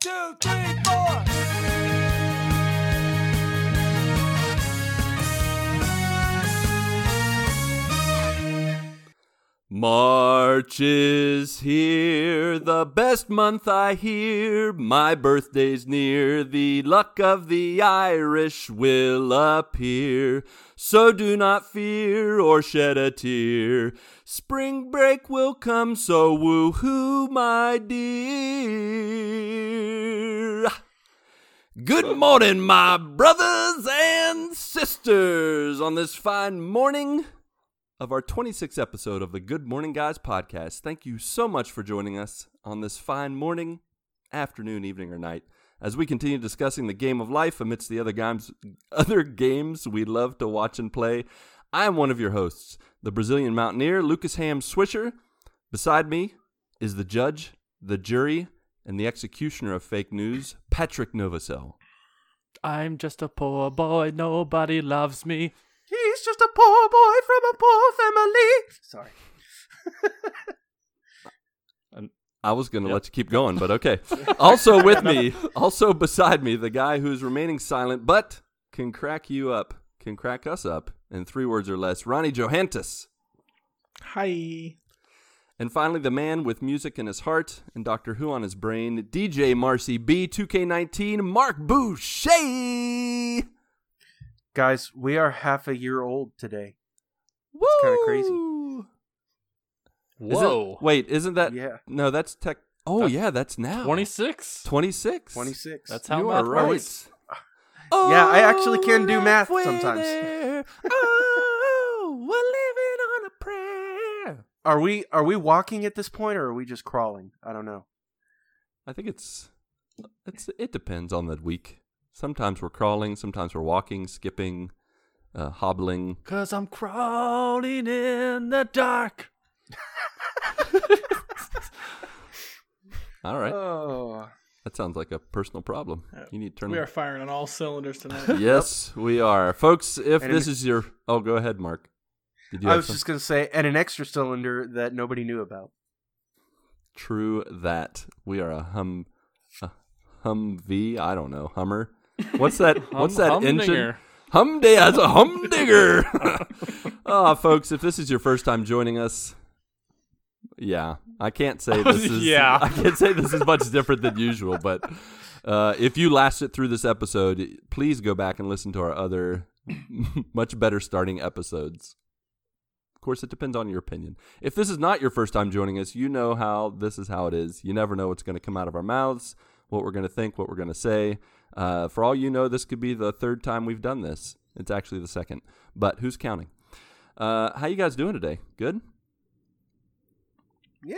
two, three, March is here, the best month I hear. My birthday's near, the luck of the Irish will appear. So do not fear or shed a tear. Spring break will come, so woohoo, my dear. Good morning, my brothers and sisters, on this fine morning of our 26th episode of the Good Morning Guys podcast. Thank you so much for joining us on this fine morning, afternoon, evening, or night as we continue discussing the game of life amidst the other games, other games we love to watch and play. I am one of your hosts, the Brazilian mountaineer, Lucas Ham Swisher. Beside me is the judge, the jury, and the executioner of fake news, Patrick Novosel. I'm just a poor boy, nobody loves me. He's just a poor boy from a poor family. Sorry. I was going to Yep. let you keep going, but okay. Also with me, also beside me, the guy who's remaining silent but can crack you up, can crack us up in three words or less, Ronnie Johantis. Hi. And finally, the man with music in his heart and Doctor Who on his brain, DJ Marcy B, 2K19, Marc Boucher. Guys, we are half a year old today. It's kinda crazy. Woo! Is it- Whoa. wait, isn't that? Yeah. No, that's tech. Oh, That's yeah, that's now. 26? 26. 26. That's how you math are right. works. Oh, yeah, I actually can do Oh, math sometimes. there. Oh, we're living on a prayer. Are we are we walking at this point or are we just crawling? I don't know. I think it's it's it depends on the week. Sometimes we're crawling, sometimes we're walking, skipping, uh, hobbling. Cause I'm crawling in the dark. All right, Oh. that sounds like a personal problem. You need to turn. We are firing on all cylinders tonight. yes, we are, folks. If And this an- is your, oh, go ahead, Marc. Did you I was some? just going to say and an extra cylinder that nobody knew about. True that we are a hum, a Humvee. I don't know Hummer. What's that? What's that Hum- engine? humdinger. Humday as a humdigger. oh, folks, if this is your first time joining us, yeah, I can't say this is. Yeah. I can't say this is much different than usual. But uh, if you lasted through this episode, please go back and listen to our other, much better starting episodes. Of course, it depends on your opinion. If this is not your first time joining us, you know how this is how it is. You never know what's going to come out of our mouths, what we're going to think, what we're going to say. Uh, for all you know, this could be the third time we've done this. It's actually the second, but who's counting? Uh, how you guys doing today? Good. Yeah.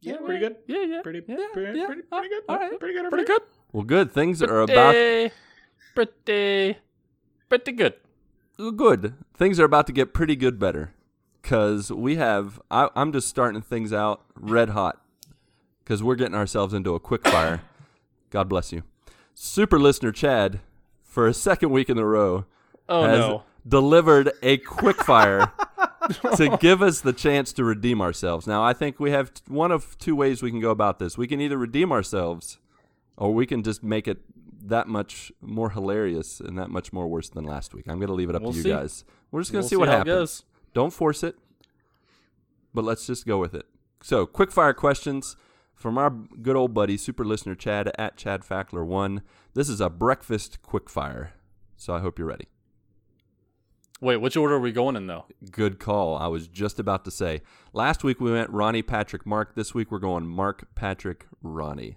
yeah, pretty good. Yeah, yeah. Pretty, yeah, pretty, yeah. pretty, pretty good. all right. Pretty good. Pretty everybody. good. Well, good. Things are about Pretty, pretty, pretty good. good. Things are about to get pretty good better because we have. I, I'm just starting things out red hot because we're getting ourselves into a quick fire. God bless you, super listener Chad, for a second week in a row Oh, has no. delivered a quickfire to give us the chance to redeem ourselves. Now, I think we have t- one of two ways we can go about this. We can either redeem ourselves, or we can just make it that much more hilarious and that much more worse than last week. I'm going to leave it up We'll to you see. guys. We're just going to We'll see what happens. Don't force it, but let's just go with it. So, quick fire questions from our good old buddy, super listener Chad at Chad Fackler one. This is a breakfast quick fire, so I hope you're ready. Wait, which order are we going in, though? Good call. I was just about to say. Last week we went Ronnie, Patrick, Marc. This week we're going Marc, Patrick, Ronnie.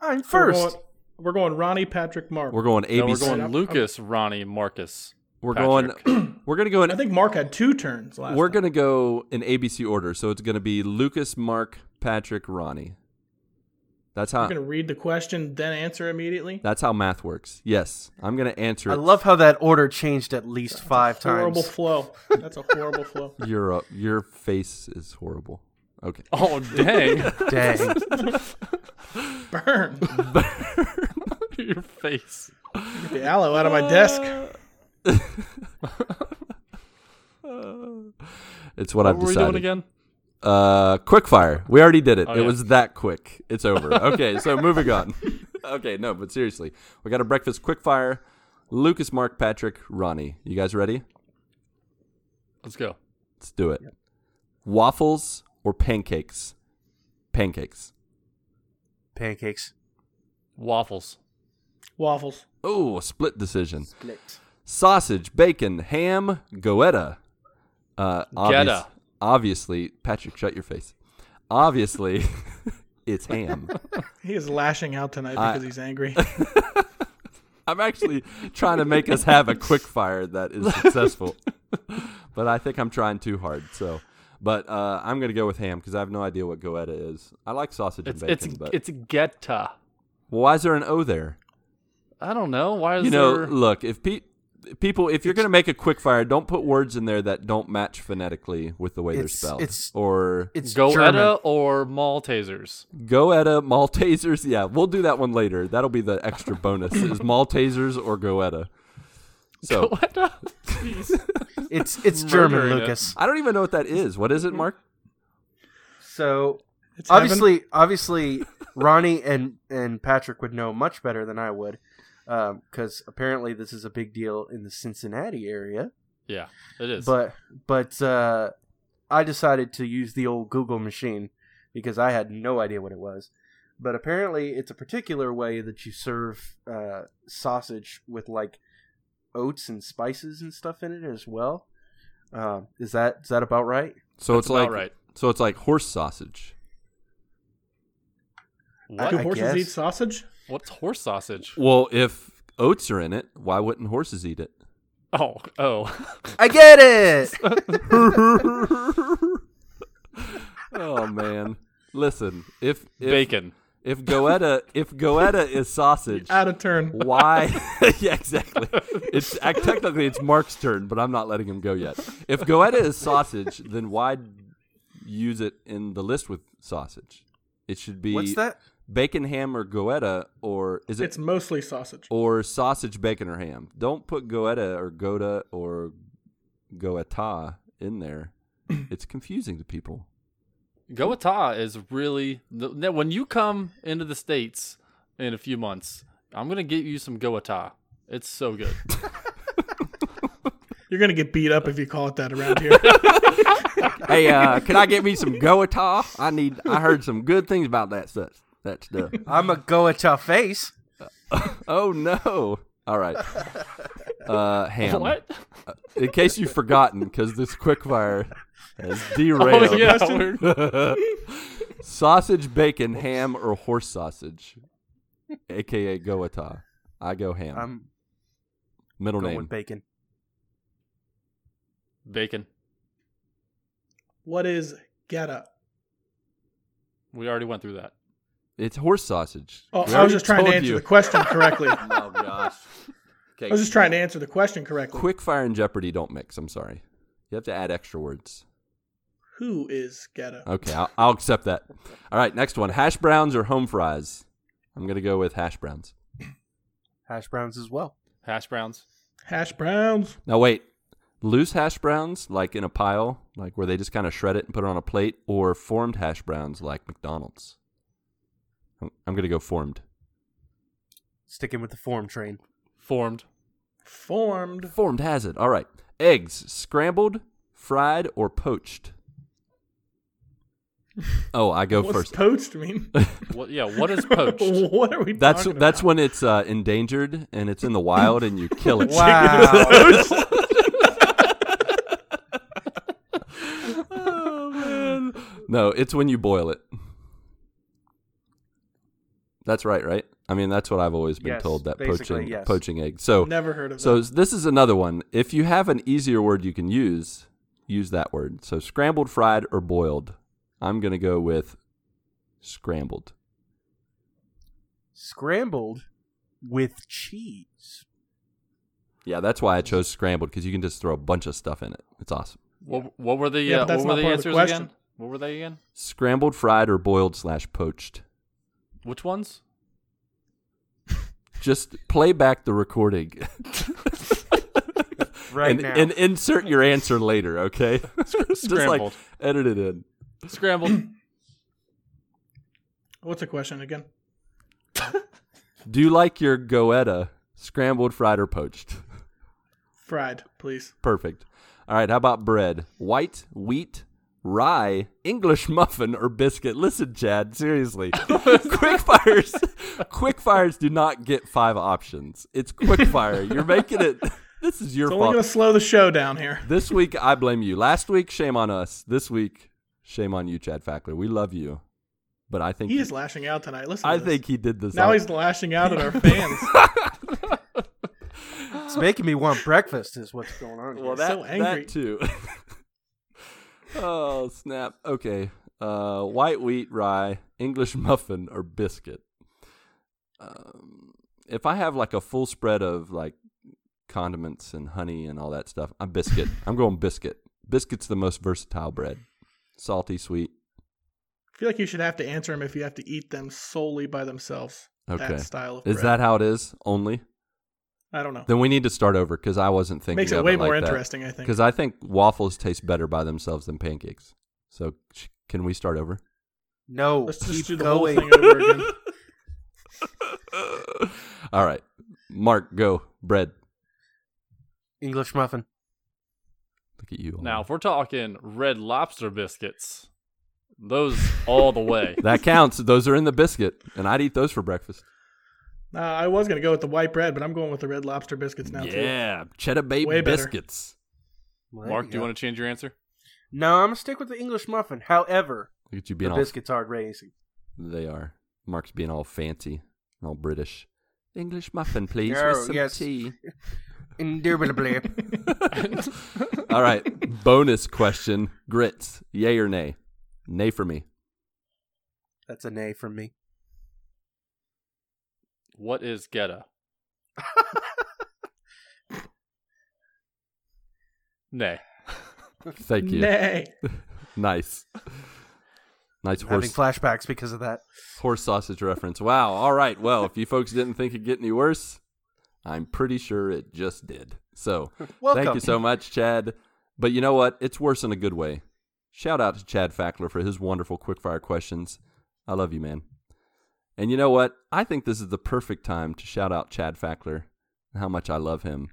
I'm We're first. going, we're going Ronnie, Patrick, Marc. We're going No, we're ABC. going I'm- Lucas, Ronnie, Marcus. We're Patrick. going. We're gonna go in. I think Marc had two turns last we're time. gonna go in ABC order. So it's gonna be Lucas, Marc, Patrick, Ronnie. That's how. You're going to read the question, then answer immediately? That's how math works. Yes, I'm gonna answer I it. love how that order changed at least five Horrible times. flow. That's a horrible flow. your uh, your face is horrible. Okay. Oh, dang. Dang. Burn. Burn. your face. Get the aloe out of my desk. It's what, What I've were we decided. doing again? Uh, quick fire. We already did it. Oh, it yeah. was that quick. It's over. Okay, so moving on. Okay, no, but seriously, we got a breakfast quick fire. Lucas, Marc, Patrick, Ronnie. You guys ready? Let's go. Let's do it. Waffles or pancakes? Pancakes. Pancakes. Waffles. Waffles. Oh, a split decision. Split. Sausage, bacon, ham, goetta. Uh, obvious- Goetta. Obviously, Patrick, shut your face. Obviously, it's ham. He is lashing out tonight I- because he's angry. I'm actually trying to make us have a quick fire that is successful, but I think I'm trying too hard. So, but uh, I'm gonna go with ham because I have no idea what goetta is. I like sausage It's and bacon, it's but it's Geta. well, why is there an O there? I don't know. Why is there? You know, there? look, if pe- people, if you're gonna make a quick fire, don't put words in there that don't match phonetically with the way they're It's- spelled. it's- or It's Goetta German. or Maltesers? goetta, Maltesers. Yeah, we'll do that one later. That'll be the extra bonus: is Maltesers or goetta. So Goetta? It's it's German, Murdering it. Lucas. I don't even know what that is. What is it, Marc? So It's heaven. obviously, obviously, Ronnie and and Patrick would know much better than I would, because apparently this is a big deal in the Cincinnati area. Yeah, it is. But but uh, I decided to use the old Google machine because I had no idea what it was. But apparently, it's a particular way that you serve uh, sausage with like oats and spices and stuff in it as well. Uh, is that is that about right? So That's it's like right. so it's like horse sausage. What? Do I horses guess. eat sausage? What's horse sausage? Well, if oats are in it, why wouldn't horses eat it? Oh, oh. I get it. oh man, listen, if if Bacon. if goetta if goetta is sausage, Out of turn. why? yeah, exactly. It's technically it's Marc's turn, but I'm not letting him go yet. If goetta is sausage, then why use it in the list with sausage? It should be What's that? Bacon, ham, or goetta, or is it It's mostly sausage. or sausage, bacon, or ham. Don't put goetta or goda or goetta in there. it's confusing to people. Goata is really the- now, when you come into the states in a few months. I'm gonna get you some Goata. It's so good. You're gonna get beat up if you call it that around here. hey, uh, can I get me some goetta? I need. I heard some good things about that stuff. That stuff. I'm a go at your face. Oh no! All right. Uh, ham. what? In case you've forgotten, because this quickfire has derailed. Oh yeah, question? sausage, bacon, ham, or horse sausage, aka goetta. I go ham. I'm Middle going name. bacon. bacon. what is geta? We already went through that. It's horse sausage. Oh, I was just trying to answer you. the question correctly. I Oh gosh. Okay. was just trying to answer the question correctly. Quick fire and Jeopardy don't mix. I'm sorry. You have to add extra words. Who is geta? Okay, I'll, I'll accept that. All right, next one: hash browns or home fries. I'm gonna go with hash browns. Hash browns as well. Hash browns. Hash browns. Now wait, loose hash browns like in a pile, like where they just kind of shred it and put it on a plate, or formed hash browns like McDonald's. I'm, I'm gonna go formed. Sticking with the form train. Formed. Formed. Formed has it. All right, eggs scrambled, fried, or poached. Oh, I go What's first. poached mean? What? Yeah. What is poached? what are we That's talking that's about? when it's uh, endangered and it's in the wild and you kill it. Wow. oh man. No, it's when you boil it. That's right, right? I mean, that's what I've always been Yes, told that poaching yes. poaching eggs. So Never heard of so that. this is another one. If you have an easier word you can use, use that word. So scrambled, fried, or boiled. I'm gonna go with scrambled. Scrambled with cheese. Yeah, that's why I chose scrambled because you can just throw a bunch of stuff in it. It's awesome. What, what were the Yeah, uh, that's what were the part of the answers again? What were they again? Scrambled, fried, or boiled slash poached. Which ones? Just play back the recording Right and, now. and insert your answer later, okay? Just like Scrambled. edit it in. Scrambled. What's the question again? Do you like your goetta scrambled, fried, or poached? Fried, please. Perfect. All right, how about bread? White, wheat, rye, English muffin, or biscuit? Listen, Chad, seriously. quick fires. quick fires do not get five options. It's quick fire. You're making it. This is your fault. It's only going to slow the show down here. This week, I blame you. Last week, shame on us. This week, shame on you, Chad Fackler. We love you, but I think He is lashing out tonight. Listen. I this. think he did this. now on- he's lashing out at our fans. It's making me want breakfast. Is what's going on. well, here. that, so angry. that too. oh snap! Okay, uh, white wheat, rye, English muffin, or biscuit. Um, if I have like a full spread of like condiments and honey and all that stuff, I'm biscuit. I'm going biscuit. Biscuit's the most versatile bread. Salty, sweet. I feel like you should have to answer them if you have to eat them solely by themselves. Okay. That style of Is bread. that how it is? Only? I don't know. Then we need to start over because I wasn't thinking. Makes it of way it like more that. interesting, I think. Because I think waffles taste better by themselves than pancakes. So sh- can we start over? no. Let's just keep do the going. whole thing over again. All right, Marc, go bread. English muffin. Look at you. now, if we're talking red lobster biscuits, those all the way. that counts. Those are in the biscuit, and I'd eat those for breakfast. Uh, I was going to go with the white bread, but I'm going with the red lobster biscuits now, too. yeah, cheddar bay Way better. biscuits. Well, Marc, do you go. want to change your answer? No, I'm gonna stick with the English muffin. However, Look at you the being all. biscuits are raising. They are. Marc's being all fancy, and all British. English muffin, please, Oh, with some yes. tea. Indubitably. All right, bonus question: grits, yay or nay? Nay for me. That's a nay from me. What is Geta? Nay. Thank you. Nay. Nice. Nice Having horse flashbacks because of that. horse sausage reference. Wow. All right. Well, if you folks didn't think it'd get any worse, I'm pretty sure it just did. So Welcome. thank you so much, Chad. But you know what? It's worse in a good way. Shout out to Chad Fackler for his wonderful quickfire questions. I love you, man. And you know what? I think this is the perfect time to shout out Chad Fackler and how much I love him.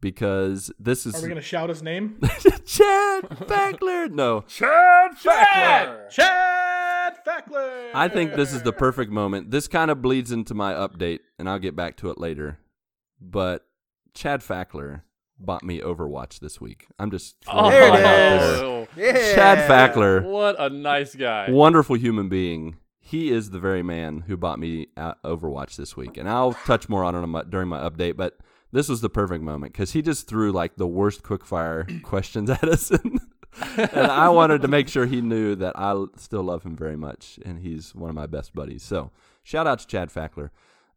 Because this is Are we going to shout his name? Chad Fackler. No, Chad Fackler! Chad Fackler! I think this is the perfect moment. This kind of bleeds into my update, and I'll get back to it later. But Chad Fackler bought me Overwatch this week. I'm just oh, throwing There it that out is. there. Yeah. Chad Fackler, What a nice guy. wonderful human being. He is the very man who bought me uh, Overwatch this week, and I'll touch more on it during my update. But this was the perfect moment because he just threw like the worst quickfire questions at us, and, and I wanted to make sure he knew that I still love him very much, and he's one of my best buddies. So shout out to Chad Fackler.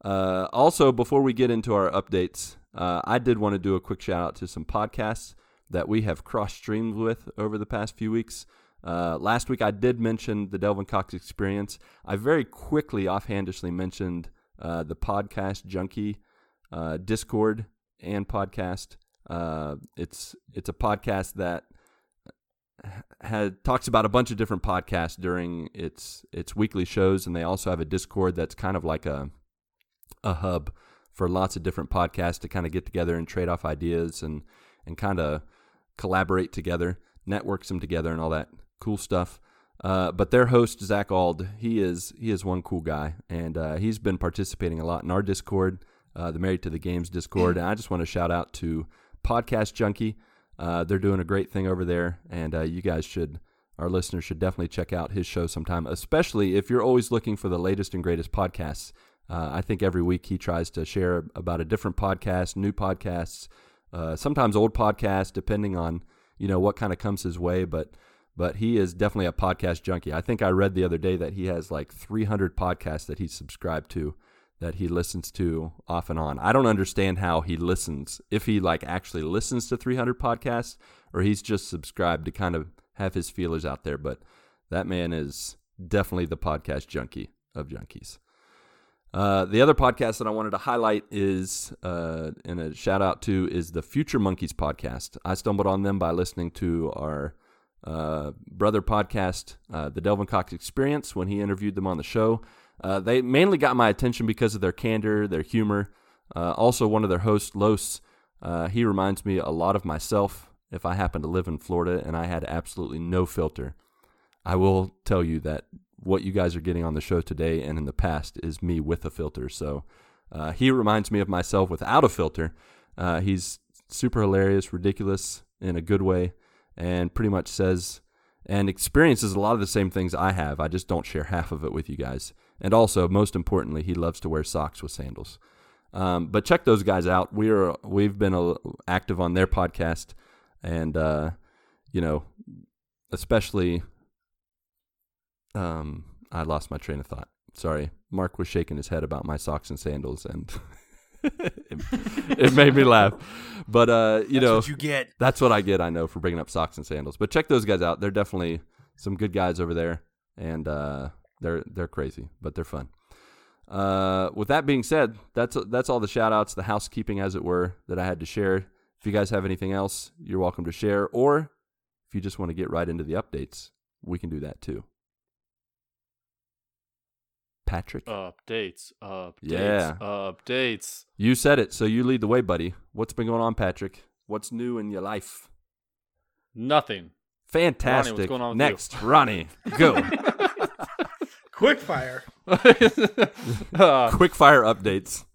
Uh, also, before we get into our updates, uh, I did want to do a quick shout out to some podcasts that we have cross streamed with over the past few weeks. Uh, last week, I did mention the Delvin Cox experience. I very quickly, offhandishly mentioned uh, the podcast junkie uh, Discord and podcast. Uh, it's it's a podcast that had talks about a bunch of different podcasts during its its weekly shows, and they also have a Discord that's kind of like a a hub for lots of different podcasts to kind of get together and trade off ideas and and kind of collaborate together, network them together, and all that cool stuff. Uh, but their host Zach Auld, he is he is one cool guy, and uh, he's been participating a lot in our Discord, uh, the Married to the Games Discord. And I just want to shout out to Podcast Junkie. Uh, they're doing a great thing over there, and uh, you guys should, our listeners should definitely check out his show sometime, especially if you're always looking for the latest and greatest podcasts. Uh, I think every week he tries to share about a different podcast, new podcasts, sometimes old podcasts, depending on you know what kind of comes his way. But but he is definitely a podcast junkie. I think I read the other day that he has like 300 podcasts that he's subscribed to that he listens to off and on. I don't understand how he listens. If he like actually listens to 300 podcasts or he's just subscribed to kind of have his feelers out there, but that man is definitely the podcast junkie of junkies. Uh, the other podcast that I wanted to highlight is, uh, and a shout out to, is the Future Monkeys podcast. I stumbled on them by listening to our uh, brother podcast, uh, the Delvin Cox Experience, when he interviewed them on the show. Uh, they mainly got my attention because of their candor, their humor. Uh, also, one of their hosts, Los, uh, he reminds me a lot of myself if I happen to live in Florida and I had absolutely no filter. I will tell you that what you guys are getting on the show today and in the past is me with a filter. So uh, he reminds me of myself without a filter. He's super hilarious, ridiculous in a good way, and pretty much says and experiences a lot of the same things I have. I just don't share half of it with you guys. And also, most importantly, he loves to wear socks with sandals. Um, but check those guys out. We are we've been active on their podcast, and uh, you know, especially. Um, I lost my train of thought. Sorry, Marc was shaking his head about my socks and sandals, and it, it made me laugh. But uh, you know, what you get. that's what I get. I know for bringing up socks and sandals. But check those guys out. They're definitely some good guys over there, and uh, they're they're crazy, but they're fun. Uh, with that being said, that's that's all the shout outs, the housekeeping, as it were, that I had to share. If you guys have anything else, you're welcome to share, or if you just want to get right into the updates, we can do that too. Patrick, Updates, updates, Yeah. updates. you said it, so you lead the way, buddy. What's been going on, Patrick? What's new in your life? Nothing. Fantastic. going on with you? Next, Ronnie, go. Quick fire. Uh, Quick fire updates.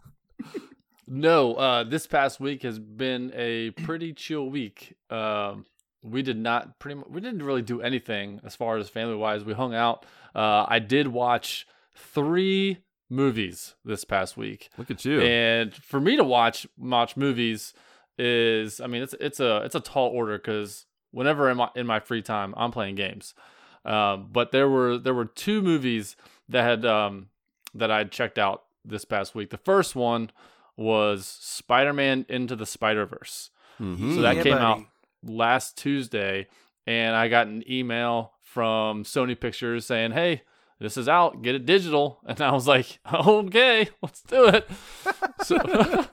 No, uh, this past week has been a pretty chill week. Um, we did not pretty much, we didn't really do anything as far as family wise. We hung out. Uh, I did watch three movies this past week, Look at you. and for me to watch watch movies is, I mean, it's it's a it's a tall order because whenever in my in my free time, I'm playing games. Um, but there were there were two movies that had um, that I'd checked out this past week. The first one was Spider-Man Into the Spider-Verse. Mhm. So that Yeah, came buddy. out last Tuesday, and I got an email from Sony Pictures saying, "Hey, this is out. Get it digital." And I was like, "Okay, let's do it." so,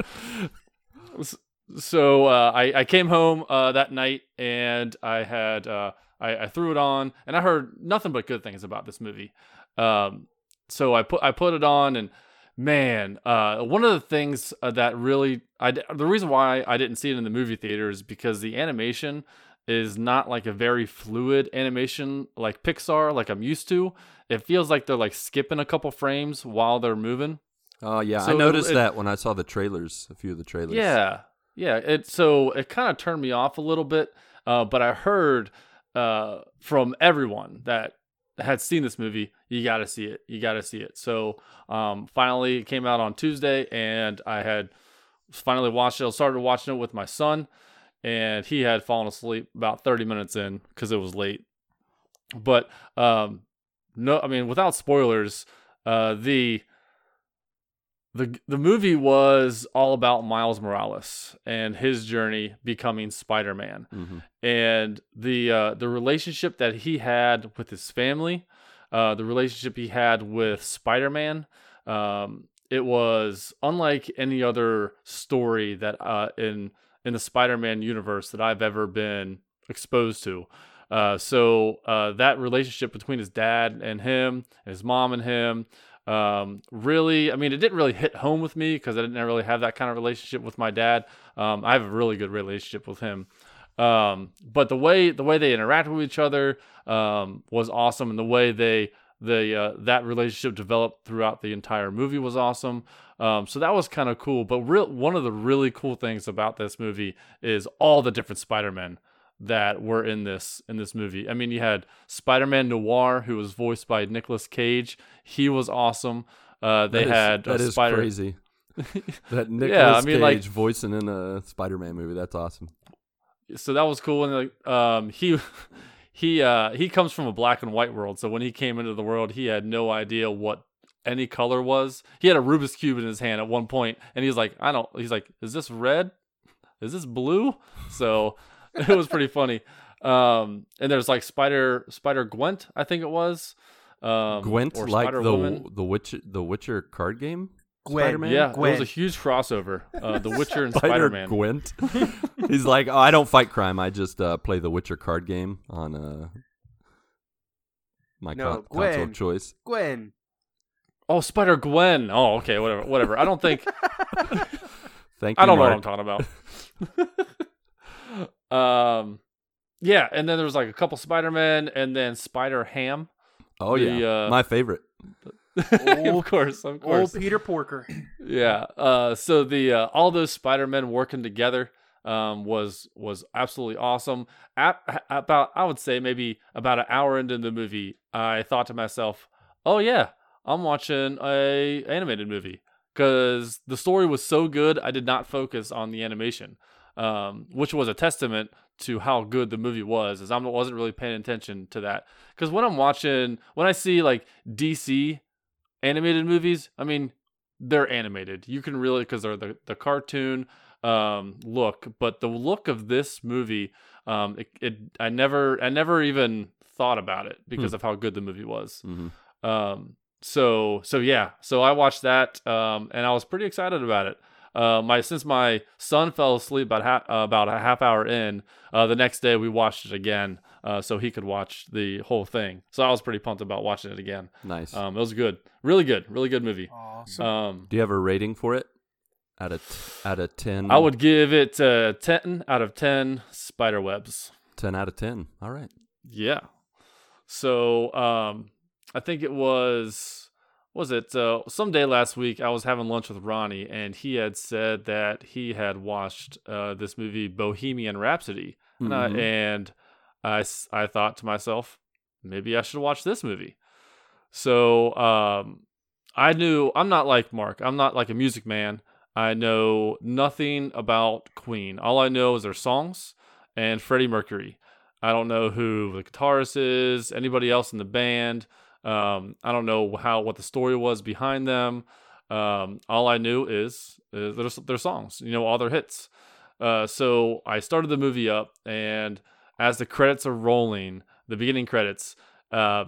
so uh, I I came home uh, that night, and I had uh, I, I threw it on, and I heard nothing but good things about this movie. Um, so I put I put it on, and man, uh, one of the things uh, that really I the reason why I didn't see it in the movie theater is because the animation is not like a very fluid animation like Pixar, like I'm used to. It feels like they're like skipping a couple frames while they're moving. Oh yeah, So I noticed it- that when I saw the trailers, a few of the trailers. Yeah, yeah. It so it kind of turned me off a little bit. Uh, but I heard uh, from everyone that had seen this movie, you got to see it. You got to see it. So um, finally, it came out on Tuesday, and I had finally watched it. I started watching it with my son, and he had fallen asleep about 30 minutes in because it was late. But um, no, I mean, without spoilers, uh, the the the movie was all about Miles Morales and his journey becoming Spider-Man Mhm. and the uh, the relationship that he had with his family, uh, the relationship he had with Spider-Man. Um, it was unlike any other story that uh, in in the Spider-Man universe that I've ever been exposed to. Uh, so uh, that relationship between his dad and him, and his mom and him, um, really, I mean, it didn't really hit home with me because I didn't really have that kind of relationship with my dad. Um, I have a really good relationship with him. Um, but the way the way they interacted with each other um, was awesome, and the way they the uh, that relationship developed throughout the entire movie was awesome. Um, so that was kind of cool. But real one of the really cool things about this movie is all the different Spider Men that were in this in this movie. I mean, you had Spider-Man Noir, who was voiced by Nicolas Cage. He was awesome. Uh, they That is- had that uh, Spider. crazy. that Nicolas Yeah, I mean, Cage like- voicing in a Spider-Man movie. That's awesome. So that was cool. And like, um, he he uh, he comes from a black and white world. So when he came into the world, he had no idea what any color was. He had a Rubik's cube in his hand at one point, and he's like, "I don't." He's like, "Is this red? Is this blue?" So it was pretty funny. Um, and there's like Spider Spider Gwent, I think it was. Um, Gwent, or like the Spider-Woman. the Witcher, the Witcher card game. Gwen. Spider-Man? Yeah, it was a huge crossover. Uh, the Witcher and Spider Spider Man. Gwent. He's like, oh, I don't fight crime. I just uh, play the Witcher card game on uh, my No, con- console Gwen. of choice. Gwen. Oh, Spider Gwen. Oh, okay, whatever, whatever. I don't think Thank you. I don't know what I'm talking about. um, yeah, and then there was like a couple Spider Men, and then Spider Ham. Oh the, yeah, uh, my favorite. of course, of course. Old Peter Porker. Yeah. Uh, so the uh, all those Spider Men working together um, was was absolutely awesome. At, about I would say maybe about an hour into the movie, I thought to myself, "Oh yeah, I'm watching a animated movie." Because the story was so good, I did not focus on the animation, um, which was a testament to how good the movie was. As I wasn't really paying attention to that. Because when I'm watching, when I see like DC animated movies, I mean, they're animated. You can really because they're the the cartoon um, look, but the look of this movie, um, it, it I never I never even thought about it because of how good the movie was. hmm Um, so so yeah, so I watched that, um, and I was pretty excited about it. Uh, my since my son fell asleep about ha- uh, about a half hour in, uh, the next day we watched it again, uh, so he could watch the whole thing. So I was pretty pumped about watching it again. Nice. Um, it was good, really good, really good movie. Awesome. Um, Do you have a rating for it? Out of t- out of ten. I would give it uh, 10 out of 10 spider webs. ten out of ten. All right. Yeah. So um, I think it was, was it uh, someday last week? I was having lunch with Ronnie, and he had said that he had watched uh, this movie Bohemian Rhapsody, and, I, and I, I thought to myself, maybe I should watch this movie. So um, I knew I'm not like Marc. I'm not like a music man. I know nothing about Queen. All I know is their songs and Freddie Mercury. I don't know who the guitarist is, anybody else in the band. Um, I don't know how what the story was behind them. Um, all I knew is, is their, their songs, you know, all their hits. Uh, so I started the movie up, and as the credits are rolling, the beginning credits, uh,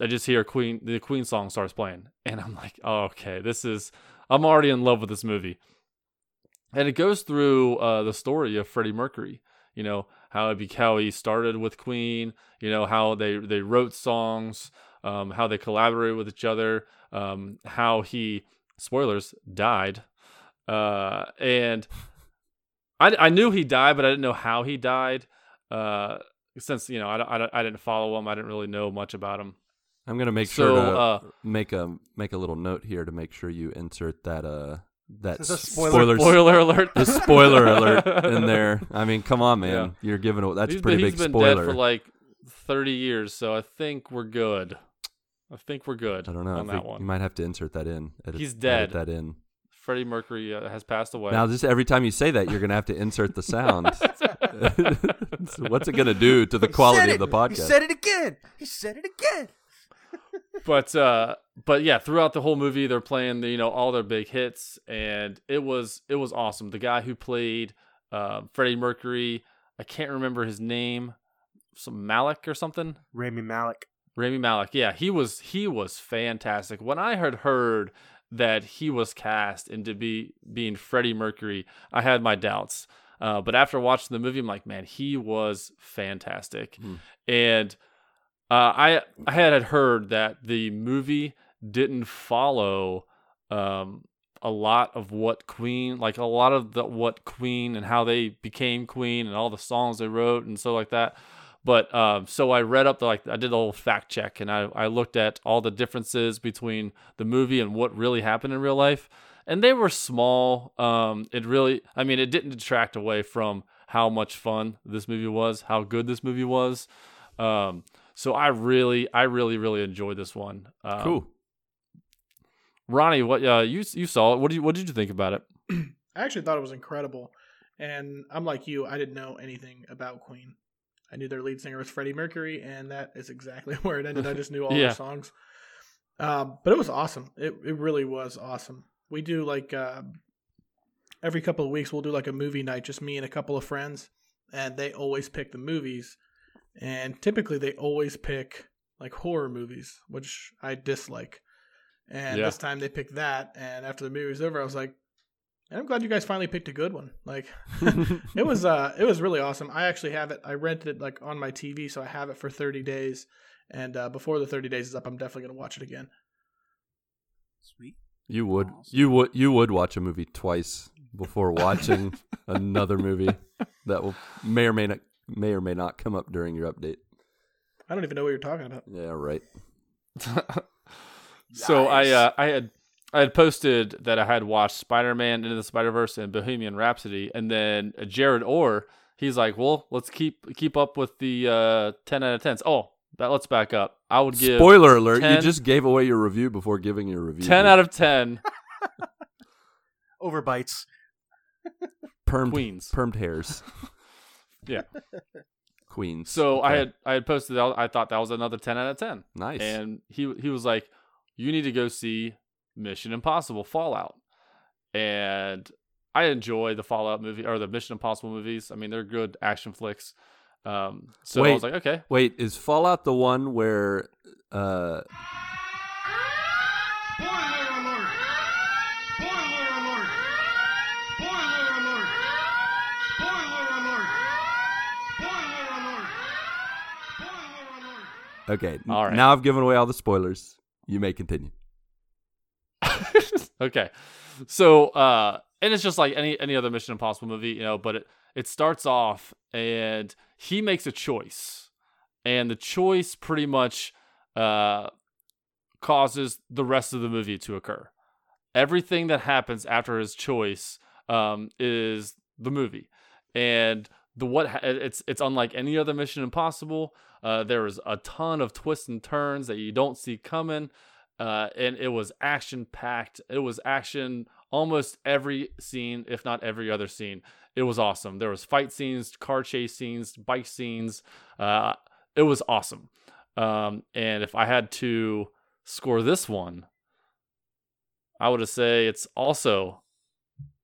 I just hear Queen, the Queen song starts playing, and I'm like, oh, okay, this is, I'm already in love with this movie. And it goes through uh, the story of Freddie Mercury, you know, how it be, how he started with Queen, you know, how they they wrote songs, um, how they collaborated with each other, um, how he spoilers died, uh, and I I knew he died, but I didn't know how he died, uh, since you know I, I, I didn't follow him, I didn't really know much about him. I'm gonna make So, sure to uh, make a make a little note here to make sure you insert that uh that This is a s- spoiler- Spoiler alert! the spoiler alert in there. I mean, come on, man. Yeah. You're giving a, that's He's a pretty been, big he's been spoiler. dead for like thirty years, so I think we're good. I think we're good. I don't know. On think that one. you might have to insert that in. Edit, He's edit dead. that in. Freddie Mercury uh, has passed away. Now, just every time you say that, you're gonna have to insert the sound. So what's it gonna do to the quality of the podcast? He said it again. He said it again. but uh but yeah throughout the whole movie they're playing the, you know all their big hits and it was it was awesome the guy who played uh freddie mercury i can't remember his name some malik or something Rami Malek. Rami Malek, yeah, he was he was fantastic. When I had heard that he was cast into be being Freddie Mercury, I had my doubts. Uh, but after watching the movie, I'm like, man, he was fantastic. Hmm. And uh, I I had heard that the movie didn't follow um, a lot of what Queen, like a lot of the what Queen and how they became Queen and all the songs they wrote and so like that. But um, so I read up the like I did a little fact check and I, I looked at all the differences between the movie and what really happened in real life, and they were small. Um, it really, I mean, it didn't detract away from how much fun this movie was, how good this movie was. Um, so I really, I really, really enjoyed this one. Um, cool. Ronnie. What? Uh, you you saw it. What did you What did you think about it? I actually thought it was incredible. And I'm like you, I didn't know anything about Queen. I knew their lead singer was Freddie Mercury, and that is exactly where it ended. I just knew all Yeah. their songs. Um, but it was awesome. It it really was awesome. We do like uh, every couple of weeks we'll do like a movie night, just me and a couple of friends, and they always pick the movies. And typically they always pick like horror movies, which I dislike. And Yeah. this time they picked that. And after the movie was over, I was like, I'm glad you guys finally picked a good one. Like, it was uh, it was really awesome. I actually have it. I rented it like on my TV, so I have it for 30 days. And uh, before the 30 days is up, I'm definitely gonna watch it again. Sweet. You would Awesome. you would you would watch a movie twice before watching another movie that will may or may not may or may not come up during your update. I don't even know what you're talking about. Yeah, right. so I uh, I had I had posted that I had watched Spider Man Into the Spider Verse and Bohemian Rhapsody, and then Jared Orr he's like, well, let's keep keep up with the uh, ten out of tens. Oh, that let's back up. I would give Spoiler alert, you just gave away your review before giving your review. ten out of ten Overbites. permed Queens. permed hairs. Yeah. Queens. So I had I had posted that I thought that was another ten out of ten. nice. and he he was like, "You need to go see Mission Impossible Fallout," and I enjoy the Fallout movie or the Mission Impossible movies. I mean, they're good action flicks. Um, so I Wait. was like, okay, Wait, is Fallout the one where uh okay, All right. now I've given away all the spoilers. You may continue. okay. So, uh, and it's just like any any other Mission Impossible movie, you know. But it it starts off and he makes a choice, and the choice pretty much uh causes the rest of the movie to occur. Everything that happens after his choice um is the movie, and the what ha- it's it's unlike any other Mission Impossible. Uh, there is a ton of twists and turns that you don't see coming uh, and it was action packed. It was action almost every scene, if not every other scene. It was awesome. There was fight scenes, car chase scenes, bike scenes. Uh, it was awesome. Um, and if I had to score this one, I would say it's also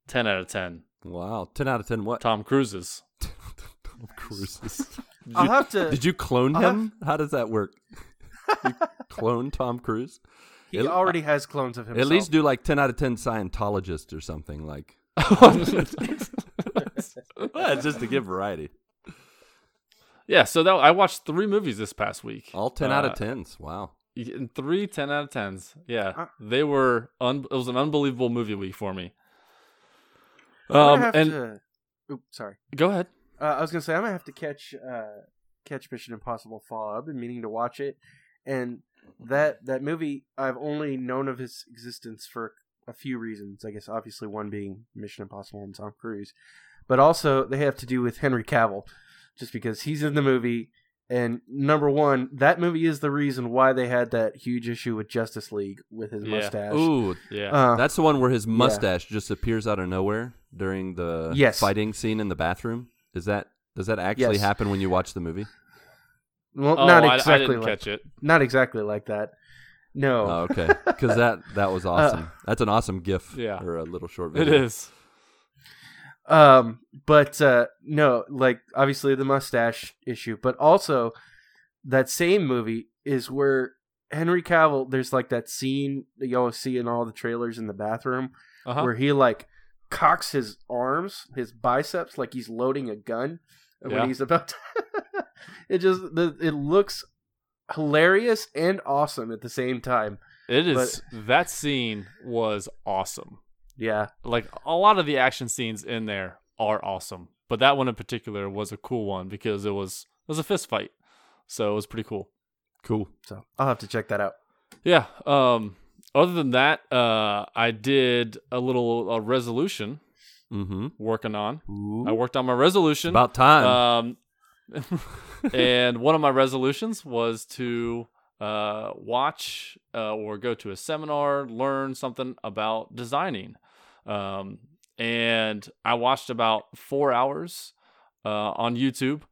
ten out of ten. Wow, ten out of ten. What? Tom Cruise's. Tom Cruise. I'll have to. Did you clone I'll have- him? How does that work? You clone Tom Cruise? he It- already has clones of himself. At least do like ten out of ten Scientologists or something like. Well, just to give variety. yeah, so that I watched three movies this past week. All ten out Uh, of tens. Wow. Y- Three 10 out of 10s. Yeah. Uh, they were, un- it was an unbelievable movie week for me. Um, and to. Oops, sorry. go ahead. Uh, I was gonna say I'm gonna have to catch uh, catch Mission Impossible Fallout. I've been meaning to watch it, and that that movie I've only known of his existence for a few reasons. I guess obviously one being Mission Impossible and Tom Cruise, but also they have to do with Henry Cavill, just because he's in the movie. And number one, that movie is the reason why they had that huge issue with Justice League with his Yeah. mustache. Ooh, Yeah. Uh, that's the one where his mustache just appears out of nowhere during the Yes. fighting scene in the bathroom. Is that does that actually Yes. happen when you watch the movie? Well, oh, not exactly I, didn't like catch it. not exactly like that. No, Oh, okay. Because that that was awesome. That's an awesome GIF. Yeah. or a little short It video. is. Um, but uh, no, like obviously the mustache issue, but also that same movie is where Henry Cavill. There's like that scene that you always see in all the trailers in the bathroom Uh-huh. where he like cocks his arms, his biceps, like he's loading a gun when he's about. to... it just the, it looks hilarious and awesome at the same time. It is. that scene was awesome. Yeah, Like a lot of the action scenes in there are awesome, but that one in particular was a cool one because it was it was a fist fight, so it was pretty cool. Cool. so I'll have to check that out. Yeah. Um. Other than that, uh, I did a little uh, resolution Mm-hmm. working on. I worked on my resolution. About time. Um, and one of my resolutions was to uh, watch uh, or go to a seminar, learn something about designing. Um, and I watched about four hours uh, on YouTube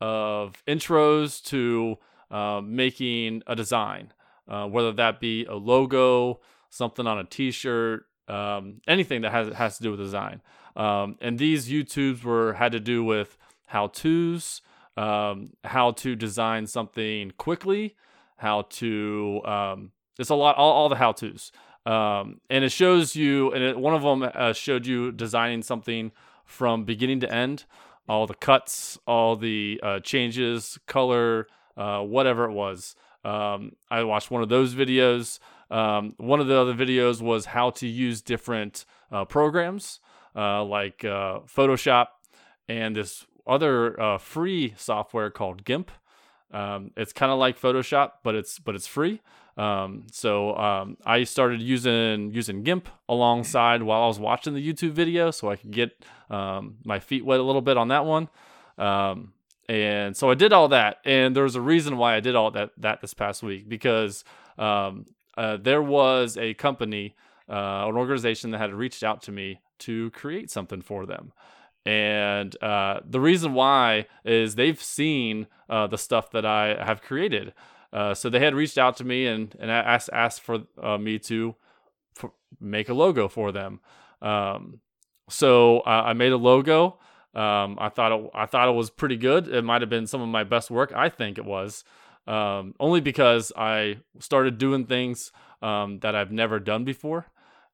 of intros to uh, making a design, uh, whether that be a logo, something on a T-shirt, um, anything that has has to do with design. Um, and these YouTubes were had to do with how tos, um, how to design something quickly, how to um, it's a lot all, all the how tos, um, and it shows you. And it, one of them uh, showed you designing something from beginning to end, all the cuts, all the uh, changes, color, uh, whatever it was. Um, I watched one of those videos. Um, one of the other videos was how to use different uh, programs uh, like uh, Photoshop and this other uh, free software called GIMP. Um, it's kind of like Photoshop, but it's but it's free. Um, so um, I started using using GIMP alongside while I was watching the YouTube video, so I could get um, my feet wet a little bit on that one. Um, and so I did all that, and there was a reason why I did all that that this past week because um, uh, there was a company, uh, an organization that had reached out to me to create something for them. And uh, the reason why is they've seen uh, the stuff that I have created. Uh, so they had reached out to me and, and asked, asked for uh, me to for, make a logo for them. Um, so I made a logo. Um, I thought it, I thought it was pretty good. It might have been some of my best work. I think it was, um, only because I started doing things um, that I've never done before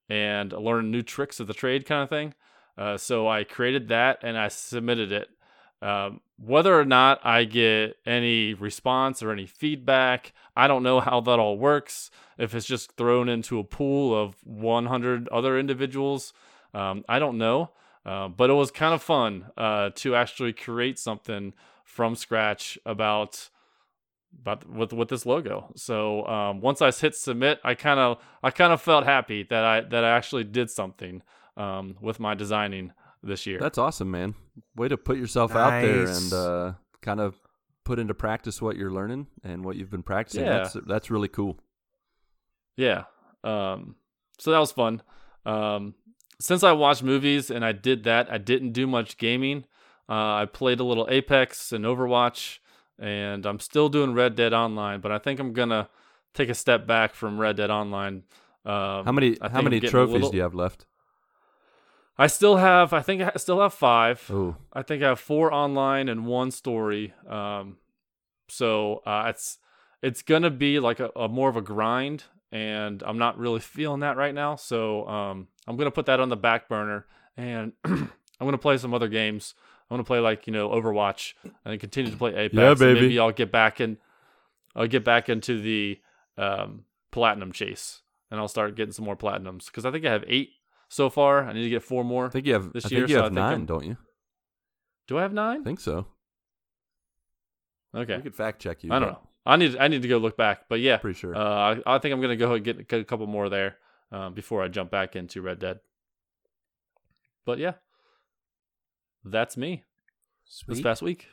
and learn new tricks of the trade, kind of thing. Uh, so I created that and I submitted it. Um, whether or not I get any response or any feedback, I don't know how that all works. If it's just thrown into a pool of 100 other individuals, um, I don't know. Uh, but it was kind of fun uh, to actually create something from scratch about about with with this logo. So um, once I hit submit, I kind of I kind of felt happy that I that I actually did something um, with my designing this year. That's awesome, man. Way to put yourself out there and uh, kind of put into practice what you're learning and what you've been practicing. Yeah. That's that's really cool. Yeah. Um, so that was fun. Um, since I watched movies and I did that, I didn't do much gaming. Uh, I played a little Apex and Overwatch, and I'm still doing Red Dead Online, but I think I'm gonna take a step back from Red Dead Online. Um, How many how many I'm getting a trophies little- do you have left? I still have. I think I still have five. Oh, I think I have four online and one story. Um, so uh, it's it's gonna be like a, a more of a grind, and I'm not really feeling that right now. So um, I'm gonna put that on the back burner, and I'm gonna play some other games. I'm gonna play like you know Overwatch, and continue to play Apex. Yeah, baby. Maybe I'll get back in. I'll get back into the um, platinum chase, and I'll start getting some more platinums because I think I have eight so far. I need to get four more. I think you have. This I year, think you so I have think 9 I'm- don't you? Do I have nine? I think so. Okay. We could fact check you. I don't know. I need I need to go look back, but yeah, Pretty sure. uh, I, I think I'm gonna go and get, get a couple more there um, before I jump back into Red Dead. But yeah, that's me this past week.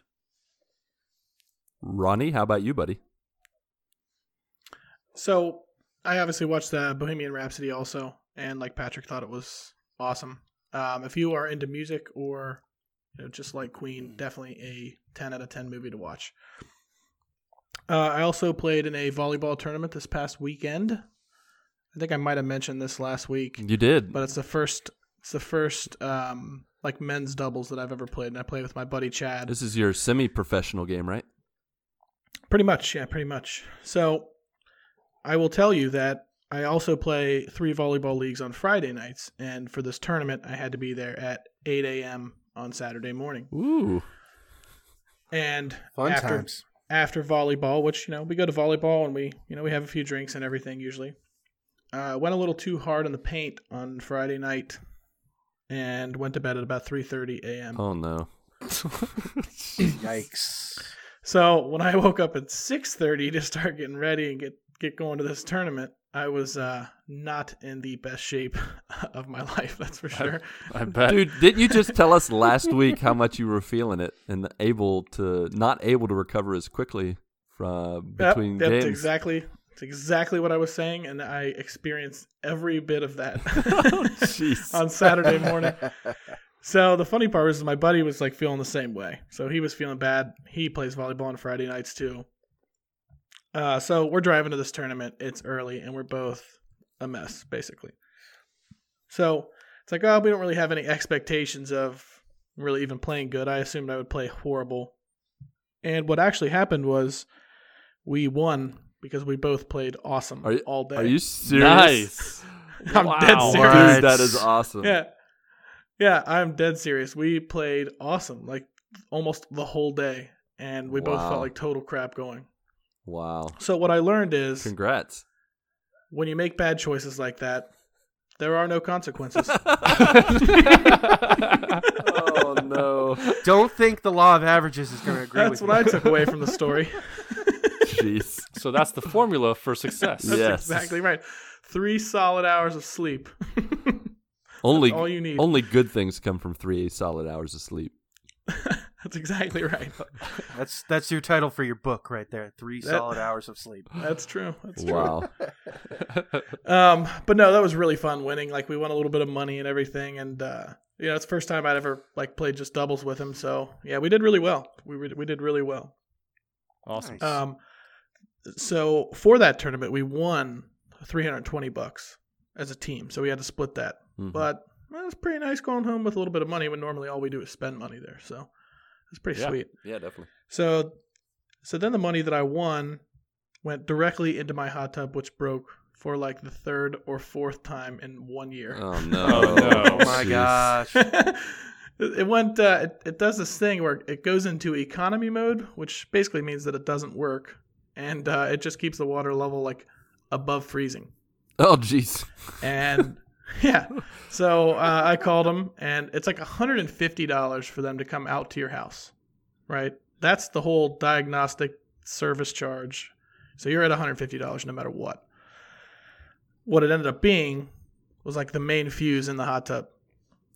Ronnie, how about you, buddy? So I obviously watched the Bohemian Rhapsody also, and like Patrick thought it was awesome. Um, if you are into music or you know, just like Queen, definitely a ten out of ten movie to watch. Uh, I also played in a volleyball tournament this past weekend. I think I might have mentioned this last week, You did. but it's the first. It's the first um, like men's doubles that I've ever played, and I played with my buddy Chad. this is your semi-professional game, right? Pretty much, yeah, pretty much. So I will tell you that I also play three volleyball leagues on Friday nights, and for this tournament, I had to be there at 8 a.m. on Saturday morning. Ooh. And Fun after times. after volleyball, which you know we go to volleyball and we you know we have a few drinks and everything usually. Uh, went a little too hard on the paint on Friday night, and went to bed at about 3:30 a.m. Oh no. Yikes. So when I woke up at six thirty to start getting ready and get get going to this tournament, I was uh, not in the best shape of my life. That's for sure. I bet. Dude, didn't you just tell us last week how much you were feeling it and able to not able to recover as quickly from Yep, between that's games? exactly that's exactly what I was saying, and I experienced every bit of that Jeez. on Saturday morning. So the funny part was my buddy was like feeling the same way. So he was feeling bad. He plays volleyball on Friday nights too. Uh, so we're driving to this tournament. It's early, and we're both a mess, basically. So it's like, oh, we don't really have any expectations of really even playing good. I assumed I would play horrible. And what actually happened was we won because we both played awesome Are you- all day. Are you serious? Nice. I'm Wow. dead Dude, serious. that is awesome. Yeah. Yeah, I'm dead serious. We played awesome, like almost the whole day, and we both felt like total crap going. Wow. So what I learned is Congrats. when you make bad choices like that, there are no consequences. oh no. Don't think the law of averages is going to agree That's with what you. I took away from the story. Jeez. so that's the formula for success. That's Yes. exactly right. Three solid hours of sleep. Only all you need. only good things come from three solid hours of sleep. That's exactly right. That's that's your title for your book right there. Three That- solid hours of sleep. That's true. That's true. Wow. Um, but no, that was really fun winning. Like we won a little bit of money and everything, and uh, you know, it's the first time I'd ever like played just doubles with him. So yeah, we did really well. We re- we did really well. Awesome. Nice. Um, so for that tournament, we won 320 bucks as a team. So we had to split that, Mhm. but well, it was pretty nice going home with a little bit of money when normally all we do is spend money there. So it's pretty Yeah. sweet. yeah, definitely. So, so then the money that I won went directly into my hot tub, which broke for like the third or fourth time in one year. Oh no. Oh, no. oh my gosh. it went. Uh, it, it does this thing where it goes into economy mode, which basically means that it doesn't work, and uh, it just keeps the water level like above freezing. Oh jeez. And yeah, so uh, I called them, and it's like hundred and fifty dollars for them to come out to your house, right? That's the whole diagnostic service charge. So you're at one hundred fifty dollars no matter what. What it ended up being was like the main fuse in the hot tub,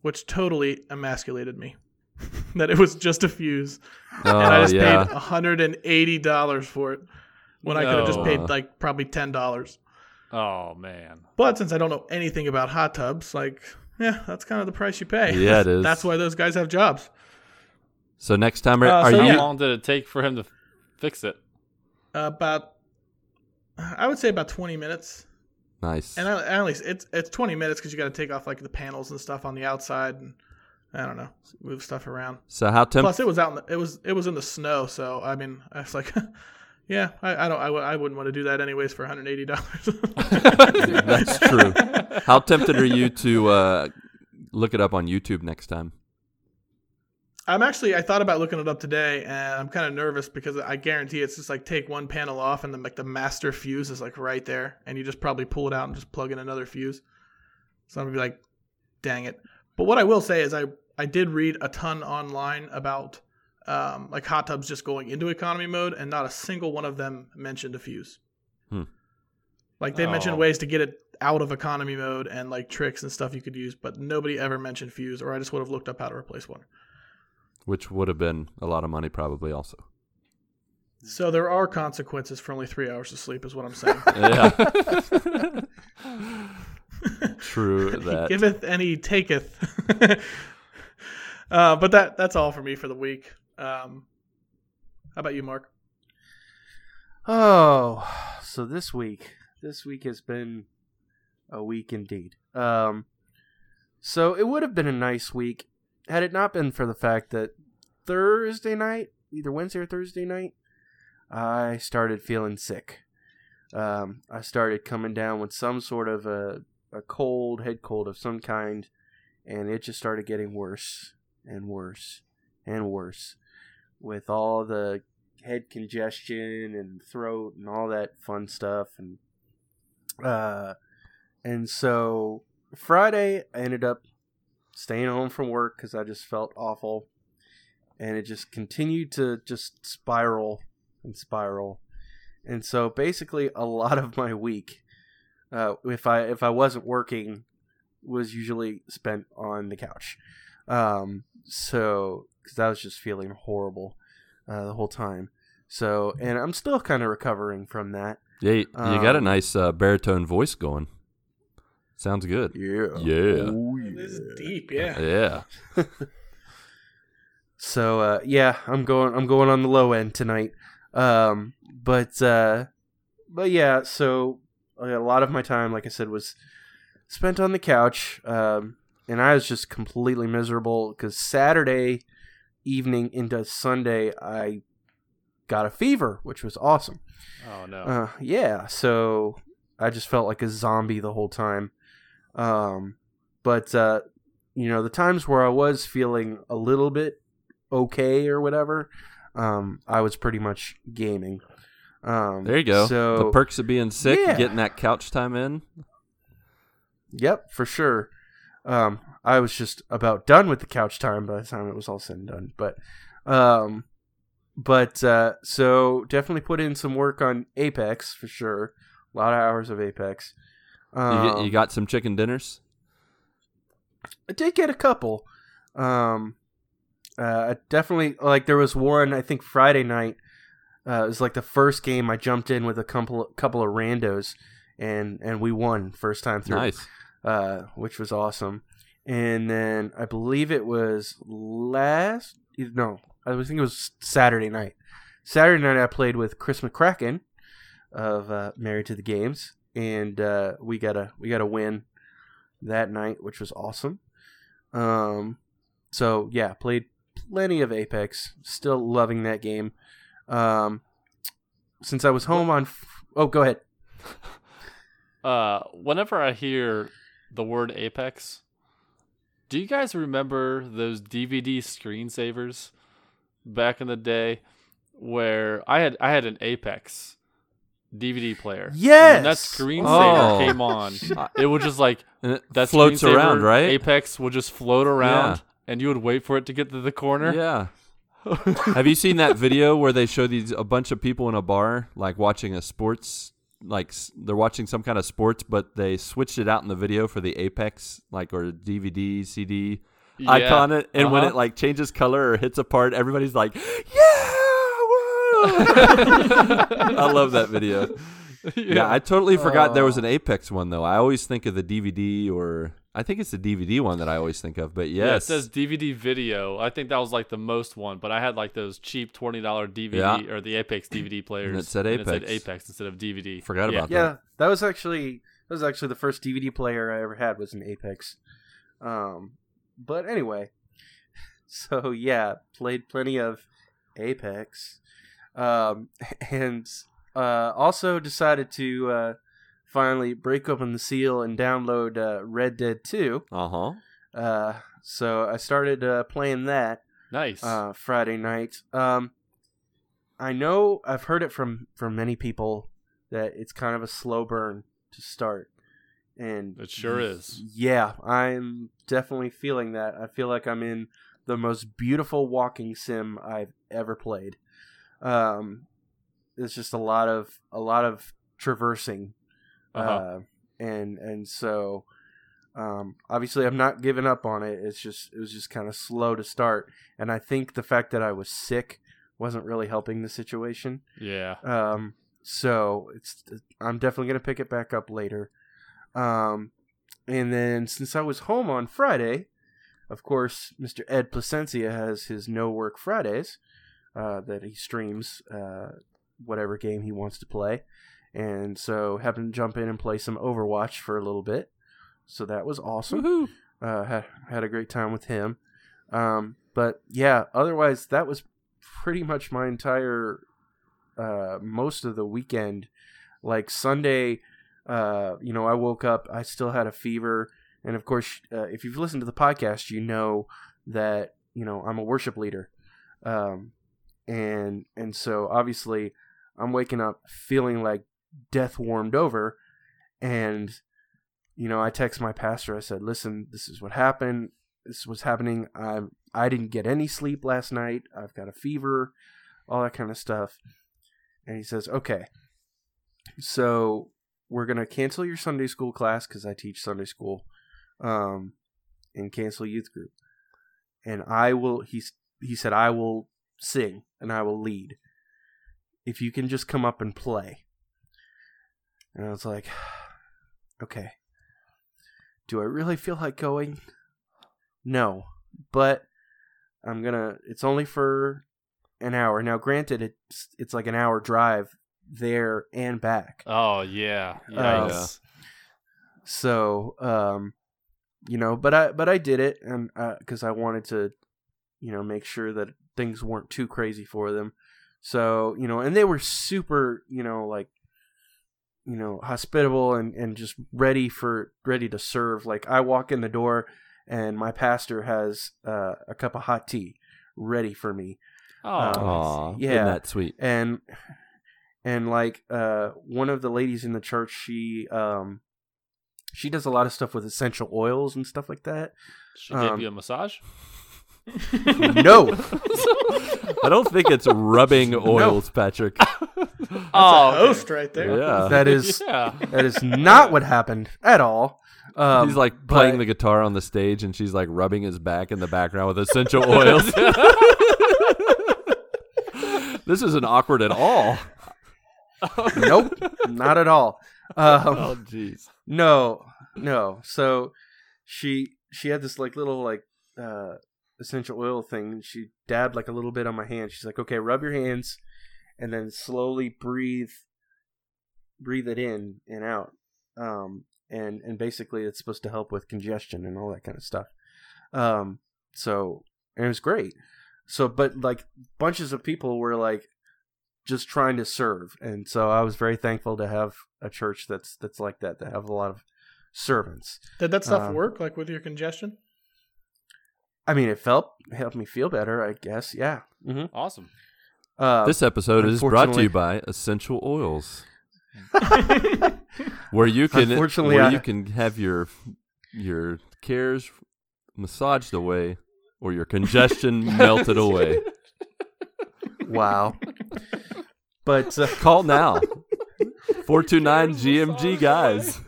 which totally emasculated me. that it was just a fuse, Oh and I just yeah. paid hundred and eighty dollars for it when I could have just paid like probably ten dollars. Oh man. But since I don't know anything about hot tubs, like, yeah, that's kind of the price you pay. Yeah, it is. That's why those guys have jobs. So next time, are, Uh, are so How you? yeah. long did it take for him to fix it? about, I would say about twenty minutes, Nice. and I, at least it's it's twenty minutes because you got to take off like the panels and stuff on the outside, and I don't know, move stuff around. So how temp? Plus, it was out. In the, it was it was in the snow, so I mean, I was like, yeah, I, I don't, I, w- I wouldn't want to do that anyways for one hundred eighty dollars. That's true. How tempted are you to uh, look it up on YouTube next time? I'm actually I thought about looking it up today and I'm kind of nervous because I guarantee it's just like take one panel off and then like the master fuse is like right there and you just probably pull it out and just plug in another fuse. So I'm gonna be like, dang it. But what I will say is I I did read a ton online about um, like hot tubs just going into economy mode and not a single one of them mentioned a fuse. Hmm. Like they mentioned Oh. ways to get it out of economy mode and like tricks and stuff you could use, but nobody ever mentioned fuse or I just would have looked up how to replace one. Which would have been a lot of money, probably also. So there are consequences for only three hours of sleep, is what I'm saying. Yeah. True that. Giveth and he taketh. uh, but that that's all for me for the week. Um, how about you, Marc? Oh, so this week, this week has been a week indeed. Um, so it would have been a nice week had it not been for the fact that Thursday night, either Wednesday or Thursday night, I started feeling sick. Um, I started coming down with some sort of a a cold, head cold of some kind, and it just started getting worse and worse and worse with all the head congestion and throat and all that fun stuff. And uh and so Friday I ended up staying home from work cuz I just felt awful. And it just continued to just spiral and spiral. And so basically a lot of my week uh if I if I wasn't working was usually spent on the couch um so cuz I was just feeling horrible uh, the whole time. So, and I'm still kind of recovering from that. Yeah, you, you got a Um, nice uh, baritone voice going. Sounds good. Yeah. Yeah. Oh, This is deep, yeah. Yeah. So, uh, yeah, I'm going. I'm going on the low end tonight. Um, but, uh, but yeah. So a lot of my time, like I said, was spent on the couch. Um, and I was just completely miserable because Saturday evening into Sunday, I got a fever, which was awesome. Oh no. Uh, yeah, so I just felt like a zombie the whole time. Um, but uh, you know, the times where I was feeling a little bit okay or whatever, um, I was pretty much gaming. Um, There you go. So the perks of being sick, Yeah. getting that couch time in. Yep, for sure. Um, I was just about done with the couch time by the time it was all said and done. But, um, but uh, so definitely put in some work on Apex for sure. A lot of hours of Apex. You, Um, get, you got some chicken dinners. I did get a couple. Um, uh, definitely like there was one I think Friday night. Uh, it was like the first game I jumped in with a couple couple of randos, and and we won first time through. Nice. Uh, which was awesome. And then I believe it was last no, I think it was Saturday night. Saturday night I played with Chris McCracken of uh, Married to the Games, and uh, we got a we got a win that night, which was awesome. Um, so yeah, played plenty of Apex. Still loving that game. Um, since I was home on, f- oh, go ahead. Uh, whenever I hear the word Apex, do you guys remember those DVD screensavers back in the day where I had I had an Apex DVD player? And when that Yes! screensaver Oh. came on, it would just like that floats around, right? Apex would just float around, Yeah. and you would wait for it to get to the corner. Yeah. Have you seen that video where they show these a bunch of people in a bar like watching a sports like they're watching some kind of sports but they switched it out in the video for the Apex like or DVD CD Yeah. icon it and when Uh-huh. it like changes color or hits a part everybody's like yeah woo!" I love that video. Yeah. I totally forgot there was an Apex one though. I always think of the DVD or I think it's the DVD one that I always think of. But yes, Yeah, it says DVD video. I think that was like the most one, but I had like those cheap twenty dollar DVD Yeah. or the Apex DVD players. it said and Apex. Apex instead of DVD. Forgot Yeah. about that. Yeah, that was actually that was actually the first DVD player I ever had was an Apex. Um, but anyway, so yeah, played plenty of Apex, um, and uh, also decided to uh, finally break open the seal and download uh, Red Dead Two. Uh-huh. Uh, so I started uh, playing that Nice. uh, Friday night. Um, I know I've heard it from from many people that it's kind of a slow burn to start, and It sure is. Yeah, I'm definitely feeling that. I feel like I'm in the most beautiful walking sim I've ever played. Um, it's just a lot of a lot of traversing, Uh-huh. uh, and and so um, obviously I'm not giving up on it. It's just it was just kind of slow to start, and I think the fact that I was sick wasn't really helping the situation. yeah. Um, so it's I'm definitely gonna pick it back up later. Um, and then since I was home on Friday, of course, Mr. Ed Placencia has his no work Fridays uh, that he streams uh, whatever game he wants to play, and so happened to jump in and play some Overwatch for a little bit. So that was awesome uh, had had a great time with him. Um, but yeah, otherwise that was pretty much my entire uh, most of the weekend. Like Sunday, uh, you know, I woke up, I still had a fever, and of course, uh, if you've listened to the podcast, you know that you know I'm a worship leader, um, and and so obviously I'm waking up feeling like death warmed over, and you know, I text my pastor. I said, "Listen, this is what happened. This was happening. I I didn't get any sleep last night. I've got a fever, all that kind of stuff." And he says, "Okay, so we're gonna cancel your Sunday school class because I teach Sunday school, um, and cancel youth group. And I will." He he said, "I will sing and I will lead. If you can just come up and play." And I was like, "Okay." do I really feel like going? No, but I'm gonna. It's only for an hour. Now, granted, it's it's like an hour drive there and back. Oh yeah. Uh, Yikes. So, um, you know, but I but I did it, and because I wanted to, you know, make sure that things weren't too crazy for them. So you know, and they were super, you know, like you know, hospitable and and just ready for ready to serve. Like I walk in the door, and my pastor has uh, a cup of hot tea ready for me. Oh, Aw, yeah. isn't that sweet? and and like uh one of the ladies in the church she um she does a lot of stuff with essential oils and stuff like that she gave um, you a massage. no I don't think it's rubbing oils, Patrick. oh, Host right there. Yeah. that is yeah. that is not what happened at all um He's like but- playing the guitar on the stage, and she's like rubbing his back in the background with essential oils. this isn't awkward at all. nope not at all um Oh, jeez. no no so she she had this like little like uh essential oil thing and she dabbed like a little bit on my hand she's like okay rub your hands and then slowly breathe breathe it in and out. Um and and basically it's supposed to help with congestion and all that kind of stuff. Um so and it was great. So but like bunches of people were like just trying to serve. And so i was very thankful to have a church that's that's like that to have a lot of servants. Did that stuff Uh, work, like with your congestion? i mean it felt helped me feel better i guess. Yeah. Hmm Awesome. Uh, This episode is brought to you by Essential Oils, where you can Unfortunately, where I- you can have your your cares massaged away or your congestion melted away. wow but uh, Call now. 429 GMG guys.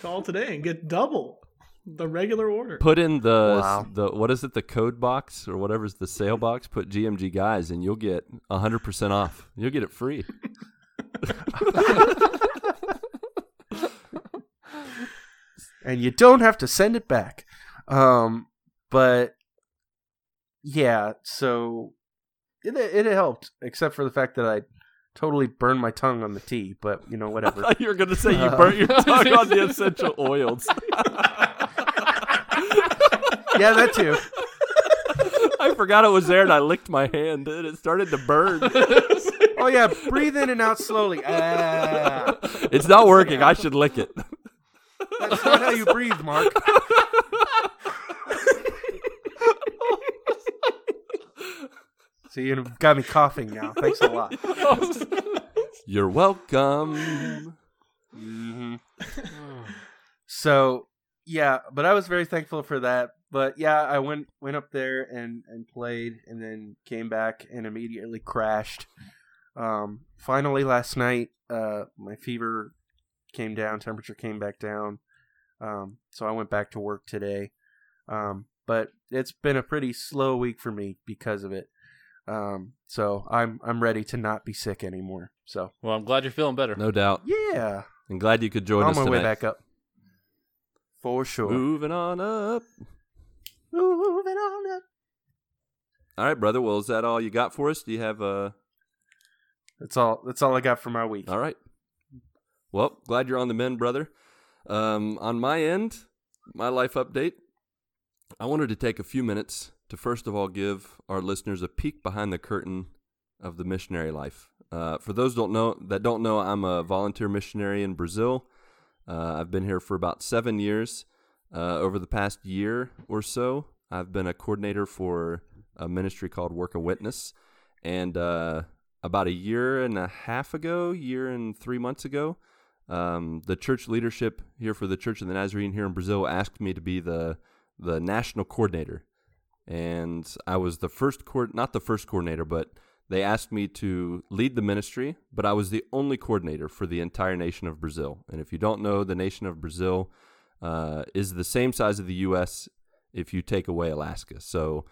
Call today and get double the regular order. Put in the Wow. the what is it the code box or whatever's the sale box, put GMG guys and you'll get 100% off. You'll get it free. and you don't have to send it back. Um, but yeah, so it it helped, except for the fact that I totally burned my tongue on the tea. But you know, I whatever. you were going to say you Uh, burnt your tongue on the essential oils. Yeah, that too. I forgot it was there and I licked my hand and it started to burn. Oh yeah, breathe in and out slowly. Ah, It's not working. I should lick it. that's not how you breathe, Marc. So you got me coughing now. Thanks a lot. You're welcome. hmm So yeah, but I was very thankful for that. But yeah, I went went up there and and played, and then came back and immediately crashed. Um, finally, last night, uh, my fever came down, temperature came back down. Um, so I went back to work today. Um, but it's been a pretty slow week for me because of it. Um, so I'm I'm ready to not be sick anymore. So Well, I'm glad you're feeling better. No doubt. yeah, I'm glad you could join on us on my tonight. way back up. For sure. Moving on up. Moving on up. All right, brother. Well, is that all you got for us? Do you have a? That's all. That's all I got for my week. All right. Well, glad you're on the mend, brother. Um, on my end, my life update. I wanted to take a few minutes to first of all give our listeners a peek behind the curtain of the missionary life. Uh, for those don't know that don't know, I'm a volunteer missionary in Brazil. Uh, I've been here for about seven years. Uh, over the past year or so, I've been a coordinator for a ministry called Work and Witness, and uh, about a year and a half ago, year and three months ago, um, the church leadership here for the Church of the Nazarene here in Brazil asked me to be the the national coordinator, and I was the first co- not the first coordinator, but they asked me to lead the ministry, but I was the only coordinator for the entire nation of Brazil. And if you don't know, the nation of Brazil uh, is the same size of the U.S. if you take away Alaska. So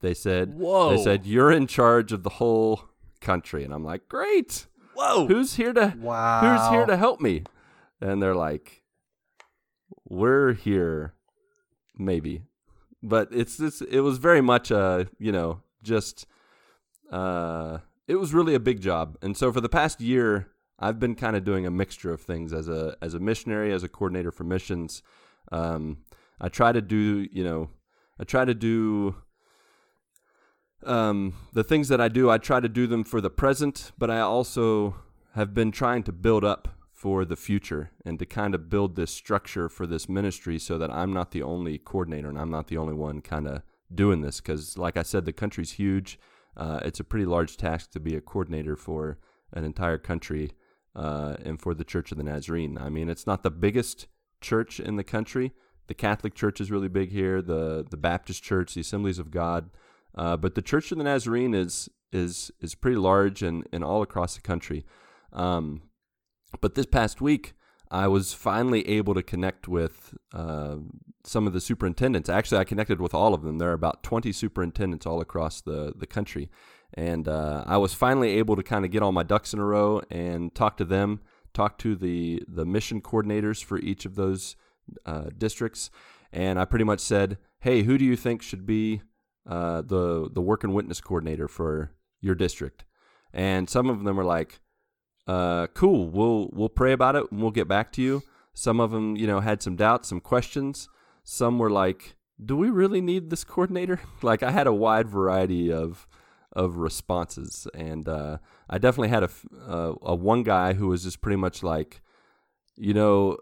they said, Whoa. they said you're in charge of the whole country, and I'm like, great. Whoa. Who's here to Wow. Who's here to help me? And they're like, we're here, maybe, but it's this. It was very much a you know just uh, it was really a big job, and so for the past year, I've been kind of doing a mixture of things as a as a missionary, as a coordinator for missions. Um, I try to do you know, I try to do um, the things that I do, I try to do them for the present, but I also have been trying to build up for the future and to kind of build this structure for this ministry so that I'm not the only coordinator and I'm not the only one kind of doing this. Because, like I said, the country's huge. Uh, it's a pretty large task to be a coordinator for an entire country uh, and for the Church of the Nazarene. I mean, it's not the biggest church in the country. The Catholic Church is really big here. The the Baptist Church, the Assemblies of God, uh, but the Church of the Nazarene is is is pretty large and, and all across the country. Um, but this past week, I was finally able to connect with uh, some of the superintendents. Actually, I connected with all of them. There are about 20 superintendents all across the, the country. And uh, I was finally able to kind of get all my ducks in a row and talk to them, talk to the, the mission coordinators for each of those uh, districts. And I pretty much said, hey, who do you think should be uh, the, the work and witness coordinator for your district? And some of them were like, uh, cool. We'll we'll pray about it and we'll get back to you. Some of them, you know, had some doubts, some questions. Some were like, "Do we really need this coordinator?" like I had a wide variety of of responses, and uh, I definitely had a, a a one guy who was just pretty much like, you know,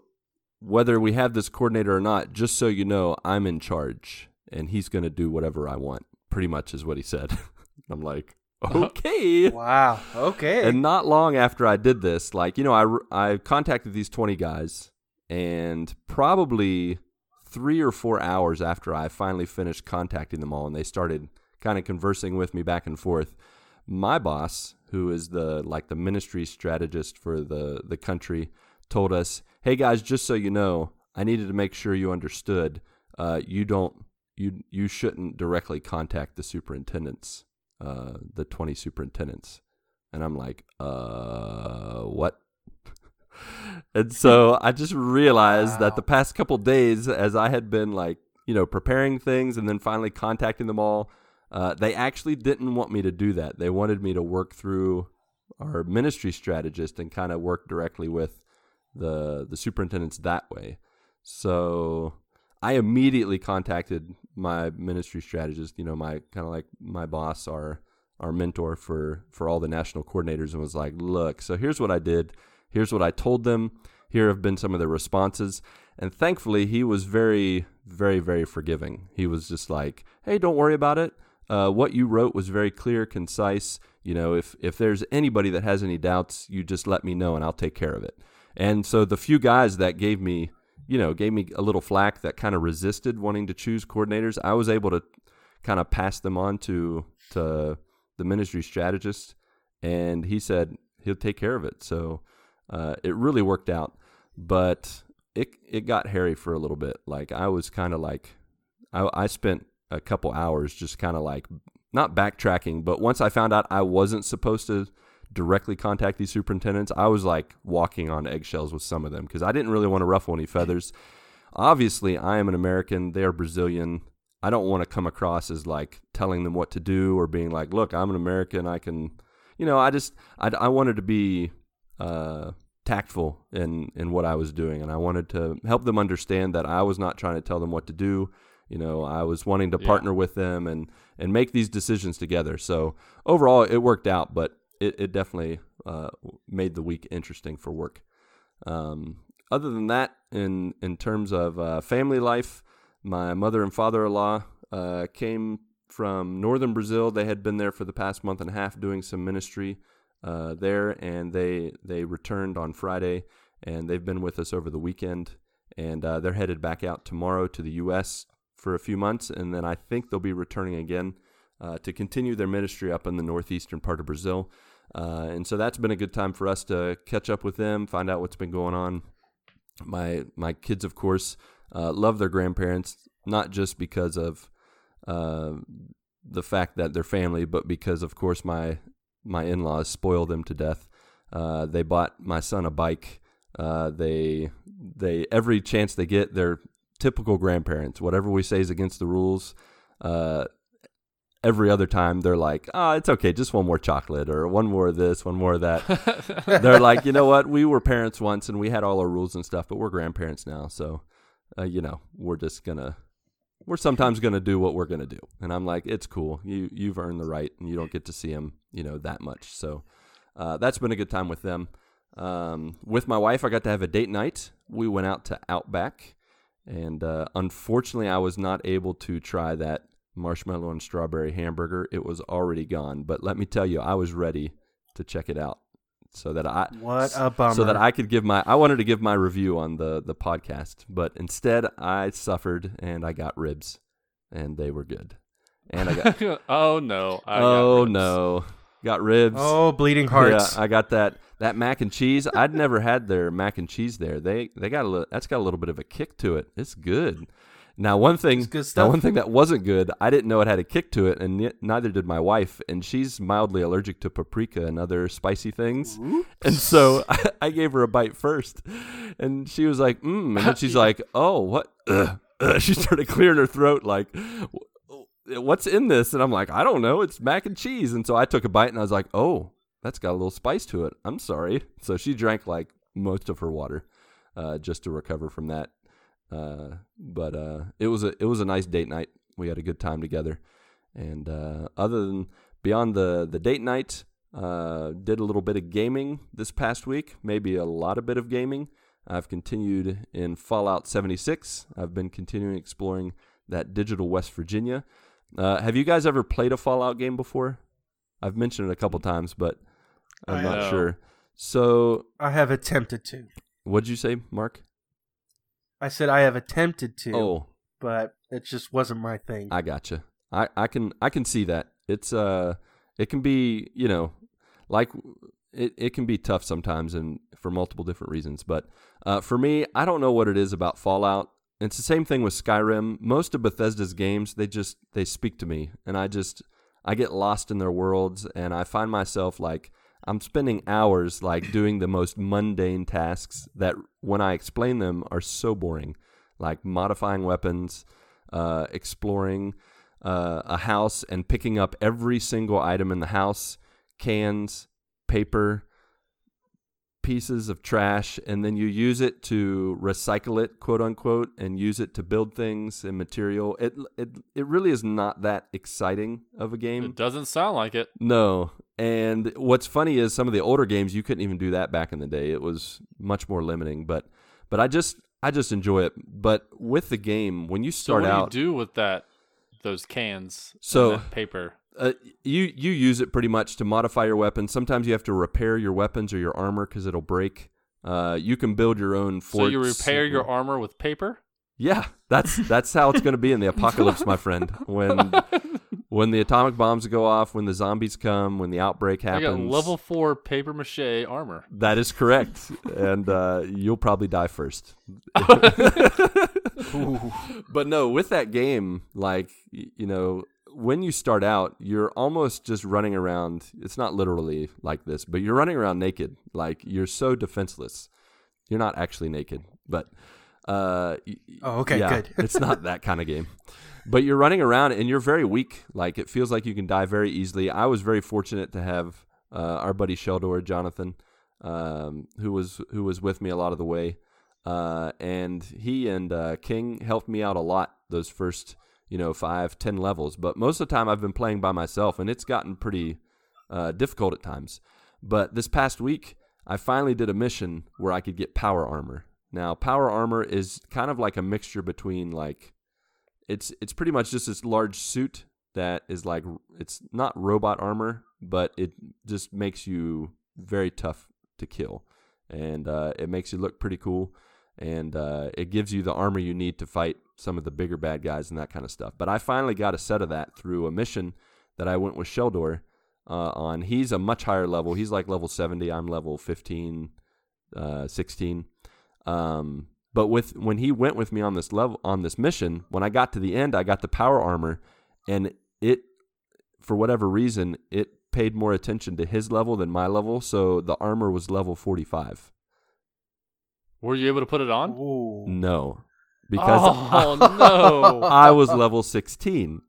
whether we have this coordinator or not, just so you know, I'm in charge, and he's going to do whatever I want. Pretty much is what he said. I'm like, okay. Wow. Okay. And not long after I did this, like, you know, I, I contacted these 20 guys, and probably three or four hours after I finally finished contacting them all and they started kind of conversing with me back and forth, my boss, who is the like the ministry strategist for the, the country, told us, Hey guys, just so you know, I needed to make sure you understood, uh, you don't you you shouldn't directly contact the superintendents uh, the 20 superintendents. And I'm like, uh, what? and so I just realized wow. that the past couple days, as I had been like, you know, preparing things and then finally contacting them all, uh, they actually didn't want me to do that. They wanted me to work through our ministry strategist and kind of work directly with the the superintendents that way. So I immediately contacted my ministry strategist, you know, my kind of like my boss, our our mentor for for all the national coordinators and was like, "Look, so here's what I did. Here's what I told them. Here have been some of the responses." And thankfully, he was very very very forgiving. He was just like, "Hey, don't worry about it. Uh, what you wrote was very clear, concise. You know, if if there's anybody that has any doubts, you just let me know and I'll take care of it." And so the few guys that gave me you know, gave me a little flack that kind of resisted wanting to choose coordinators, I was able to kind of pass them on to to the ministry strategist, and he said he'll take care of it. So uh, it really worked out, but it it got hairy for a little bit. Like I was kind of like I, I spent a couple hours just kind of like not backtracking, but once I found out I wasn't supposed to directly contact these superintendents, I was like walking on eggshells with some of them because I didn't really want to ruffle any feathers. Obviously, I am an American, they are Brazilian. I don't want to come across as like telling them what to do or being like, look, I'm an American. I can, you know, I just, I, I wanted to be uh, tactful in, in what I was doing. And I wanted to help them understand that I was not trying to tell them what to do. You know, I was wanting to yeah. partner with them and, and make these decisions together. So overall, it worked out. But it, it definitely uh, made the week interesting for work. Um, other than that, in in terms of uh, family life, my mother and father-in-law uh, came from northern Brazil. They had been there for the past month and a half doing some ministry uh, there, and they they returned on Friday, and they've been with us over the weekend, and uh, they're headed back out tomorrow to the U.S. for a few months, and then I think they'll be returning again uh, to continue their ministry up in the northeastern part of Brazil. Uh, and so that's been a good time for us to catch up with them, find out what's been going on. My my kids, of course, uh, love their grandparents, not just because of uh, the fact that they're family, but because, of course, my my in laws spoil them to death. Uh, they bought my son a bike. Uh, they they every chance they get, they're typical grandparents. Whatever we say is against the rules. Uh, every other time they're like, "Oh, it's okay, just one more chocolate or one more of this, one more of that." they're like, "You know what? We were parents once and we had all our rules and stuff, but we're grandparents now, so uh, you know, we're just gonna we're sometimes going to do what we're going to do. And I'm like, it's cool. You you've earned the right, and you don't get to see them, you know, that much. So uh, that's been a good time with them. Um, with my wife, I got to have a date night. We went out to Outback, and uh, unfortunately, I was not able to try that marshmallow and strawberry hamburger. It was already gone. But let me tell you, I was ready to check it out so that I What a bummer. so that I could give my I wanted to give my review on the the podcast, but instead I suffered and I got ribs, and they were good. And I got oh no! I got oh ribs. no, got ribs. Oh, bleeding hearts. Yeah, I got that that mac and cheese. I'd never had their mac and cheese there. They they got a little, that's got a little bit of a kick to it. It's good. Now one thing, now one thing that wasn't good, I didn't know it had a kick to it, and neither did my wife. And she's mildly allergic to paprika and other spicy things. And so I, I gave her a bite first, and she was like, "Mm," and then she's like, "Oh, what?" Ugh, ugh." She started clearing her throat, like, "What's in this?" And I'm like, "I don't know. It's mac and cheese." And so I took a bite, and I was like, "Oh, that's got a little spice to it." I'm sorry. So she drank like most of her water, uh, just to recover from that. Uh, but uh, it was a it was a nice date night. We had a good time together, and uh, other than beyond the the date night, uh, did a little bit of gaming this past week. Maybe a lot of bit of gaming. I've continued in Fallout 76. I've been continuing exploring that digital West Virginia. Uh, have you guys ever played a Fallout game before? I've mentioned it a couple times, but I'm I not have. sure. So, I have attempted to. what'd you say, Marc? I said I have attempted to, Oh, but it just wasn't my thing. I gotcha. I, I can I can see that. It's uh it can be, you know, like it, it can be tough sometimes and for multiple different reasons. But uh, for me, I don't know what it is about Fallout. It's the same thing with Skyrim. Most of Bethesda's games, they just they speak to me and I just I get lost in their worlds and I find myself like I'm spending hours like doing the most mundane tasks that when I explain them are so boring, like modifying weapons, uh, exploring uh, a house and picking up every single item in the house, cans, paper, pieces of trash, and then you use it to recycle it, quote unquote, and use it to build things and material. It it it really is not that exciting of a game. It doesn't sound like it. No. And what's funny is some of the older games you couldn't even do that back in the day. It was much more limiting, but but I just I just enjoy it. But with the game, when you So start what out, do you do with that? Those cans. and So- paper. Uh, you you use it pretty much to modify your weapons. Sometimes you have to repair your weapons or your armor because it'll break. Uh, you can build your own forts. So you repair your armor with paper. Yeah, that's that's how it's going to be in the apocalypse, my friend. When when the atomic bombs go off, when the zombies come, when the outbreak I happens. got level four paper mache armor. That is correct, and uh, you'll probably die first. but no, with that game, like you know, when you start out, you're almost just running around. It's not literally like this, but you're running around naked. Like you're so defenseless. You're not actually naked, but uh, Oh, okay, yeah, good. it's not that kind of game. But you're running around and you're very weak. Like it feels like you can die very easily. I was very fortunate to have uh, our buddy Sheldor, Jonathan, um, who was who was with me a lot of the way, uh, and he and uh, King helped me out a lot those first you know five ten levels. But most of the time I've been playing by myself, and it's gotten pretty uh, difficult at times. But this past week, I finally did a mission where I could get power armor. Now, power armor is kind of like a mixture between like it's it's pretty much just this large suit that is like it's not robot armor, but it just makes you very tough to kill, and uh, it makes you look pretty cool, and uh, it gives you the armor you need to fight some of the bigger bad guys and that kind of stuff. But I finally got a set of that through a mission that I went with Sheldor uh, on. He's a much higher level. He's like level seventy. I'm level 15, uh, 16. Um, but with when he went with me on this level on this mission, when I got to the end, I got the power armor, and it, for whatever reason, it paid more attention to his level than my level, so the armor was level forty five. Were you able to put it on? Ooh. No, because oh no! I was level 16.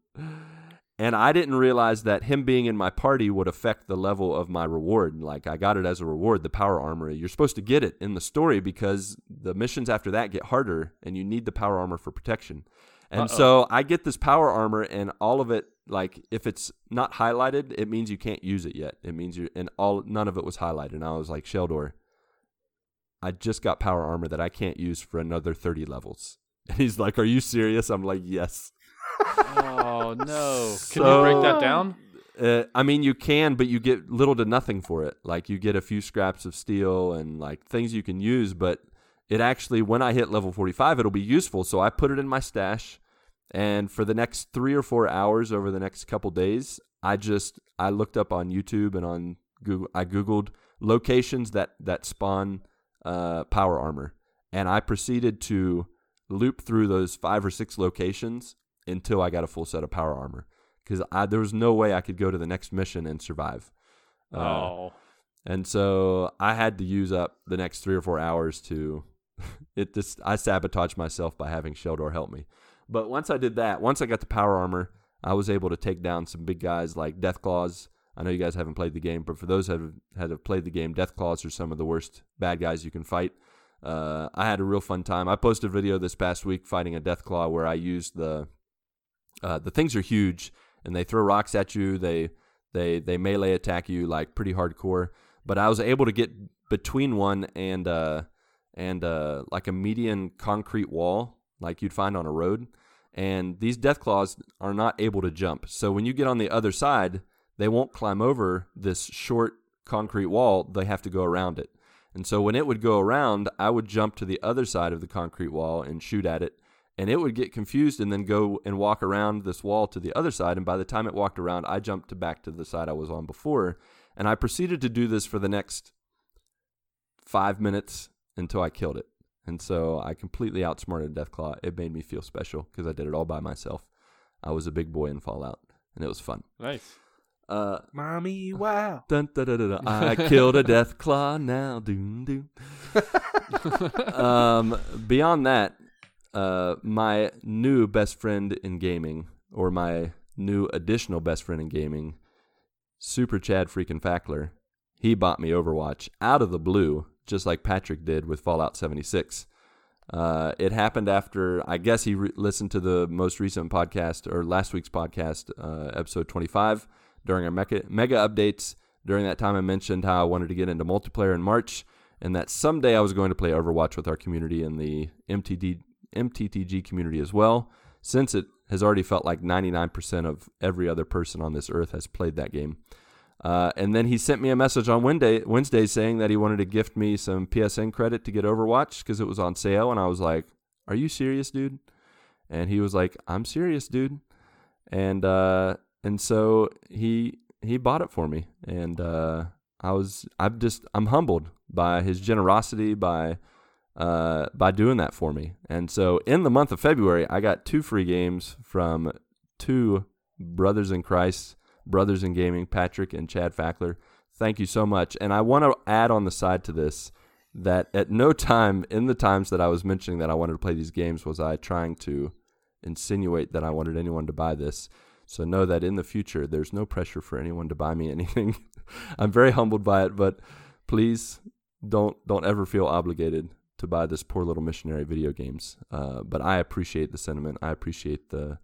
And I didn't realize that him being in my party would affect the level of my reward. Like, I got it as a reward, the power armor. You're supposed to get it in the story because the missions after that get harder and you need the power armor for protection. And Uh-oh. so I get this power armor, and all of it, like if it's not highlighted, it means you can't use it yet. It means you and all none of it was highlighted. And I was like, Sheldor, I just got power armor that I can't use for another thirty levels. And he's like, Are you serious? I'm like, Yes. Oh no! Can you break that down? Uh, I mean, you can, but you get little to nothing for it. Like you get a few scraps of steel and like things you can use, but it actually, when I hit level 45, it'll be useful. So I put it in my stash, and for the next three or four hours over the next couple days, I just I looked up on YouTube and on Google. I googled locations that that spawn uh, power armor, and I proceeded to loop through those five or six locations until I got a full set of power armor because there was no way I could go to the next mission and survive. Uh, oh, and so I had to use up the next three or four hours to it. Just I sabotaged myself by having Sheldor help me. But once I did that, once I got the power armor, I was able to take down some big guys like Deathclaws. I know you guys haven't played the game, but for those that have, that have played the game, Deathclaws are some of the worst bad guys you can fight. Uh, I had a real fun time. I posted a video this past week fighting a Deathclaw where I used the uh, the things are huge and they throw rocks at you. They they they melee attack you like pretty hardcore. But I was able to get between one and uh and uh like a median concrete wall like you'd find on a road. And these Deathclaws are not able to jump. So when you get on the other side, they won't climb over this short concrete wall. They have to go around it. And so when it would go around, I would jump to the other side of the concrete wall and shoot at it and it would get confused and then go and walk around this wall to the other side. And by the time it walked around, I jumped back to the side I was on before. And I proceeded to do this for the next five minutes until I killed it. And so I completely outsmarted Deathclaw. It made me feel special because I did it all by myself. I was a big boy in Fallout, and it was fun. nice. Uh, Mommy, wow. Dun, dun, dun, dun, dun. I killed a Deathclaw now. Doom, doom. um, beyond that, uh, my new best friend in gaming, or my new additional best friend in gaming, Super Chad freaking Fackler, he bought me Overwatch out of the blue, just like Patrick did with Fallout 76. Uh, it happened after, I guess he re- listened to the most recent podcast or last week's podcast, uh, episode 25, during our mega, mega updates. During that time, I mentioned how I wanted to get into multiplayer in March and that someday I was going to play Overwatch with our community in the MTD, MTTG community as well, since it has already felt like 99% of every other person on this earth has played that game. Uh, and then he sent me a message on Wednesday, Wednesday saying that he wanted to gift me some PSN credit to get Overwatch because it was on sale. And I was like, Are you serious, dude? And he was like, I'm serious, dude. And uh, and so he he bought it for me, and uh, I was I'm just I'm humbled by his generosity by uh, by doing that for me. And so in the month of February, I got two free games from two brothers in Christ, brothers in gaming, Patrick and Chad Fackler. Thank you so much. And I want to add on the side to this that at no time in the times that I was mentioning that I wanted to play these games was I trying to insinuate that I wanted anyone to buy this. So know that in the future, there's no pressure for anyone to buy me anything. I'm very humbled by it, but please don't don't ever feel obligated to buy this poor little missionary video games. Uh, but I appreciate the sentiment. I appreciate the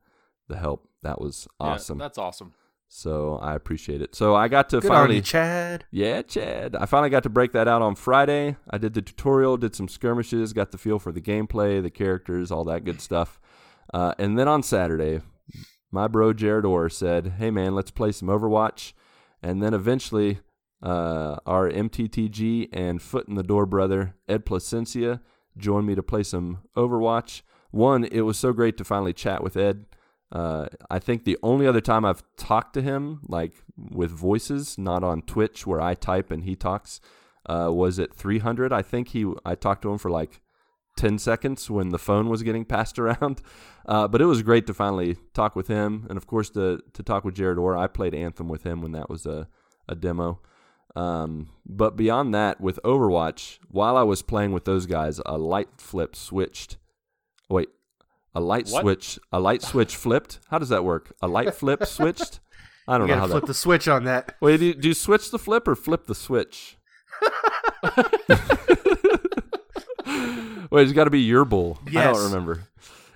the help. That was Yeah, awesome. that's awesome. so I appreciate it. So I got to Good on finally you, Chad. yeah, Chad. I finally got to break that out on Friday. I did the tutorial, did some skirmishes, got the feel for the gameplay, the characters, all that good stuff. Uh, and then on Saturday, my bro Jared Orr said, "Hey man, let's play some Overwatch." And then eventually, uh, our MTTG and foot in the door brother Ed Placencia joined me to play some Overwatch. One, it was so great to finally chat with Ed. Uh, I think the only other time I've talked to him, like with voices, not on Twitch where I type and he talks, uh, was at 300. I think he, I talked to him for like 10 seconds when the phone was getting passed around. Uh, but it was great to finally talk with him. And of course, to, to talk with Jared Orr. I played Anthem with him when that was a, a demo. Um, but beyond that, with Overwatch, while I was playing with those guys, a light flip switched. Wait, a light What? switch, a light switch flipped. How does that work? A light flip switched. I don't know how gotta that. flip the switch on that. Wait, do you, do you switch the flip or flip the switch? Wait, it's got to be your bull. I don't remember.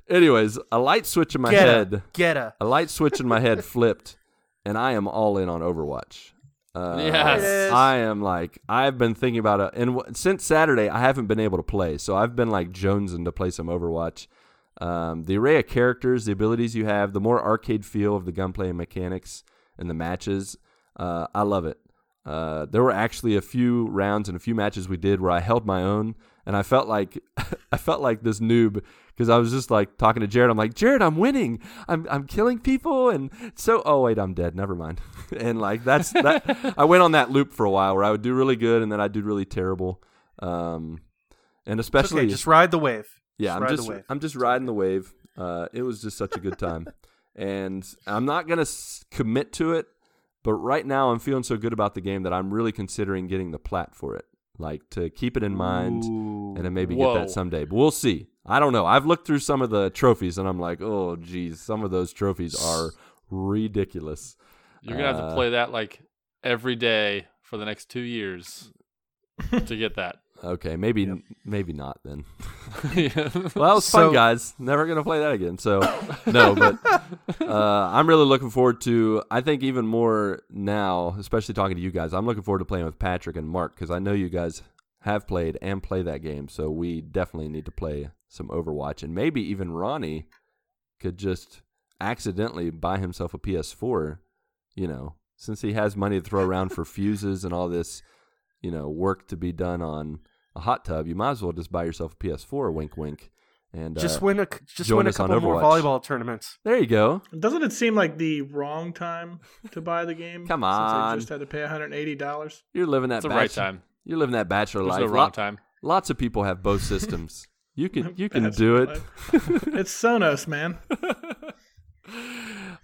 Anyways, a light switch in my Get head. a, get a. A light switch in my head flipped, and I am all in on Overwatch. Uh, Yes. There it is. I am like I've been thinking about it, and w- since Saturday I haven't been able to play, so I've been like jonesing to play some Overwatch. Um, the array of characters, the abilities you have, the more arcade feel of the gunplay and mechanics and the matches, uh, I love it. Uh, there were actually a few rounds and a few matches we did where I held my own, and I felt like I felt like this noob because I was just like talking to Jared. I'm like, Jared, I'm winning. I'm I'm killing people, and so oh wait, I'm dead. Never mind. and like that's that. I went on that loop for a while where I would do really good and then I'd do really terrible. Um, and especially okay, just ride the wave. yeah, Just I'm just. I'm just riding the wave. Uh, it was just such a good time, and I'm not gonna s- commit to it. But right now, I'm feeling so good about the game that I'm really considering getting the plat for it, like to keep it in mind and then maybe get that someday. But we'll see. I don't know. I've looked through some of the trophies and I'm like, oh, geez, some of those trophies are ridiculous. You're gonna have Uh, to play that like every day for the next two years to get that. Okay, maybe maybe not then. Yeah. Well, it was So- fun, guys. Never gonna play that again. So no, but uh, I'm really looking forward to. I think even more now, especially talking to you guys. I'm looking forward to playing with Patrick and Marc because I know you guys have played and play that game. So we definitely need to play some Overwatch, and maybe even Ronnie could just accidentally buy himself a PS4. You know, since he has money to throw around for fuses and all this, you know, work to be done on a hot tub, you might as well just buy yourself a PS4. Wink, wink. And Just uh, win a just win a couple more volleyball tournaments. there you go. Doesn't it seem like the wrong time to buy the game? Come Since on. I just had to pay $180. You're living that It's the right time. You're living that bachelor There's life. no wrong Lot- time. Lots of people have both systems. You can you can do it. It's Sonos, man.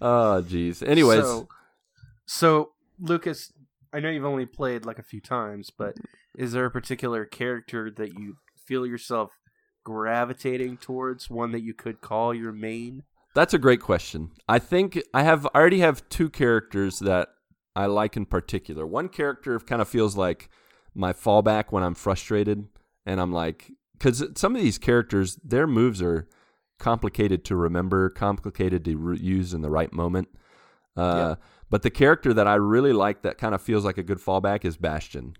oh, jeez. Anyways, so, so Lucas, I know you've only played like a few times, but is there a particular character that you feel yourself gravitating towards? One that you could call your main? That's a great question. I think I have I already have two characters that I like in particular. One character kind of feels like my fallback when I'm frustrated and I'm like cuz some of these characters their moves are complicated to remember, complicated to re- use in the right moment. Uh, but the character that I really like that kind of feels like a good fallback is Bastion.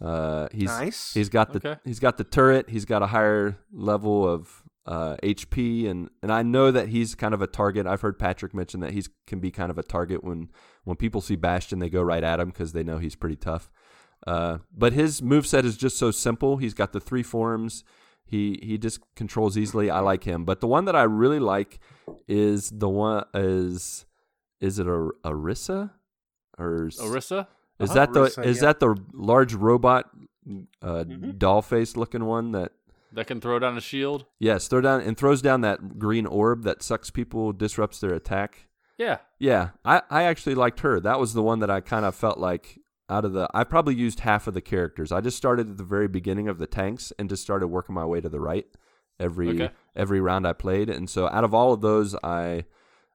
Uh, he's nice. He's got the Okay. he's got the turret. He's got a higher level of uh, HP, and and I know that he's kind of a target. I've heard Patrick mention that he can be kind of a target when when people see Bastion, they go right at him because they know he's pretty tough. Uh, but his moveset is just so simple. He's got the three forms. He he just controls easily. I like him. But the one that I really like is the one is is it a Arissa or s- Orisa? is Uh-huh. that the Orisa, is yeah. that the large robot uh, Mhm. doll face looking one that That can throw down a shield? yes throw down and throws down that green orb that sucks people disrupts their attack. Yeah. Yeah, I I actually liked her. That was the one that I kind of felt like out of the I probably used half of the characters. I just started at the very beginning of the tanks and just started working my way to the right every Okay. every round I played. And so out of all of those, I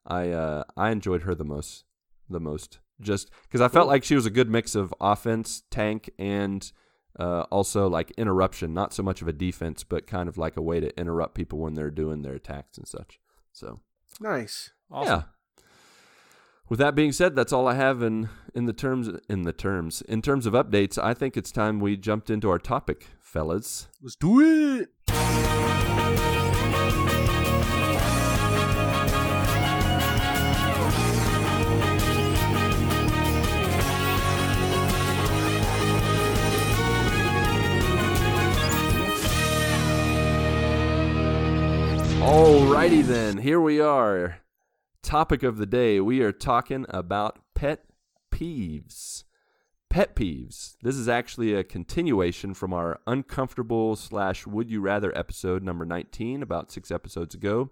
I uh, I enjoyed her the most the most just because I felt like she was a good mix of offense, tank, and uh, also like interruption. Not so much of a defense, but kind of like a way to interrupt people when they're doing their attacks and such. So nice. Awesome. yeah. With that being said, that's all I have in in the terms in the terms in terms of updates. I think it's time we jumped into our topic, fellas. Let's do it. Alrighty then, here we are. Topic of the day. We are talking about pet peeves. Pet peeves. This is actually a continuation from our uncomfortable slash would you rather episode number 19 about six episodes ago.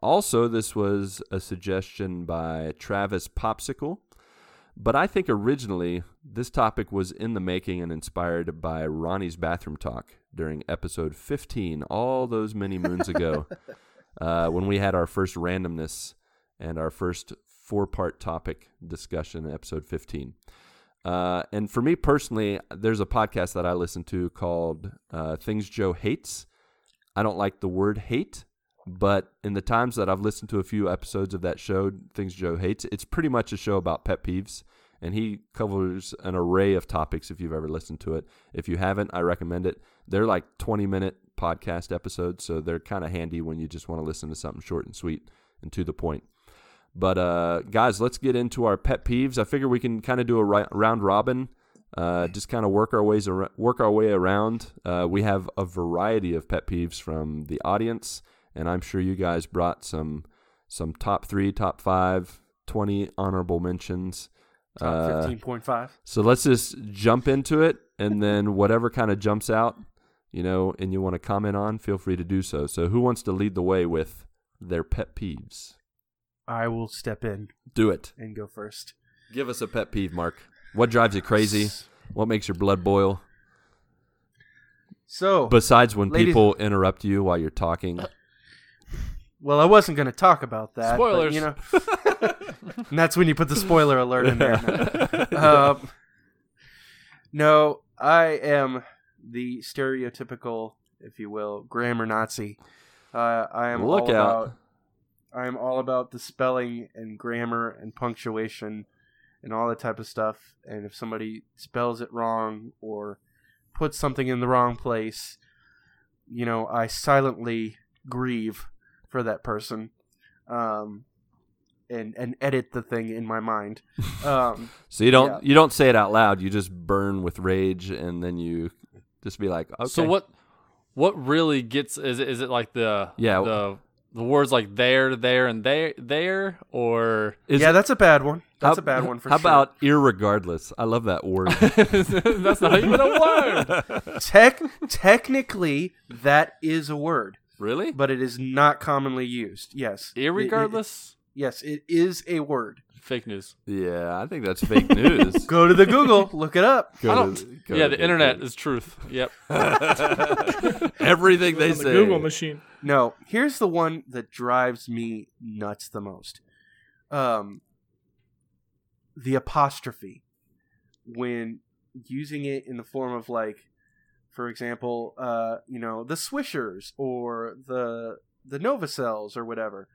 Also, this was a suggestion by Travis Popsicle. But I think originally this topic was in the making and inspired by Ronnie's bathroom talk during episode 15, all those many moons ago, uh, when we had our first randomness and our first four part topic discussion episode 15. Uh, and for me personally, there's a podcast that I listen to called uh, Things Joe Hates. I don't like the word hate, But in the times that I've listened to a few episodes of that show, Things Joe Hates, it's pretty much a show about pet peeves. And he covers an array of topics if you've ever listened to it. If you haven't, I recommend it. They're like 20 minute podcast episodes, so they're kind of handy when you just want to listen to something short and sweet and to the point. But uh, guys, let's get into our pet peeves. I figure we can kind of do a round robin, uh, just kind of work our ways ar- work our way around. Uh, we have a variety of pet peeves from the audience, and I'm sure you guys brought some some top three, top five, 20 honorable mentions. Top Uh, fifteen point five. so let's just jump into it, and then whatever kind of jumps out, you know, and you want to comment on, feel free to do so. So who wants to lead the way with their pet peeves? I will step in Do it. and go first. Give us a pet peeve, Marc. What drives you crazy? What makes your blood boil? So, Besides when Ladies- people interrupt you while you're talking. well, I wasn't going to talk about that. but, Spoilers. you know, and that's when you put the spoiler alert in there. um, no, I am the stereotypical, if you will, grammar Nazi. Uh, I am Look all out. about. I am all about the spelling and grammar and punctuation and all that type of stuff. And if somebody spells it wrong or puts something in the wrong place, you know, I silently grieve for that person. Um, and, and edit the thing in my mind. Um, So you don't Yeah. you don't say it out loud. You just burn with rage, and then you just be like, okay. So what what really gets is it is it like the Yeah. the the words like there, there, and there, there, or Is yeah, it- that's a bad one. That's how- a bad one for How sure. How about irregardless? I love that word. that's not even a word. Tech, technically, that is a word, really? but it is not commonly used. Yes. It- it- Irregardless, yes, it is a word. Fake news. Yeah, I think that's fake news. Go to the Google, look it up. Go I don't- go yeah, to the internet is truth. Yep. Everything they on the say. Google machine. No, here's the one that drives me nuts the most. Um, the apostrophe when using it in the form of like, for example, uh, you know, the Swishers or the the Novosels or whatever.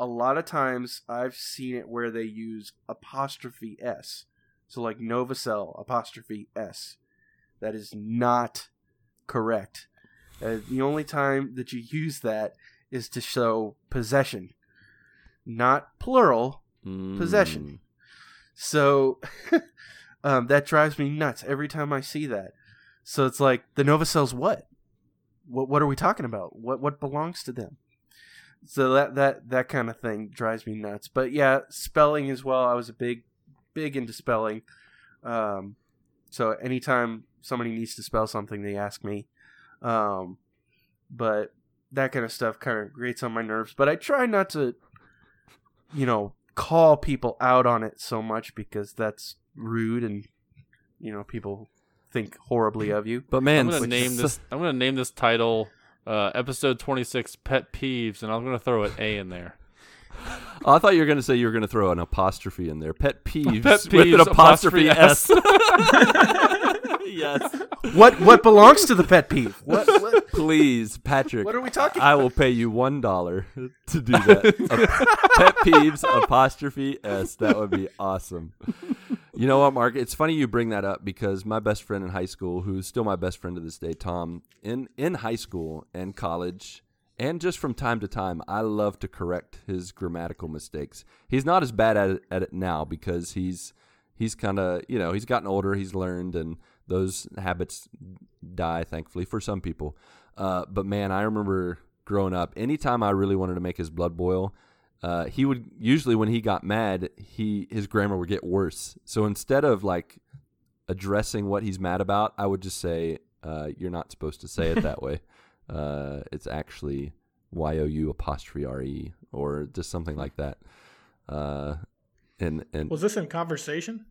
A lot of times I've seen it where they use apostrophe s, so like Novosel apostrophe s. That is not correct. Uh, the only time that you use that is to show possession, not plural. possession. Mm. So um, that drives me nuts every time I see that. So it's like the Novosel's what? What what are we talking about? What what belongs to them? So that that that kind of thing drives me nuts. But yeah, spelling as well. I was a big big into spelling. Um, so anytime somebody needs to spell something, they ask me. Um, but that kind of stuff kind of grates on my nerves. But I try not to, you know, call people out on it so much because that's rude and you know people think horribly of you. But man, I'm gonna name this. I'm gonna name this title, uh, episode 26, pet peeves, and I'm gonna throw an A in there. Oh, I thought you were going to say you were going to throw an apostrophe in there. Pet peeves, Pet with an peeves, apostrophe, apostrophe s. yes, What what belongs to the pet peeve? What, what please, Patrick. what are we talking? I will pay you one dollar to do that. Pet peeves apostrophe s. That would be awesome. You know what, Marc? It's funny you bring that up because my best friend in high school, who's still my best friend to this day, Tom, in in high school and college, and just from time to time, I love to correct his grammatical mistakes. He's not as bad at it, at it now because he's he's kind of you know he's gotten older, he's learned, and those habits die, thankfully for some people. Uh, but man, I remember growing up, anytime I really wanted to make his blood boil, uh, he would usually when he got mad, he his grammar would get worse. So instead of like addressing what he's mad about, I would just say, uh, "You're not supposed to say it that way. Uh, it's actually y o u apostrophe r e or just something like that." Uh, and and Was this in conversation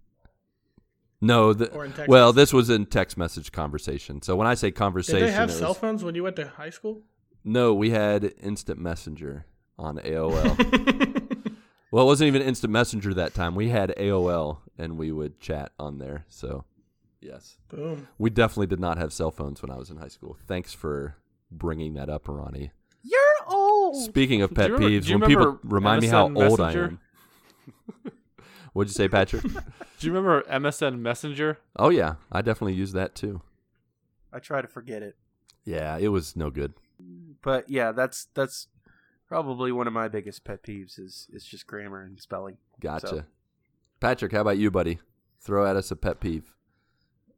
no, the, or in text? well, this was in text message conversation. So when I say conversation, did they have was- cell phones when you went to high school? No, we had Instant Messenger on AOL. well, it wasn't even Instant Messenger that time. We had AOL, and we would chat on there. So, yes, Boom. we definitely did not have cell phones when I was in high school. Thanks for bringing that up, Ronnie. You're old. Speaking of Do pet you remember- peeves, do you when people remember remind me how MSN old I am. What'd you say, Patrick? Do you remember MSN Messenger? oh yeah, I definitely used that too. I try to forget it. Yeah, it was no good. But yeah, that's that's probably one of my biggest pet peeves is is just grammar and spelling. Gotcha. So- Patrick, how about you, buddy? Throw at us a pet peeve.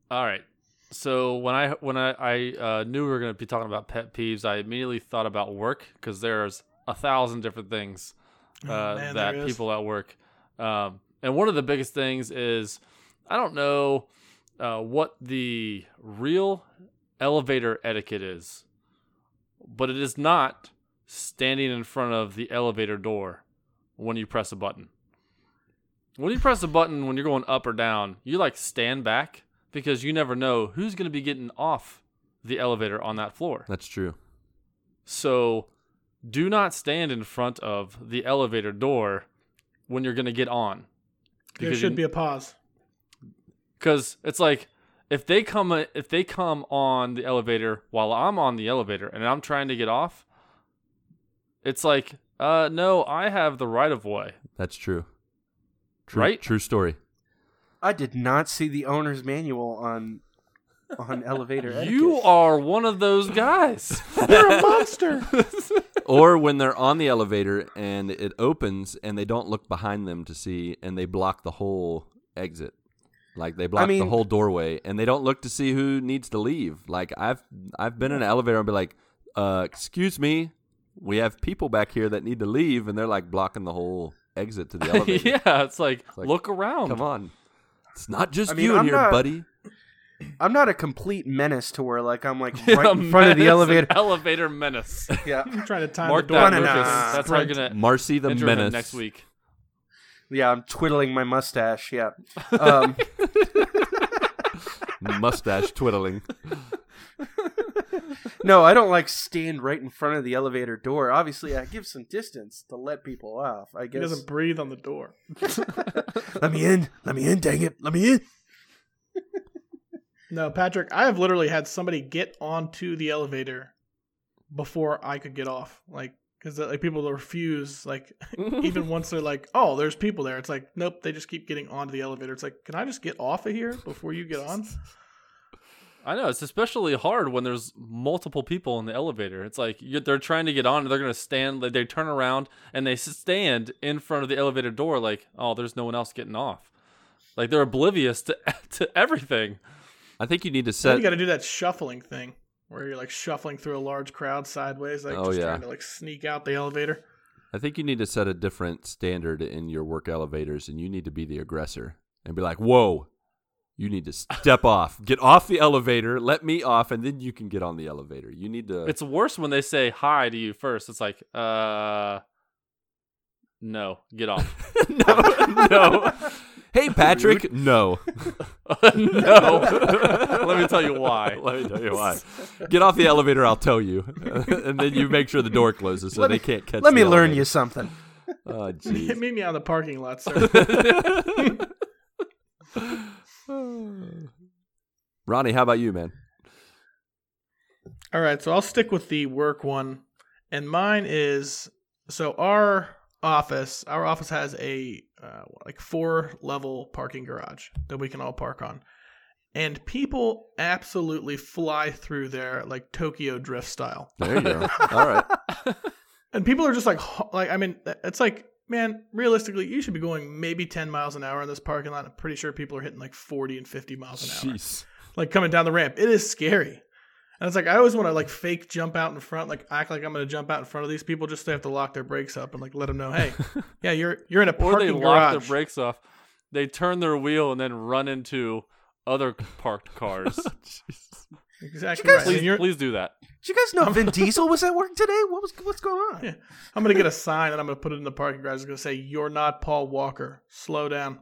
All right. So when I when I, I uh, knew we were going to be talking about pet peeves, I immediately thought about work because there's a thousand different things uh, Oh, man, that people at work. Um, and one of the biggest things is I don't know uh, what the real elevator etiquette is, but it is not standing in front of the elevator door when you press a button. When you press a button when you're going up or down, you like stand back because you never know who's going to be getting off the elevator on that floor. That's true. So do not stand in front of the elevator door when you're going to get on. There should be a pause. because it's like if they come if they come on the elevator while I'm on the elevator and I'm trying to get off, it's like uh no, I have the right of way. That's true. True Right? True story. I did not see the owner's manual on on elevator etiquette. You are one of those guys. You're a monster. or when they're on the elevator and it opens and they don't look behind them to see and they block the whole exit. Like they block the mean- whole doorway and they don't look to see who needs to leave. Like I've I've been in an elevator and be like, uh, excuse me, we have people back here that need to leave and they're like blocking the whole exit to the elevator. yeah, it's like, like, look around. Come on. It's not just I mean, you in I'm here, not- buddy. I'm not a complete menace to where like I'm like right in front of the elevator. elevator menace. Yeah, I'm trying to time Mark the door. that, Banana. Lucas. That's how you're gonna Marcy the Menace. next week. yeah. I'm twiddling my mustache. Yeah. Um, Mustache twiddling. No, I don't like stand right in front of the elevator door. Obviously, I give some distance to let people off. I He guess. doesn't breathe on the door. let me in. Let me in. Dang it. Let me in. No, Patrick, I have literally had somebody get onto the elevator before I could get off. Like, because uh, like people refuse. Like, even once they're like, "Oh, there's people there," it's like, nope. They just keep getting onto the elevator. It's like, can I just get off of here before you get on? I know it's especially hard when there's multiple people in the elevator. It's like you they're trying to get on, and they're gonna stand. Like they turn around and they stand in front of the elevator door, like, oh, there's no one else getting off. Like they're oblivious to to everything. I think you need to Then set you got to do that shuffling thing where you're like shuffling through a large crowd sideways, like Oh, just yeah. trying to like sneak out the elevator. I think you need to set a different standard in your work elevators, and you need to be the aggressor and be like, "Whoa, you need to step off, get off the elevator, let me off, and then you can get on the elevator." You need to. It's worse when they say hi to you first. It's like, uh, no, get off. no, no. Hey, Patrick. No. no. Let me tell you why. Let me tell you why. Get off the elevator. I'll tell you, and then you make sure the door closes so Let they me- can't catch. Let the me learn elevator. you something. Oh, jeez. Meet me out in the parking lot, sir. Ronnie, how about you, man? All right, so I'll stick with the work one, and mine is so our office. Our office has a uh, like four level parking garage that we can all park on, and people absolutely fly through there like Tokyo Drift style. There you go. All right. And people are just like, like I mean, it's like, man, realistically, you should be going maybe ten miles an hour in this parking lot. I'm pretty sure people are hitting like forty and fifty miles an hour, Jeez. like coming down the ramp. It is scary. And it's like I always want to like fake jump out in front, like act like I'm going to jump out in front of these people, just so they have to lock their brakes up and like let them know, hey, yeah, you're you're in a parking Or they parking lock their brakes off. They turn their wheel and then run into other parked cars. Exactly You right. guys- And please, you're- please do that. Did you guys know Vin Diesel was at work today? What was what's going on? Yeah. I'm gonna get a sign and I'm gonna put it in the parking garage. It's gonna say, "You're not Paul Walker. Slow down."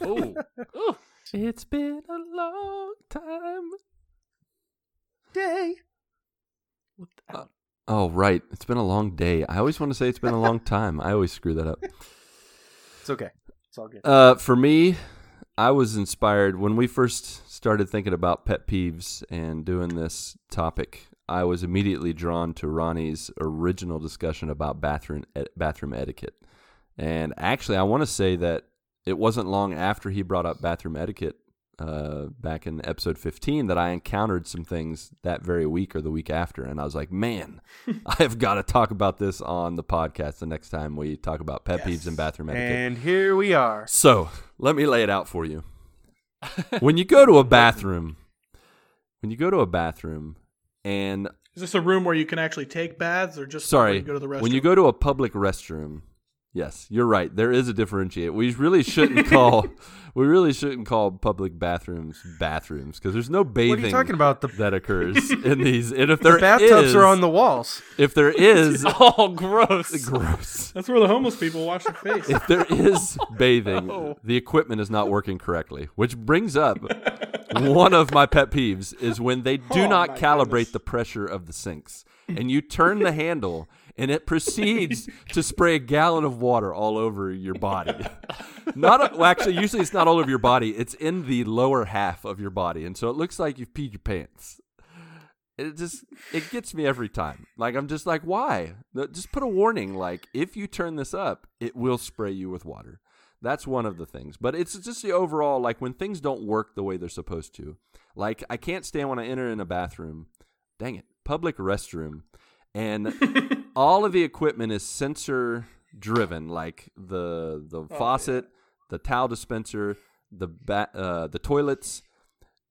Oh, Ooh. It's been a long time. Day. Oh, right. It's been a long day. I always want to say it's been a long time. I always screw that up. It's okay. It's all good. Uh, for me, I was inspired when we first started thinking about pet peeves and doing this topic. I was immediately drawn to Ronnie's original discussion about bathroom bathroom etiquette. And actually, I want to say that it wasn't long after he brought up bathroom etiquette uh, back in episode 15 that I encountered some things that very week or the week after. And I was like, man, I have got to talk about this on the podcast the next time we talk about pet peeves and bathroom etiquette. And here we are. So let me lay it out for you. when you go to a bathroom, when you go to a bathroom, and Is this a room where you can actually take baths, or just sorry, go to the restroom? when you go to a public restroom, yes, you're right. There is a differentiate. We really shouldn't call, we really shouldn't call public bathrooms bathrooms because there's no bathing What are you talking about? The, that occurs in these. And if there the bathtubs is- are on the walls. if there is oh, gross. gross. That's where the homeless people wash their face. if there is bathing, No. the equipment is not working correctly, which brings up one of my pet peeves is when they do Oh, not calibrate goodness. the pressure of the sinks and you turn the handle and it proceeds to spray a gallon of water all over your body. Not well, actually usually it's not all over your body, it's in the lower half of your body and so it looks like you've peed your pants. It just it gets me every time. Like I'm just like, why? Just put a warning. Like if you turn this up, it will spray you with water. That's one of the things. But it's just the overall like when things don't work the way they're supposed to. Like I can't stand when I enter in a bathroom. Dang it, public restroom, and all of the equipment is sensor driven. Like the the faucet, the towel dispenser, the ba- uh, the toilets,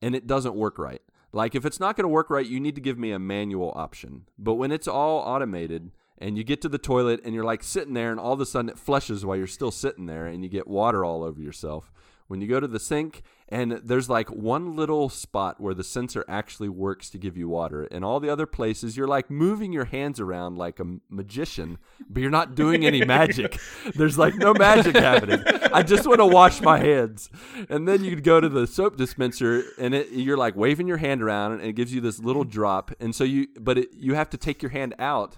and it doesn't work right. Like if it's not going to work right, you need to give me a manual option. But when it's all automated and you get to the toilet and you're like sitting there and all of a sudden it flushes while you're still sitting there and you get water all over yourself. When you go to the sink and there's like one little spot where the sensor actually works to give you water and all the other places you're like moving your hands around like a magician, but you're not doing any magic. There's like no magic happening. I just want to wash my hands. And then you go to the soap dispenser and it, you're like waving your hand around and it gives you this little drop. And so you, but it, you have to take your hand out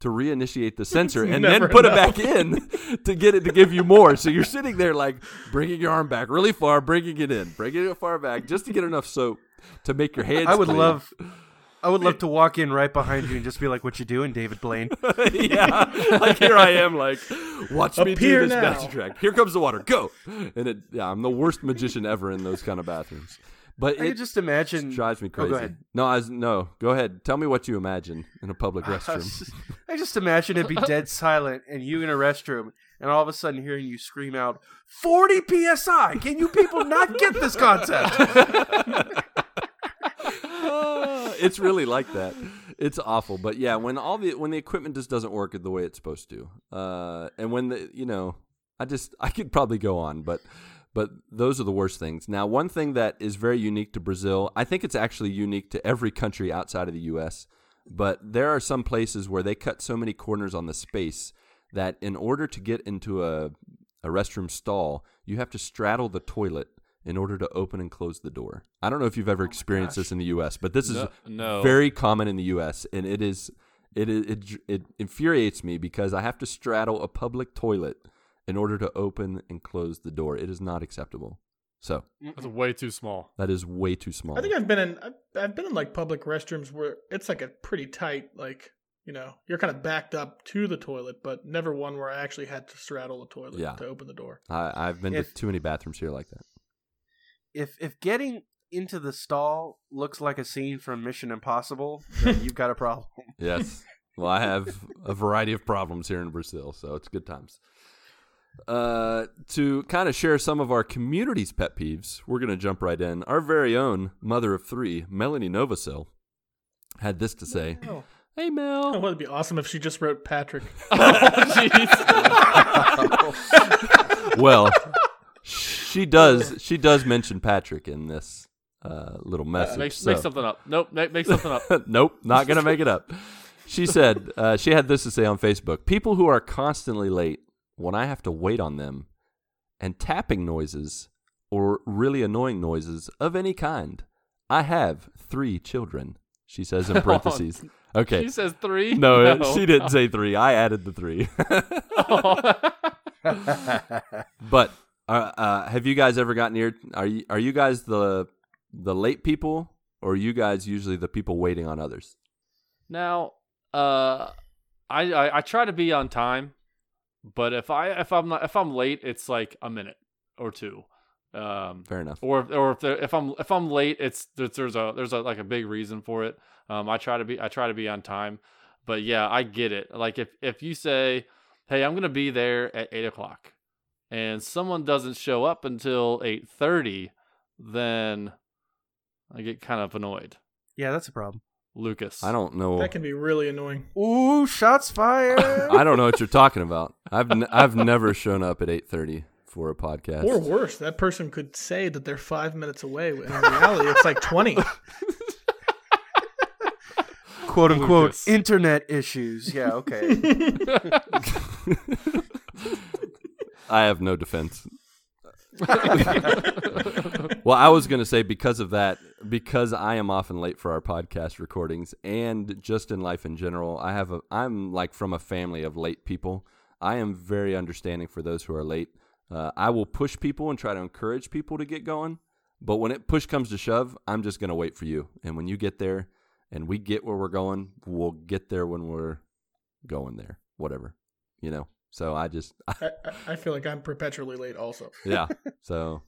to reinitiate the sensor and then put it back in to get it to give you more. So you're sitting there like bringing your arm back really far, bringing it in, bringing it far back just to get enough soap to make your hands. I would clean. love, I would love to walk in right behind you and just be like, "What you doing, David Blaine?" yeah, like here I am, like watch me do this now. magic trick. Here comes the water, go! And it, yeah, I'm the worst magician ever in those kind of bathrooms. But I it just imagine. drives me Oh, crazy. ahead. No, I was, no, go ahead. Tell me what you imagine in a public restroom. I just imagine it'd be dead silent and you in a restroom, and all of a sudden hearing you scream out, "40 psi!" Can you people not get this concept? it's really like that. It's awful, but yeah, when all the when the equipment just doesn't work the way it's supposed to, uh, and when the you know, I just I could probably go on, but but those are the worst things. Now, one thing that is very unique to Brazil, I think it's actually unique to every country outside of the U.S. But there are some places where they cut so many corners on the space that in order to get into a a restroom stall, you have to straddle the toilet in order to open and close the door. I don't know if you've ever oh experienced this in the U.S., but this is No, no. very common in the U.S. and it is it, is- it it infuriates me because I have to straddle a public toilet in order to open and close the door. It is not acceptable. So That's way too small. that is way too small. I think I've been in I've, I've been in like public restrooms where it's like a pretty tight like you know you're kind of backed up to the toilet, but never one where I actually had to straddle the toilet Yeah. to open the door. I, I've been If- to too many bathrooms here like that. if if getting into the stall looks like a scene from Mission Impossible, then you've got a problem. Yes. Well, I have a variety of problems here in Brazil, so it's good times. Uh, to kind of share some of our community's pet peeves, we're going to jump right in. Our very own mother of three, Melanie Novosel, had this to say. Oh, Hey, oh Mel. well, it'd be awesome if she just wrote Patrick. well, she does. She does mention Patrick in this uh, little message. make, so- make something up. Nope, make, make something up. nope, not gonna make it up. She said uh, she had this to say on Facebook: People who are constantly late when I have to wait on them, and tapping noises or really annoying noises of any kind. I have three children. She says in parentheses. Okay. She says three. No, she didn't say three. I added the three. but uh, uh, have you guys ever gotten near? Are you are you guys the the late people, or are you guys usually the people waiting on others? Now, uh, I, I I try to be on time, but if I if I'm not if I'm late, it's like a minute or two. Um, Fair enough. or or if if I'm if I'm late, it's there's, there's a there's a like a big reason for it. Um, I try to be I try to be on time, but yeah, I get it. Like if if you say, hey, I'm gonna be there at eight o'clock, and someone doesn't show up until eight thirty, then I get kind of annoyed. Yeah, that's a problem. Lucas, I don't know. That can be really annoying. Ooh, shots fired. I don't know what you're talking about. I've n- I've never shown up at 8:30 for a podcast. Or worse, that person could say that they're five minutes away, and in reality, it's like 20. Quote unquote Lucas. internet issues. Yeah, okay. I have no defense. well, I was going to say because of that, because I am often late for our podcast recordings and just in life in general, I have a I'm like from a family of late people. I am very understanding for those who are late. Uh, I will push people and try to encourage people to get going, but when it push comes to shove, I'm just going to wait for you. And when you get there and we get where we're going, we'll get there when we're going there. Whatever. You know. So I just I, I- I feel like I'm perpetually late also. yeah. So,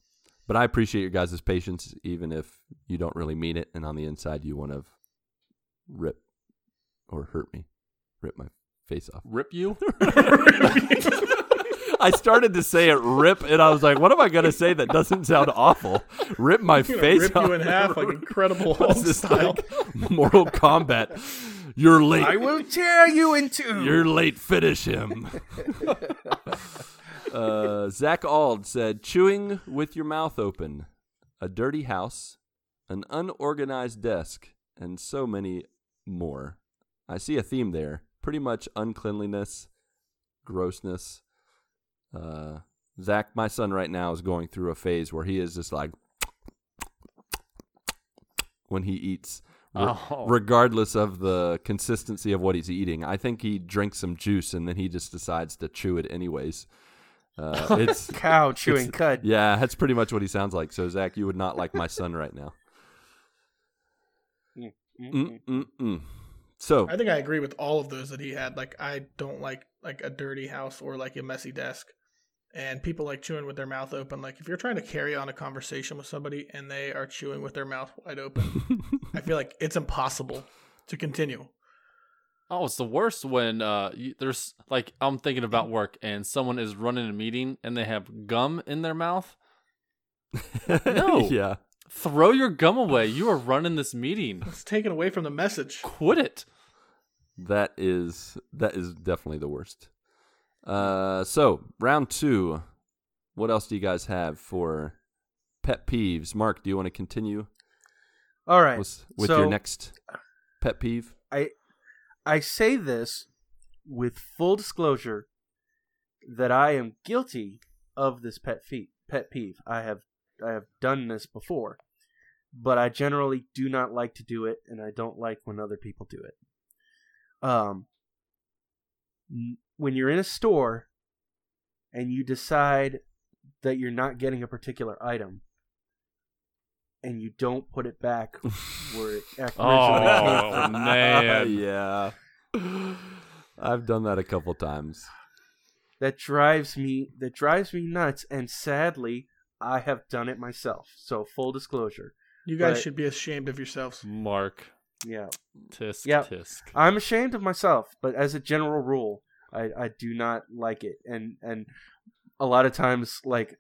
but I appreciate your guys' patience, even if you don't really mean it, and on the inside you want to rip or hurt me, rip my face off. rip you. I started to say it, rip, and I was like, "What am I gonna say that doesn't sound awful? Rip my face rip off you in half like Incredible Hulk this style. like? Mortal Kombat. You're late. I will tear you in two. You're late. Finish him. Uh, Zach Auld said, "Chewing with your mouth open, a dirty house, an unorganized desk, and so many more. I see a theme there. Pretty much uncleanliness, grossness. Uh, Zach, my son right now is going through a phase where he is just like." When he eats, re- Oh. regardless of the consistency of what he's eating. I think he drinks some juice and then he just decides to chew it anyways. Uh, it's Cow chewing It's- cud. yeah, that's pretty much what he sounds like. So Zach, you would not like my son right now. Mm-mm. Mm-mm-mm. So I think I agree with all of those that he had. Like I don't like like a dirty house or like a messy desk. And people like chewing with their mouth open. Like if you're trying to carry on a conversation with somebody and they are chewing with their mouth wide open, I feel like it's impossible to continue. Oh, it's the worst when uh you, there's like I'm thinking about work and someone is running a meeting and they have gum in their mouth. No. yeah, Throw your gum away. You are running this meeting. It's taken away from the message. Quit it. that is that is definitely the worst. Uh, so round two. What else do you guys have for pet peeves? Marc, do you want to continue All right. with, with so your next pet peeve? I I say this with full disclosure that I am guilty of this pet pet peeve. I have I have done this before, but I generally do not like to do it, and I don't like when other people do it. Um, when you're in a store and you decide that you're not getting a particular item, and you don't put it back where it oh, originally came Oh from. man. yeah. I've done that a couple times. that drives me that drives me nuts and sadly i have done it myself so full disclosure You guys Right. should be ashamed of yourselves. Marc. yeah Tisk Yep. tisk. i'm ashamed of myself but as a general rule i i do not like it and and a lot of times like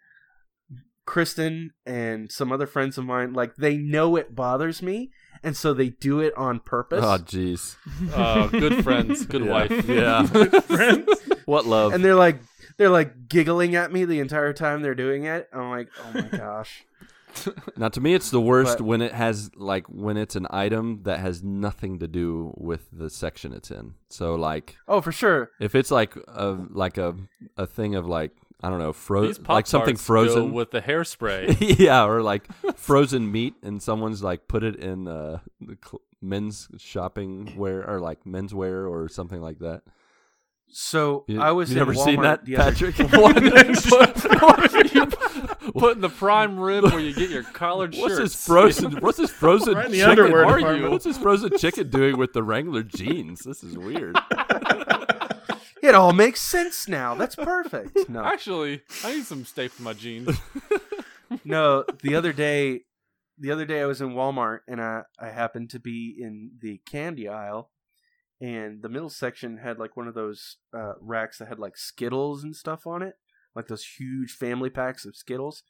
kristen and some other friends of mine like they know it bothers me and so they do it on purpose Oh, jeez. Uh, good friends, good Yeah. wife. Yeah. good Friends? what love? and they're like they're like giggling at me the entire time they're doing it i'm like oh my gosh Now, to me, it's the worst But- when it has like when it's an item that has nothing to do with the section it's in. So, like, oh for sure if it's like a like a a thing of like I don't know, frozen like something frozen go with the hairspray. yeah, or like frozen meat, and someone's like put it in uh, the cl- men's shopping wear or like menswear or something like that. So You, I was you in never seen that, the other- Patrick? putting the prime rib where you get your collared What's shirts. this frozen? What's this frozen Right in the chicken? are department. you? What's this frozen chicken doing with the Wrangler jeans? This is weird. It all makes sense now. That's perfect. No, Actually, I need some steak for my jeans. no. The other day, the other day I was in Walmart and I I happened to be in the candy aisle, and the middle section had like one of those uh, racks that had like Skittles and stuff on it, like those huge family packs of Skittles.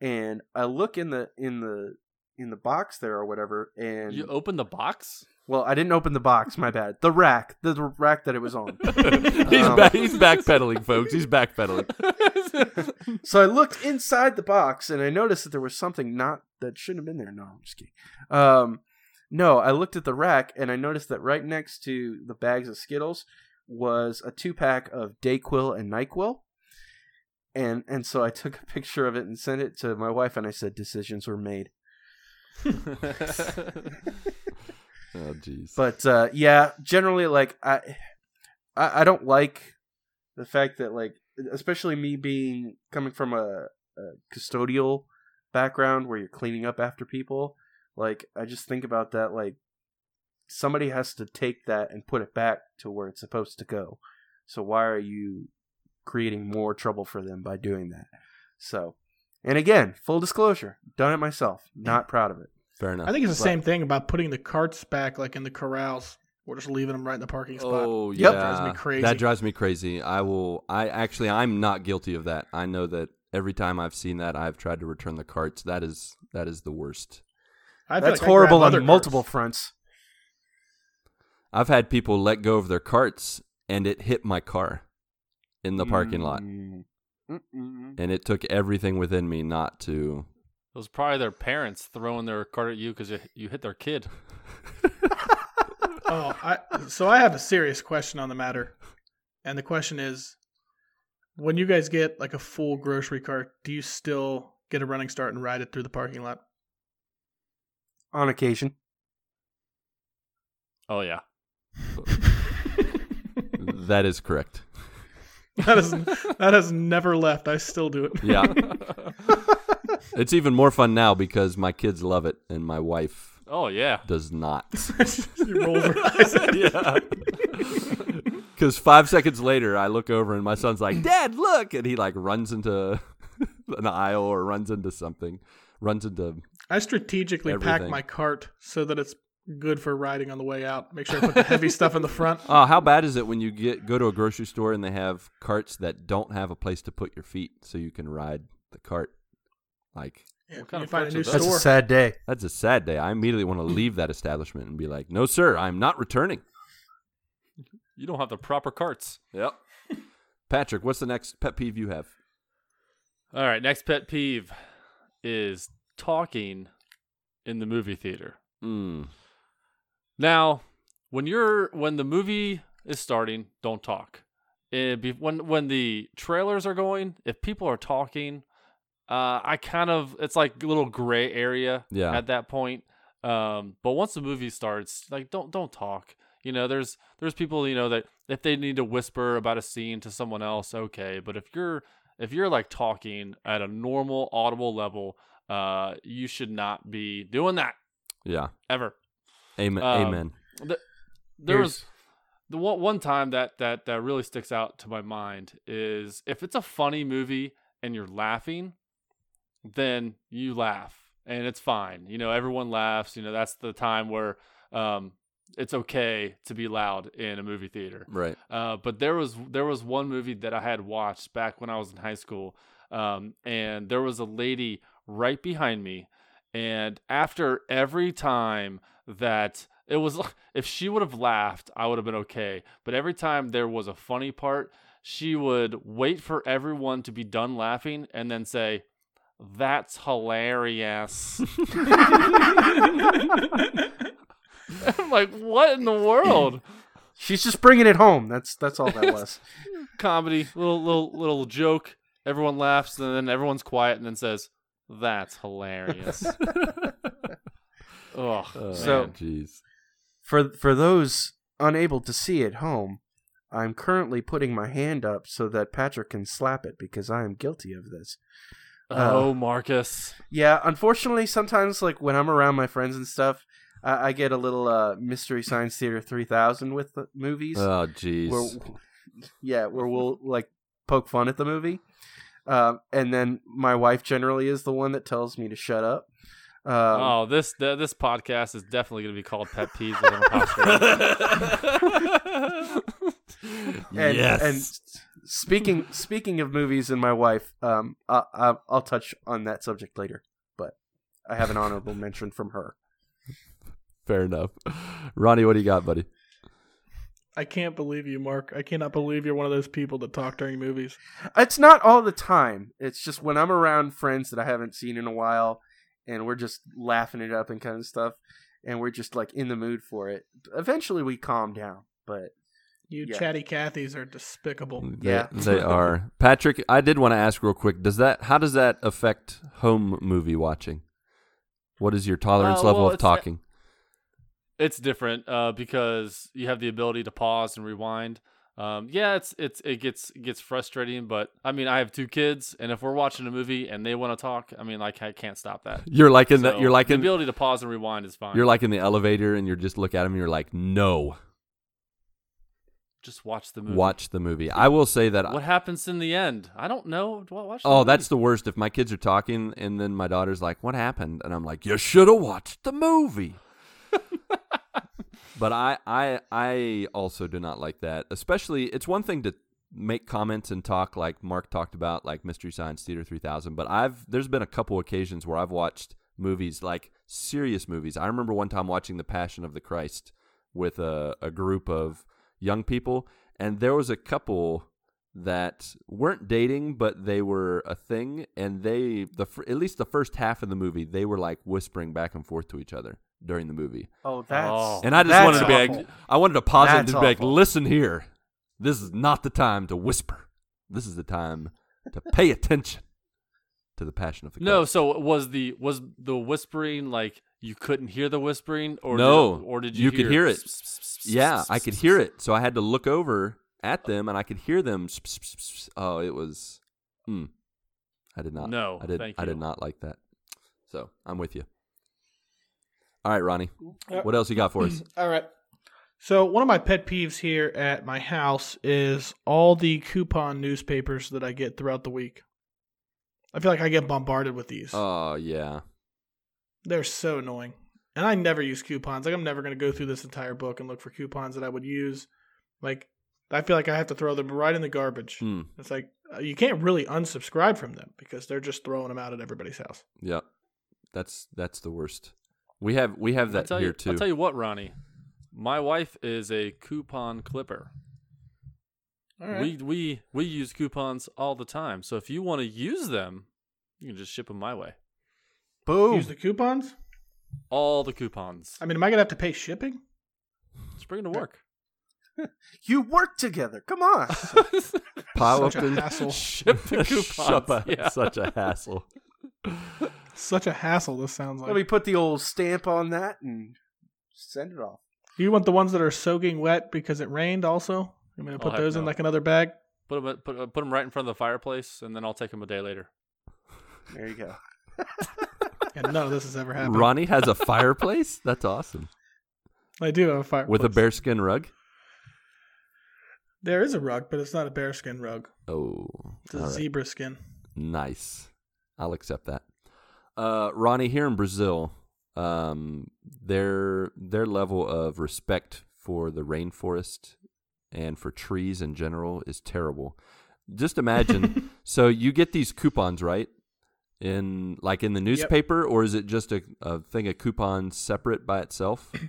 And I look in the in the in the box there or whatever, and You open the box? Well, I didn't open the box. My bad. The rack, the, the rack that it was on. he's Um, back. He's backpedaling, folks. He's backpedaling. So I looked inside the box and I noticed that there was something not that shouldn't have been there. No, I'm just kidding. Um, no, I looked at the rack and I noticed that right next to the bags of Skittles was a two pack of Dayquil and Nyquil. And and so I took a picture of it and sent it to my wife and I said decisions were made. Oh, jeez. But uh, yeah, generally like I, I I don't like the fact that like especially me being coming from a, a custodial background where you're cleaning up after people. Like I just think about that like somebody has to take that and put it back to where it's supposed to go. So why are you creating more trouble for them by doing that? So, and again, full disclosure, done it myself. Not proud of it. Fair enough. I think it's the Right. same thing about putting the carts back, like in the corrals. We're just leaving them right in the parking spot. Oh Yep. yeah, Drives me crazy. that drives me crazy. I will. I actually, I'm not guilty of that. I know that every time I've seen that, I've tried to return the carts. That is that is the worst. I That's like horrible on multiple carts. fronts. I've had people let go of their carts, and it hit my car in the parking lot, Mm. Mm-mm. and it took everything within me not to. It was probably their parents throwing their cart at you because you, you hit their kid. Oh, I, so I have a serious question on the matter, and the question is: When you guys get like a full grocery cart, do you still get a running start and ride it through the parking lot? On occasion. Oh yeah. That is correct. That is that has never left. I still do it. Yeah, it's even more fun now because my kids love it, and my wife oh yeah. does not. she rolls her eyes. yeah. Because five seconds later, I look over and my son's like, "Dad, look!" and he like runs into an aisle or runs into something, runs into. I strategically pack Everything. my cart so that it's good for riding on the way out. Make sure I put the heavy stuff in the front. Oh, how bad is it when you get go to a grocery store and they have carts that don't have a place to put your feet, so you can ride the cart? Like Yeah, What kind of find a new are those? That's a sad day. that's a sad day. I immediately want to leave that establishment and be like, "No, sir, I'm not returning." You don't have the proper carts. Yep. Patrick, what's the next pet peeve you have? All right. Next pet peeve is talking in the movie theater. Mm. Now, when you're when the movie is starting, don't talk. Eh, be- when when the trailers are going, if people are talking, uh, I kind of it's like a little gray area Yeah. at that point. Um, but once the movie starts, like don't don't talk. You know, there's there's people you know that if they need to whisper about a scene to someone else, okay. But if you're if you're like talking at a normal audible level, uh, you should not be doing that Yeah. ever. Amen. Um, Amen. There was the one one time that that that really sticks out to my mind is if it's a funny movie and you're laughing, then you laugh and it's fine. You know, everyone laughs. You know, that's the time where um, it's okay to be loud in a movie theater. Right. Uh, but there was there was one movie that I had watched back when I was in high school, um, and there was a lady right behind me, and after every time that it was, if she would have laughed, I would have been okay. But every time there was a funny part, she would wait for everyone to be done laughing and then say, "That's hilarious." I'm like, what in the world? She's just bringing it home. That's that's all that was. comedy, little little little joke. Everyone laughs, and then everyone's quiet, and then says, "That's hilarious." Ugh. Oh, So- man. jeez. for for those unable to see at home, I'm currently putting my hand up so that Patrick can slap it because I am guilty of this. Oh, Marcus. Yeah, unfortunately, sometimes like when I'm around my friends and stuff, I, I get a little uh, Mystery Science Theater 3000 with the movies. Oh, jeez. yeah, where we'll like poke fun at the movie, um, and then my wife generally is the one that tells me to shut up. Um, oh, this th- this podcast is definitely going to be called Pet Peeves with Imposter. and, yes. And speaking speaking of movies and my wife, um, I, I, I'll touch on that subject later, but I have an honorable mention from her. Fair enough. Ronnie, what do you got, buddy? I can't believe you, Marc. I cannot believe you're one of those people that talk during movies. It's not all the time. It's just when I'm around friends that I haven't seen in a while, and we're just laughing it up and kind of stuff, and we're just like in the mood for it. Eventually, we calm down, but You Yeah. chatty Cathys are despicable. Yeah. they are. Patrick, I did want to ask real quick. Does that how does that affect home movie watching? What is your tolerance Uh, level well, of it's- talking? it's different uh, because you have the ability to pause and rewind. Um, yeah, it's it's it gets it gets frustrating, but I mean, I have two kids, and if we're watching a movie and they want to talk, I mean, like I can't stop that. You're like in the you're like the ability to pause and rewind is fine. you're like in the elevator and you're just look at them, and you're like, "No, just watch the movie. watch the movie." I will say that what happens in the end? I don't know. Wa- Watch. Oh, movie. that's the worst. If my kids are talking and then my daughter's like, "What happened?" and I'm like, "You should have watched the movie." but I, I, I also do not like that. Especially, it's one thing to make comments and talk like Marc talked about, like Mystery Science Theater 3000. But I've there's been a couple occasions where I've watched movies like serious movies. I remember one time watching The Passion of the Christ with a, a group of young people, and there was a couple that weren't dating, but they were a thing, and they the fir- at least the first half of the movie they were like whispering back and forth to each other during the movie, oh, that's Oh. and I just wanted to be awful. like, I wanted to pause it and That's just be like, listen here, this is not the time to whisper. This is the time to pay attention to the passion of the no. Christ. So was the was the whispering like you couldn't hear the whispering, or No, did, or did you? you could hear it. it. Yeah, I could hear it, so I had to look over at them, and I could hear them. Oh, it was. Mm, I did not. No, I did. thank I did not like that. So I'm with you. All right, Ronnie. Uh, What else you got for us? All right. So one of my pet peeves here at my house is all the coupon newspapers that I get throughout the week. I feel like I get bombarded with these. Oh yeah. They're so annoying. And I never use coupons. Like I'm never going to go through this entire book and look for coupons that I would use. Like I feel like I have to throw them right in the garbage. Hmm. It's like uh, you can't really unsubscribe from them because they're just throwing them out at everybody's house. Yep. That's that's the worst. We have we have that tell here you. too. I'll tell you what, Ronnie. My wife is a coupon clipper. All right. We we we use coupons all the time. So if you want to use them, you can just ship them my way. Boom. use the coupons. All the coupons. I mean, am I gonna have to pay shipping? Just bring them to work. you work together. Come on. Pile Such up a the hassle. Ship the Shut coupons. up. Yeah. Such a hassle. Such a hassle. This sounds like. Let me put the old stamp on that and send it off. you want the ones that are soaking wet because it rained? Also, I'm gonna Oh, put heck those in no. like another bag. Put them put, uh, put them right in front of the fireplace, and then I'll take them a day later. There you go. And none of this has ever happened. Ronnie has a fireplace. That's awesome. I do have a fire With a bearskin rug. There is a rug, but it's not a bearskin rug. Oh, It's a right. zebra skin. Nice. I'll accept that. Uh, Ronnie, here in Brazil, um, their their level of respect for the rainforest and for trees in general is terrible. Just imagine. so you get these coupons, right? In like in the newspaper, or is it just a, a thing a coupon separate by itself?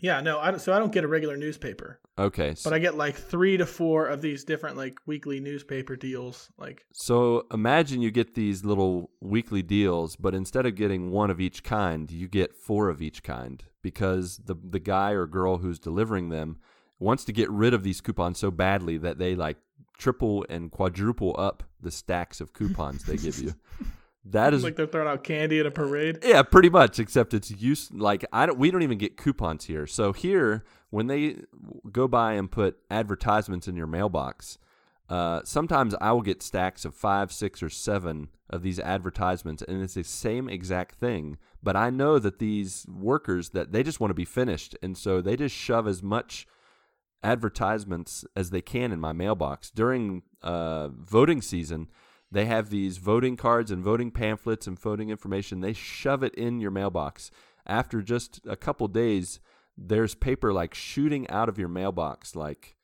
Yeah, no, I don't, so I don't get a regular newspaper, Okay, but I get like three to four of these different like weekly newspaper deals. Like, So imagine you get these little weekly deals, but instead of getting one of each kind, you get four of each kind because the the guy or girl who's delivering them wants to get rid of these coupons so badly that they like triple and quadruple up the stacks of coupons they give you. That is like they're throwing out candy at a parade. yeah, pretty much. Except it's use like I don't. We don't even get coupons here. So here, when they go by and put advertisements in your mailbox, uh, sometimes I will get stacks of five, six, or seven of these advertisements, and it's the same exact thing. But I know that these workers that they just want to be finished, and so they just shove as much advertisements as they can in my mailbox during uh, voting season. They have these voting cards and voting pamphlets and voting information. They shove it in your mailbox. After just a couple days, there's paper like shooting out of your mailbox, like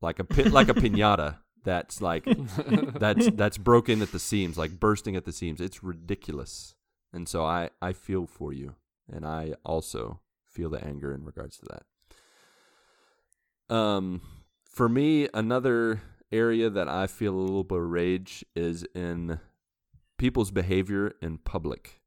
like a pit, like a pinata. That's like that's that's broken at the seams, like bursting at the seams. It's ridiculous, and so I I feel for you, and I also feel the anger in regards to that. Um, for me, another area that I feel a little bit of rage is in people's behavior in public.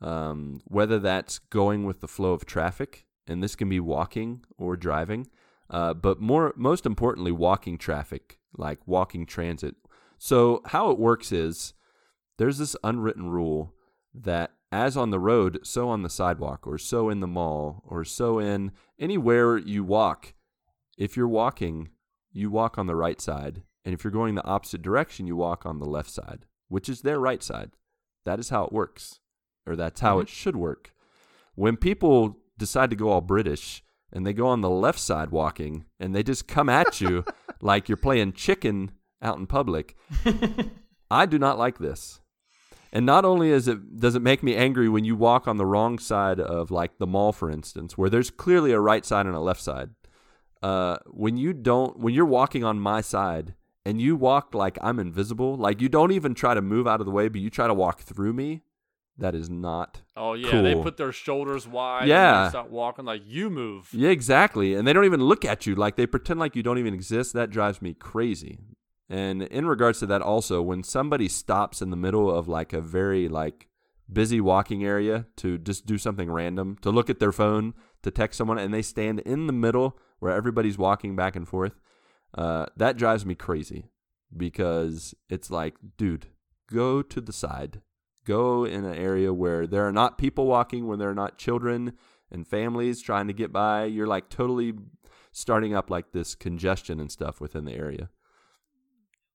Um, whether that's going with the flow of traffic, and this can be walking or driving, uh, but more most importantly, walking traffic, like walking transit. So how it works is there's this unwritten rule that as on the road, so on the sidewalk, or so in the mall, or so in anywhere you walk. If you're walking, you walk on the right side. And if you're going the opposite direction, you walk on the left side, which is their right side. That is how it works, or that's how mm-hmm. it should work. When people decide to go all British and they go on the left side walking and they just come at you like you're playing chicken out in public, I do not like this. And not only is it does it make me angry when you walk on the wrong side of like the mall, for instance, where there's clearly a right side and a left side. Uh, when you don't, when you're walking on my side and you walk like I'm invisible, like you don't even try to move out of the way, but you try to walk through me, that is not. Oh yeah, they put their shoulders wide. Yeah. and they start walking like you move. Yeah, exactly. And they don't even look at you. Like they pretend like you don't even exist. That drives me crazy. And in regards to that also, when somebody stops in the middle of like a very like busy walking area to just do something random, to look at their phone, to text someone and they stand in the middle where everybody's walking back and forth, uh, that drives me crazy because it's like, dude, go to the side. Go in an area where there are not people walking, where there are not children and families trying to get by. You're like totally starting up like this congestion and stuff within the area.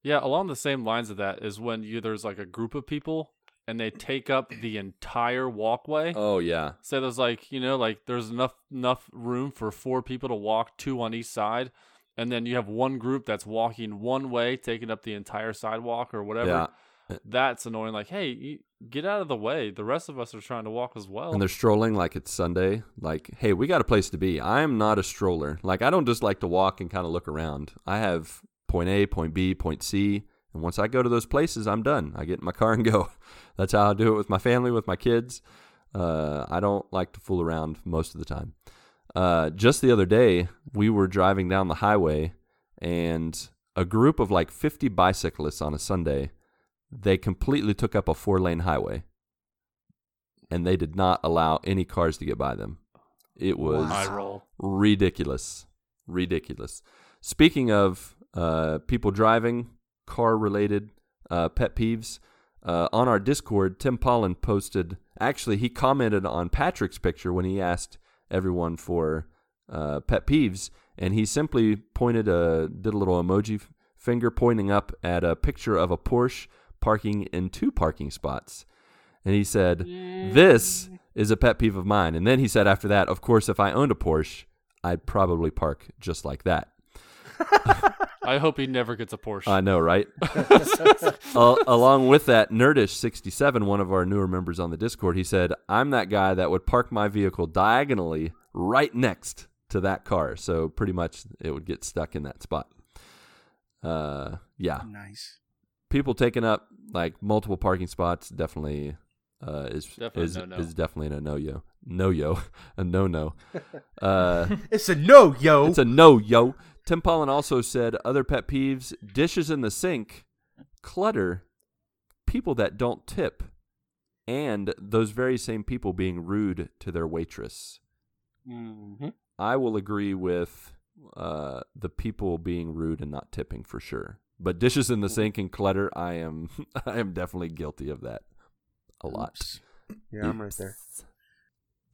Yeah, along the same lines of that is when you there's like a group of people and they take up the entire walkway. Oh yeah. So there's like you know like there's enough enough room for four people to walk, two on each side, and then you have one group that's walking one way, taking up the entire sidewalk or whatever. Yeah. That's annoying. Like, hey, you, get out of the way. The rest of us are trying to walk as well. And they're strolling like it's Sunday. Like, hey, we got a place to be. I am not a stroller. Like, I don't just like to walk and kind of look around. I have point A, point B, point C. And once I go to those places, I'm done. I get in my car and go. That's how I do it with my family, with my kids. Uh, I don't like to fool around most of the time. Uh, just the other day, we were driving down the highway, and a group of like 50 bicyclists on a Sunday, they completely took up a four lane highway and they did not allow any cars to get by them. It was ridiculous. Ridiculous. Speaking of uh, people driving, car related uh, pet peeves, uh, on our Discord, Tim Paullin posted, actually, he commented on Patrick's picture when he asked everyone for uh, pet peeves, and he simply pointed a, did a little emoji f- finger pointing up at a picture of a Porsche parking in two parking spots. And he said, This is a pet peeve of mine. And then he said after that, Of course, if I owned a Porsche, I'd probably park just like that. I hope he never gets a Porsche. I know, right? Al along with that, Nerdish67, one of our newer members on the Discord, he said, I'm that guy that would park my vehicle diagonally right next to that car. So pretty much it would get stuck in that spot. Uh, yeah. Nice. People taking up like multiple parking spots definitely uh, is Definitely is, no-no. is definitely a no yo no yo a no no. Uh, It's a no, yo. it's a no yo. Tim Paullin also said other pet peeves: dishes in the sink, clutter, people that don't tip, and those very same people being rude to their waitress. Mhm. I will agree with uh, the people being rude and not tipping for sure. But dishes in the sink and clutter, I am I am definitely guilty of that a lot. Oops. Yeah, I'm right there.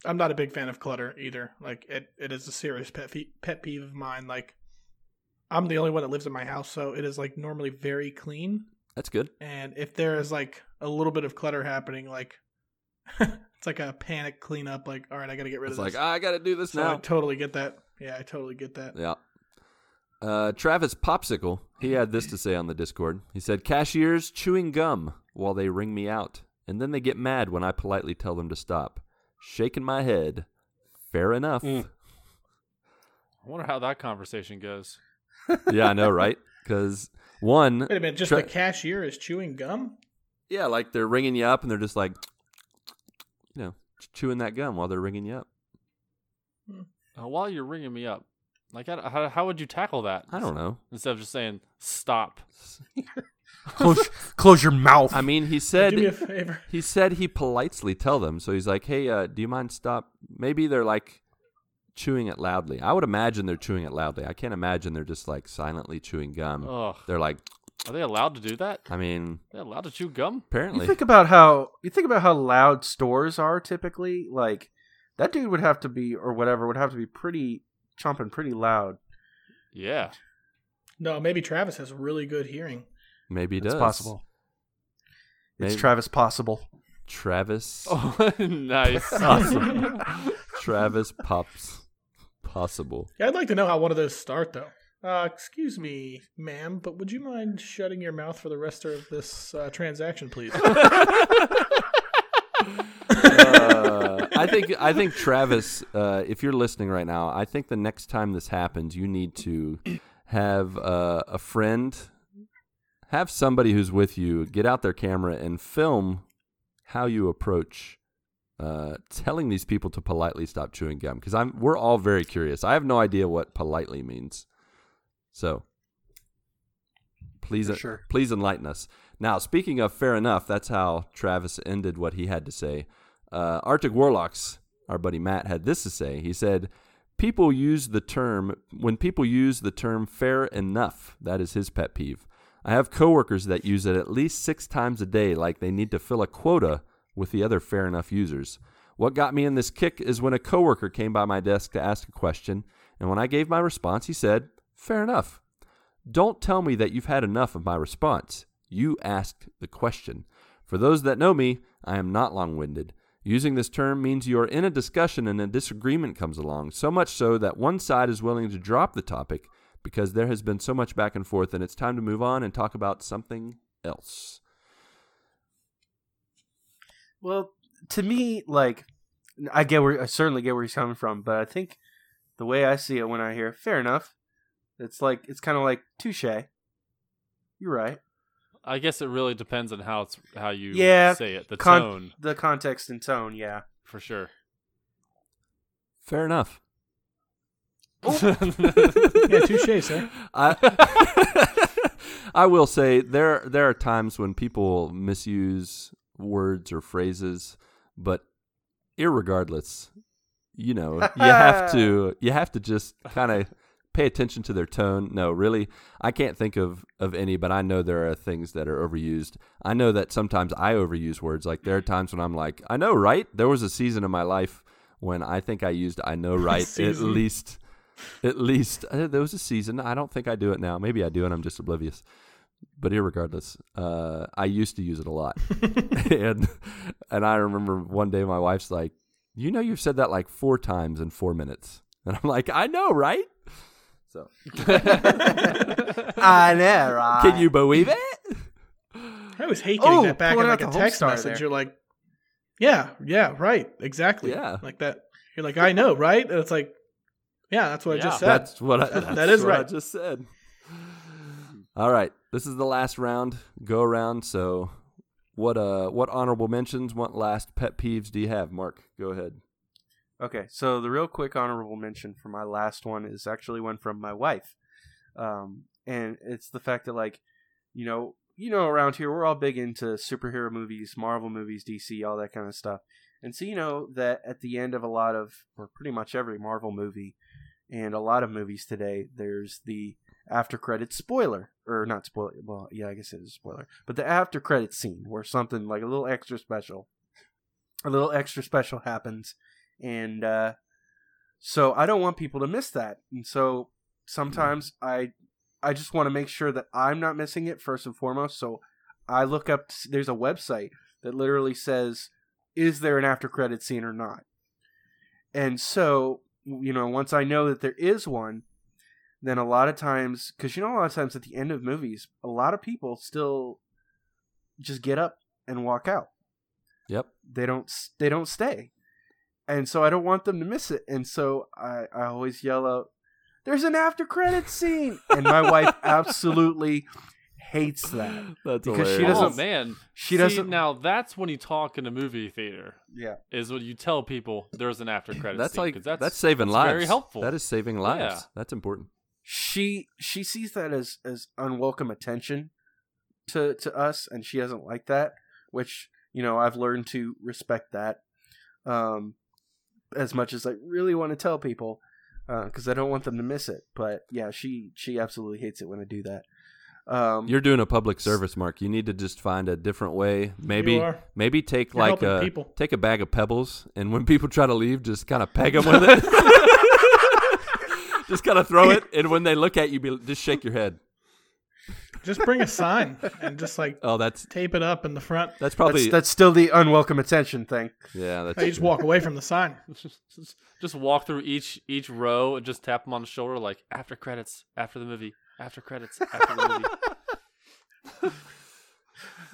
I'm not a big fan of clutter either. Like it, it is a serious pet fe- pet peeve of mine. Like I'm the only one that lives in my house, so it is like normally very clean. That's good. And if there is like a little bit of clutter happening, like it's like a panic cleanup. Like, all right, I got to get rid It's of like this. Like, I got to do this so I now. totally get that. Yeah, I totally get that. Yeah. Uh, Travis Popsicle, he had this to say on the Discord. He said, Cashiers chewing gum while they ring me out, and then they get mad when I politely tell them to stop. Shaking my head. Fair enough. Mm. I wonder how that conversation goes. Yeah, I know, right? Because one, Wait a minute, just Tra- the cashier is chewing gum? yeah, like they're ringing you up and they're just like, you know, chewing that gum while they're ringing you up. Uh, while you're ringing me up, like how, how, how would you tackle that? I don't know. Instead of just saying stop. Close, close your mouth. I mean, he Do me a said favor. he said he politely tell them. So he's like, "Hey, uh, do you mind stop?" Maybe they're like chewing it loudly. I would imagine they're chewing it loudly. I can't imagine they're just like silently chewing gum. Ugh. They're like, Are they allowed to do that? I mean, They're allowed to chew gum? Apparently, you apparently. think about how you think about how loud stores are typically. Like that dude would have to be, or whatever, would have to be pretty chomping pretty loud. Yeah. No, maybe Travis has really good hearing. Maybe he It's does. possible. It's Travis possible. Travis. Oh, nice. Awesome. Travis Pops. Possible. Yeah, I'd like to know how one of those start though. Uh, excuse me, ma'am, but would you mind shutting your mouth for the rest of this uh, transaction, please? Uh, I think I think Travis, uh, if you're listening right now, I think the next time this happens, you need to have uh, a friend, have somebody who's with you, get out their camera and film how you approach uh, telling these people to politely stop chewing gum because I'm we're all very curious. I have no idea what politely means, so please sure. please enlighten us. Now, speaking of fair enough, that's how Travis ended what he had to say. Uh, Arctic Warlocks, our buddy Matt, had this to say. He said, People use the term, when people use the term fair enough, that is his pet peeve. I have coworkers that use it at least six times a day, like they need to fill a quota with the other fair enough users. What got me in this kick is when a coworker came by my desk to ask a question, and when I gave my response, he said, Fair enough. Don't tell me that you've had enough of my response. You asked the question. For those that know me, I am not long winded. Using this term means you are in a discussion and a disagreement comes along, so much so that one side is willing to drop the topic because there has been so much back and forth and it's time to move on and talk about something else. Well, to me, like I get where I certainly get where he's coming from, but I think the way I see it when I hear fair enough, it's like it's kind of like touche. You're right. I guess it really depends on how it's how you Yeah, say it. The Con- tone, the context and tone, yeah. for sure. Fair enough. Oh. yeah, touche, sir. I I will say there there are times when people misuse words or phrases, but irregardless, you know, you have to you have to just kind of pay attention to their tone. No, really, I can't think of of any, but I know there are things that are overused. I know that sometimes I overuse words. Like there are times when I'm like, I know, right? There was a season in my life when I think I used I know right at least at least uh, there was a season. I don't think I do it now. Maybe I do, and I'm just oblivious. But irregardless, uh, I used to use it a lot, and and I remember one day my wife's like, "You know, you've said that like four times in four minutes," and I'm like, "I know, right?" So I know, right? can you believe it? I always hate getting Oh, that back in like a text message. there. You're like, yeah, yeah, right, exactly. Yeah. like that. You're like, I know, right? And it's like, yeah, that's what I just said. That's what I. That's That is what I just said. All right, this is the last round. Go around. So, what uh, what honorable mentions? What last pet peeves do you have, Marc? Go ahead. Okay, so the real quick honorable mention for my last one is actually one from my wife, um, and it's the fact that like, you know, you know, around here we're all big into superhero movies, Marvel movies, DC, all that kind of stuff, and so you know that at the end of a lot of, or pretty much every Marvel movie, and a lot of movies today, there's the after credit spoiler, or not spoiler. Well, yeah, I guess it is a spoiler, but the after credit scene where something like a little extra special, a little extra special happens and uh, so I don't want people to miss that. And so sometimes I I just want to make sure that I'm not missing it first and foremost. So I look up. There's a website that literally says, "Is there an after credit scene or not?" And so you know, once I know that there is one, then a lot of times, because you know, a lot of times at the end of movies, a lot of people still just get up and walk out. Yep. They don't. They don't stay, and so I don't want them to miss it. And so I, I always yell out, "There's an after credit scene," and my wife absolutely hates that. That's Because she hilarious. oh doesn't- man, she See, doesn't- Now that's when you talk in a movie theater. Yeah. Is when you tell people there's an after credit That's scene. like 'cause that's, that's saving that's lives. Very helpful. That is saving lives. Yeah. That's important. She she sees that as as unwelcome attention to to us and she doesn't like that which you know i've learned to respect that um as much as i really want to tell people because i don't want them to miss it but yeah she she absolutely hates it when i do that um You're doing a public service, Marc. You need to just find a different way. Maybe maybe take You're like a people. take a bag of pebbles, and when people try to leave, just kind of peg them with it. just kind of throw it, and when they look at you, be, just shake your head. Just bring a sign and just like Oh, that's tape it up in the front. that's probably that's, that's still the unwelcome attention thing yeah. That's you just walk away from the sign. just, just- just walk through each each row and just tap them on the shoulder like after credits, after the movie, after credits, after the movie.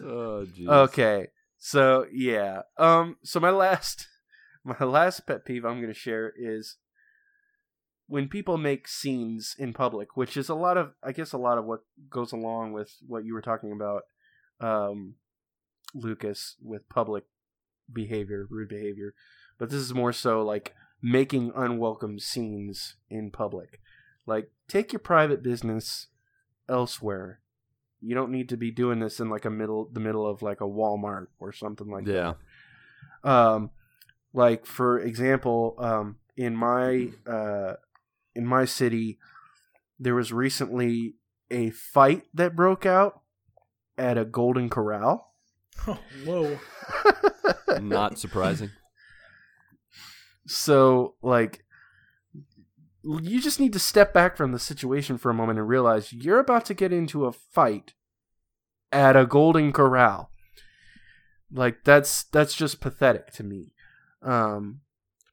Oh, jeez. Okay. So yeah. Um so my last my last pet peeve I'm going to share is when people make scenes in public, which is a lot of I guess a lot of what goes along with what you were talking about um Lucas with public behavior, rude behavior. But this is more so like making unwelcome scenes in public. Like take your private business elsewhere. You don't need to be doing this in like a middle the middle of like a Walmart or something like Yeah. that. Um like for example, um in my uh in my city there was recently a fight that broke out at a Golden Corral. Oh, whoa. Not surprising. So, like, you just need to step back from the situation for a moment and realize you're about to get into a fight at a Golden Corral. Like that's that's just pathetic to me. Um,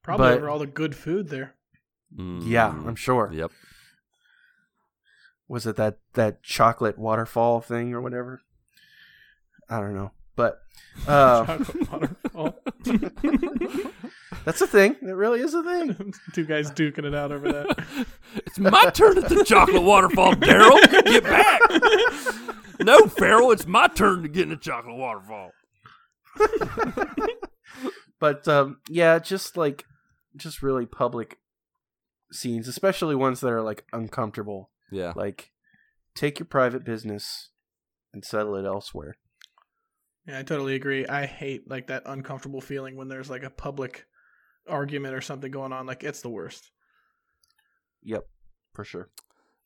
Probably But- over all the good food there. Yeah, Mm, I'm sure. Yep. Was it that that chocolate waterfall thing or whatever? I don't know, but uh, Chocolate waterfall. that's a thing. It really is a thing. Two guys duking it out over that. It's my turn at the chocolate waterfall, Daryl. Get back. No, Farrell, it's my turn to get in the chocolate waterfall. but um, yeah, just like just really public scenes, especially ones that are like uncomfortable. Yeah. Like, take your private business and settle it elsewhere. Yeah, I totally agree. I hate like that uncomfortable feeling when there's like a public argument or something going on. Like it's the worst. Yep, for sure.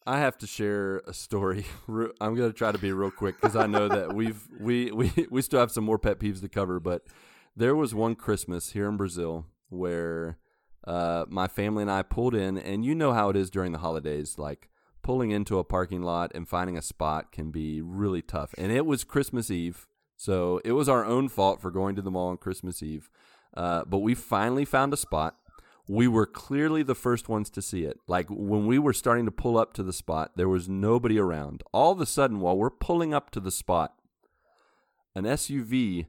I have to share a story. I'm going to try to be real quick because I know that we've we, we we still have some more pet peeves to cover. But there was one Christmas here in Brazil where uh, my family and I pulled in, and you know how it is during the holidays. Like pulling into a parking lot and finding a spot can be really tough. And it was Christmas Eve, so it was our own fault for going to the mall on Christmas Eve. Uh, but we finally found a spot we were clearly the first ones to see it. Like when we were starting to pull up to the spot, there was nobody around. All of a sudden, while we're pulling up to the spot, an SUV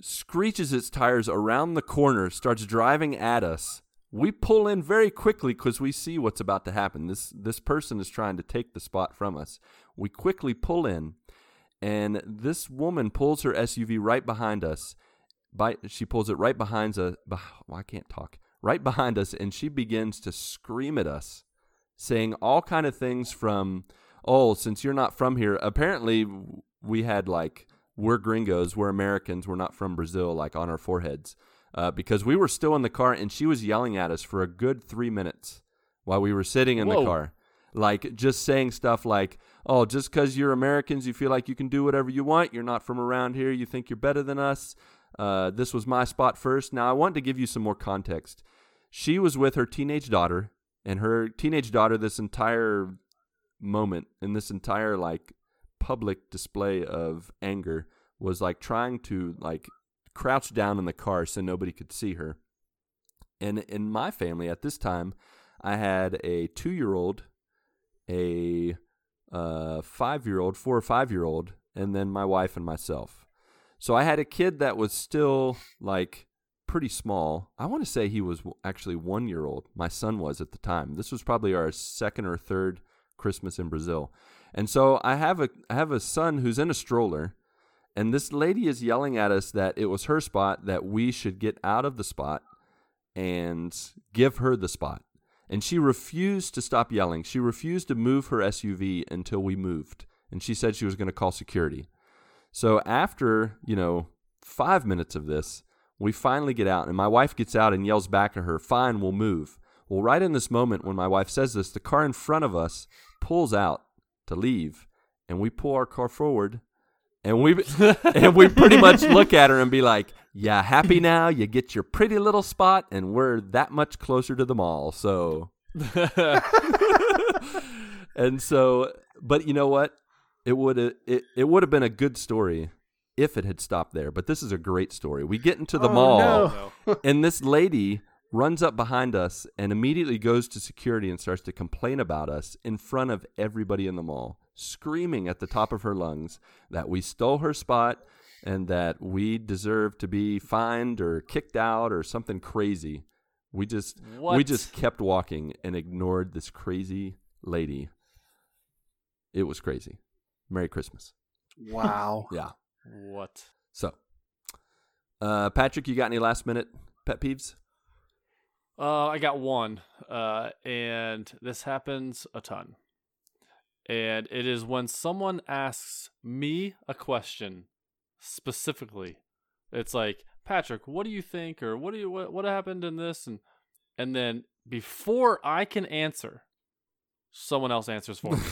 screeches its tires around the corner, starts driving at us. We pull in very quickly because we see what's about to happen. This this person is trying to take the spot from us. We quickly pull in, and this woman pulls her SUV right behind us. By she pulls it right behind us. Well, I can't talk right behind us and she begins to scream at us saying all kind of things from oh since you're not from here apparently we had like we're gringos we're americans we're not from brazil like on our foreheads uh, because we were still in the car and she was yelling at us for a good three minutes while we were sitting in the car. Like just saying stuff like oh just because you're americans you feel like you can do whatever you want. You're not from around here. You think you're better than us. Uh, this was my spot first. Now, I want to give you some more context. She was with her teenage daughter, and her teenage daughter, this entire moment in this entire like public display of anger was like trying to like crouch down in the car so nobody could see her. And in my family at this time, I had a two year old, a uh, five year old, four or five year old, and then my wife and myself. So I had a kid that was still like pretty small. I want to say he was actually one year old. My son was at the time. This was probably our second or third Christmas in Brazil. And so I have a I have a son who's in a stroller, and this lady is yelling at us that it was her spot that we should get out of the spot and give her the spot. And she refused to stop yelling. She refused to move her SUV until we moved. And she said she was going to call security. So after, you know, five minutes of this, we finally get out, and my wife gets out and yells back at her, Fine, we'll move. Well, right in this moment when my wife says this, the car in front of us pulls out to leave, and we pull our car forward, and we and we pretty much look at her and be like, "Yeah, happy now? You get your pretty little spot, and we're that much closer to the mall." So, and so, but you know what? It would have it, it would have been a good story if it had stopped there. But this is a great story. We get into the Oh, mall, no. and this lady runs up behind us and immediately goes to security and starts to complain about us in front of everybody in the mall, screaming at the top of her lungs that we stole her spot and that we deserve to be fined or kicked out or something crazy. We just we just kept walking and ignored this crazy lady. It was crazy. Merry Christmas. Wow. Yeah. What? So, uh, Patrick, you got any last minute pet peeves? Uh, I got one, uh, and this happens a ton. And it is when someone asks me a question specifically. It's like, Patrick, what do you think, or what do you what, what happened in this, and and then before I can answer, someone else answers for me.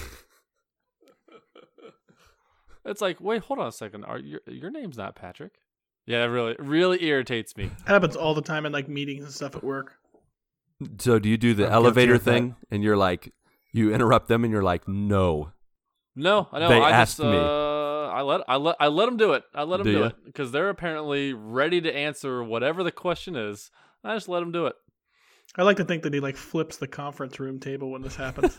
it's like, wait, hold on a second. Are your your name's not Patrick? Yeah, it really really irritates me. That happens all the time in like meetings and stuff at work. So, do you do the I'm elevator of that. thing and you're like, you interrupt them and you're like, no. No, I know. They I asked just, me. Uh, I let I let I let them do it. I let them Do do, it because they're apparently ready to answer whatever the question is. I just let them do it. I like to think that he like flips the conference room table when this happens.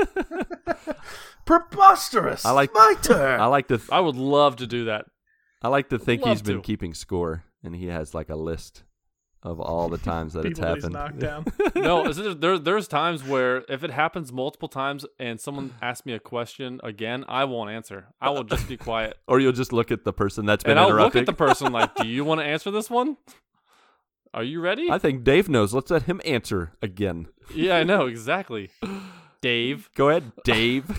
Preposterous. I like- my turn. I like to, th- I would love to do that. I like to think he's Love been keeping score and he has like a list of all the times that it's People that he's happened. knocked down. No, there there's times where if it happens multiple times and someone asks me a question again, I won't answer. I will just be quiet. or you'll just look at the person that's been and I'll look at the person like, "Do you want to answer this one? Are you ready?" I think Dave knows. Let's let him answer again. yeah, I know exactly. Dave, Go ahead, Dave.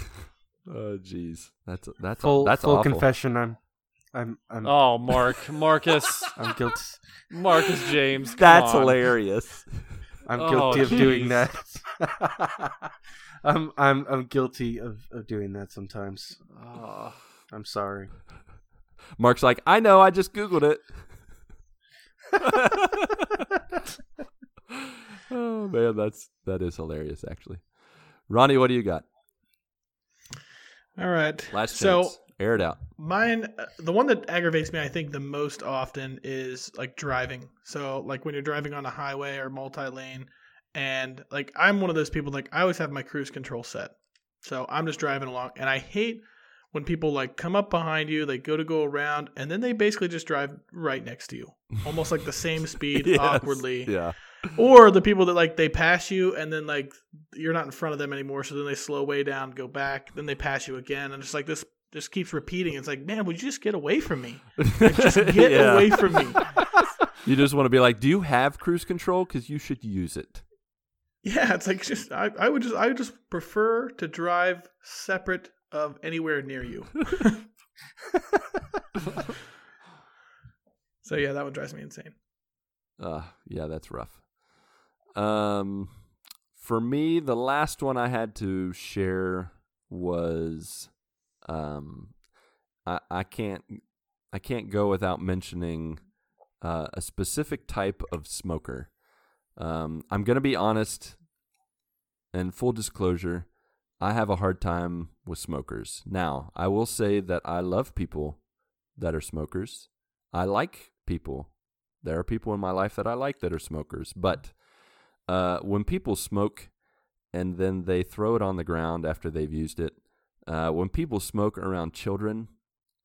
oh, jeez, that's that's full that's full awful. confession. I'm I'm I'm oh Marc, Marcus, I'm guilty. Marcus James. That's on. hilarious. I'm Oh, guilty of doing that. I'm I'm I'm guilty of, of doing that sometimes. Ah. I'm sorry. Marc's like, I know. I just googled it. oh man, that's that is hilarious. Actually, Ronnie, what do you got? All right. Last so chance. Air it out. Mine, uh, the one that aggravates me, I think, the most often is like driving. So, like when you're driving on a highway or multi lane, and like I'm one of those people, like I always have my cruise control set. So I'm just driving along, and I hate when people like come up behind you, they go to go around, and then they basically just drive right next to you, almost like the same speed, Yes. awkwardly. Yeah. Or the people that like they pass you and then like you're not in front of them anymore, so then they slow way down, go back, then they pass you again, and it's like this just keeps repeating. It's like, man, would you just get away from me? Like, just get Yeah. away from me. You just want to be like, do you have cruise control? Because you should use it. Yeah, it's like just I, I would just I would just prefer to drive separate of anywhere near you. so yeah, that one drives me insane. Uh, yeah, that's rough. Um, for me, the last one I had to share was, um, I I can't I can't go without mentioning uh, a specific type of smoker. Um, I'm gonna be honest, and full disclosure, I have a hard time with smokers. Now, I will say that I love people that are smokers. I like people. There are people in my life that I like that are smokers. But uh, when people smoke and then they throw it on the ground after they've used it, uh, when people smoke around children,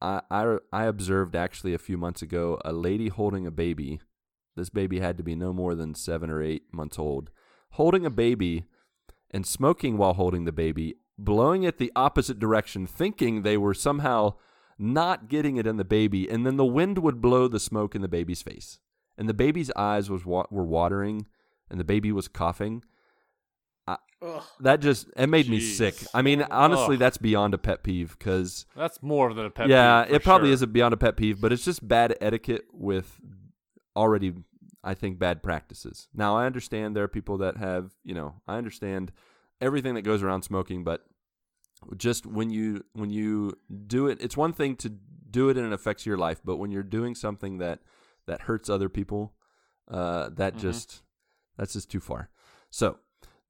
I, I, I observed actually a few months ago a lady holding a baby. This baby had to be no more than seven or eight months old, holding a baby and smoking while holding the baby, blowing it the opposite direction, thinking they were somehow not getting it in the baby, and then the wind would blow the smoke in the baby's face, and the baby's eyes was wa- were watering, and the baby was coughing. Ugh. That just it made me sick. I mean, honestly, Ugh. that's beyond a pet peeve because That's more than a pet yeah, peeve. for it probably sure. is a beyond a pet peeve, but it's just bad etiquette with already, I think, bad practices. Now, I understand there are people that have, you know, I understand everything that goes around smoking, but just when you when you do it, it's one thing to do it and it affects your life, but when you're doing something that that hurts other people, uh, that Mhm. just that's just too far. So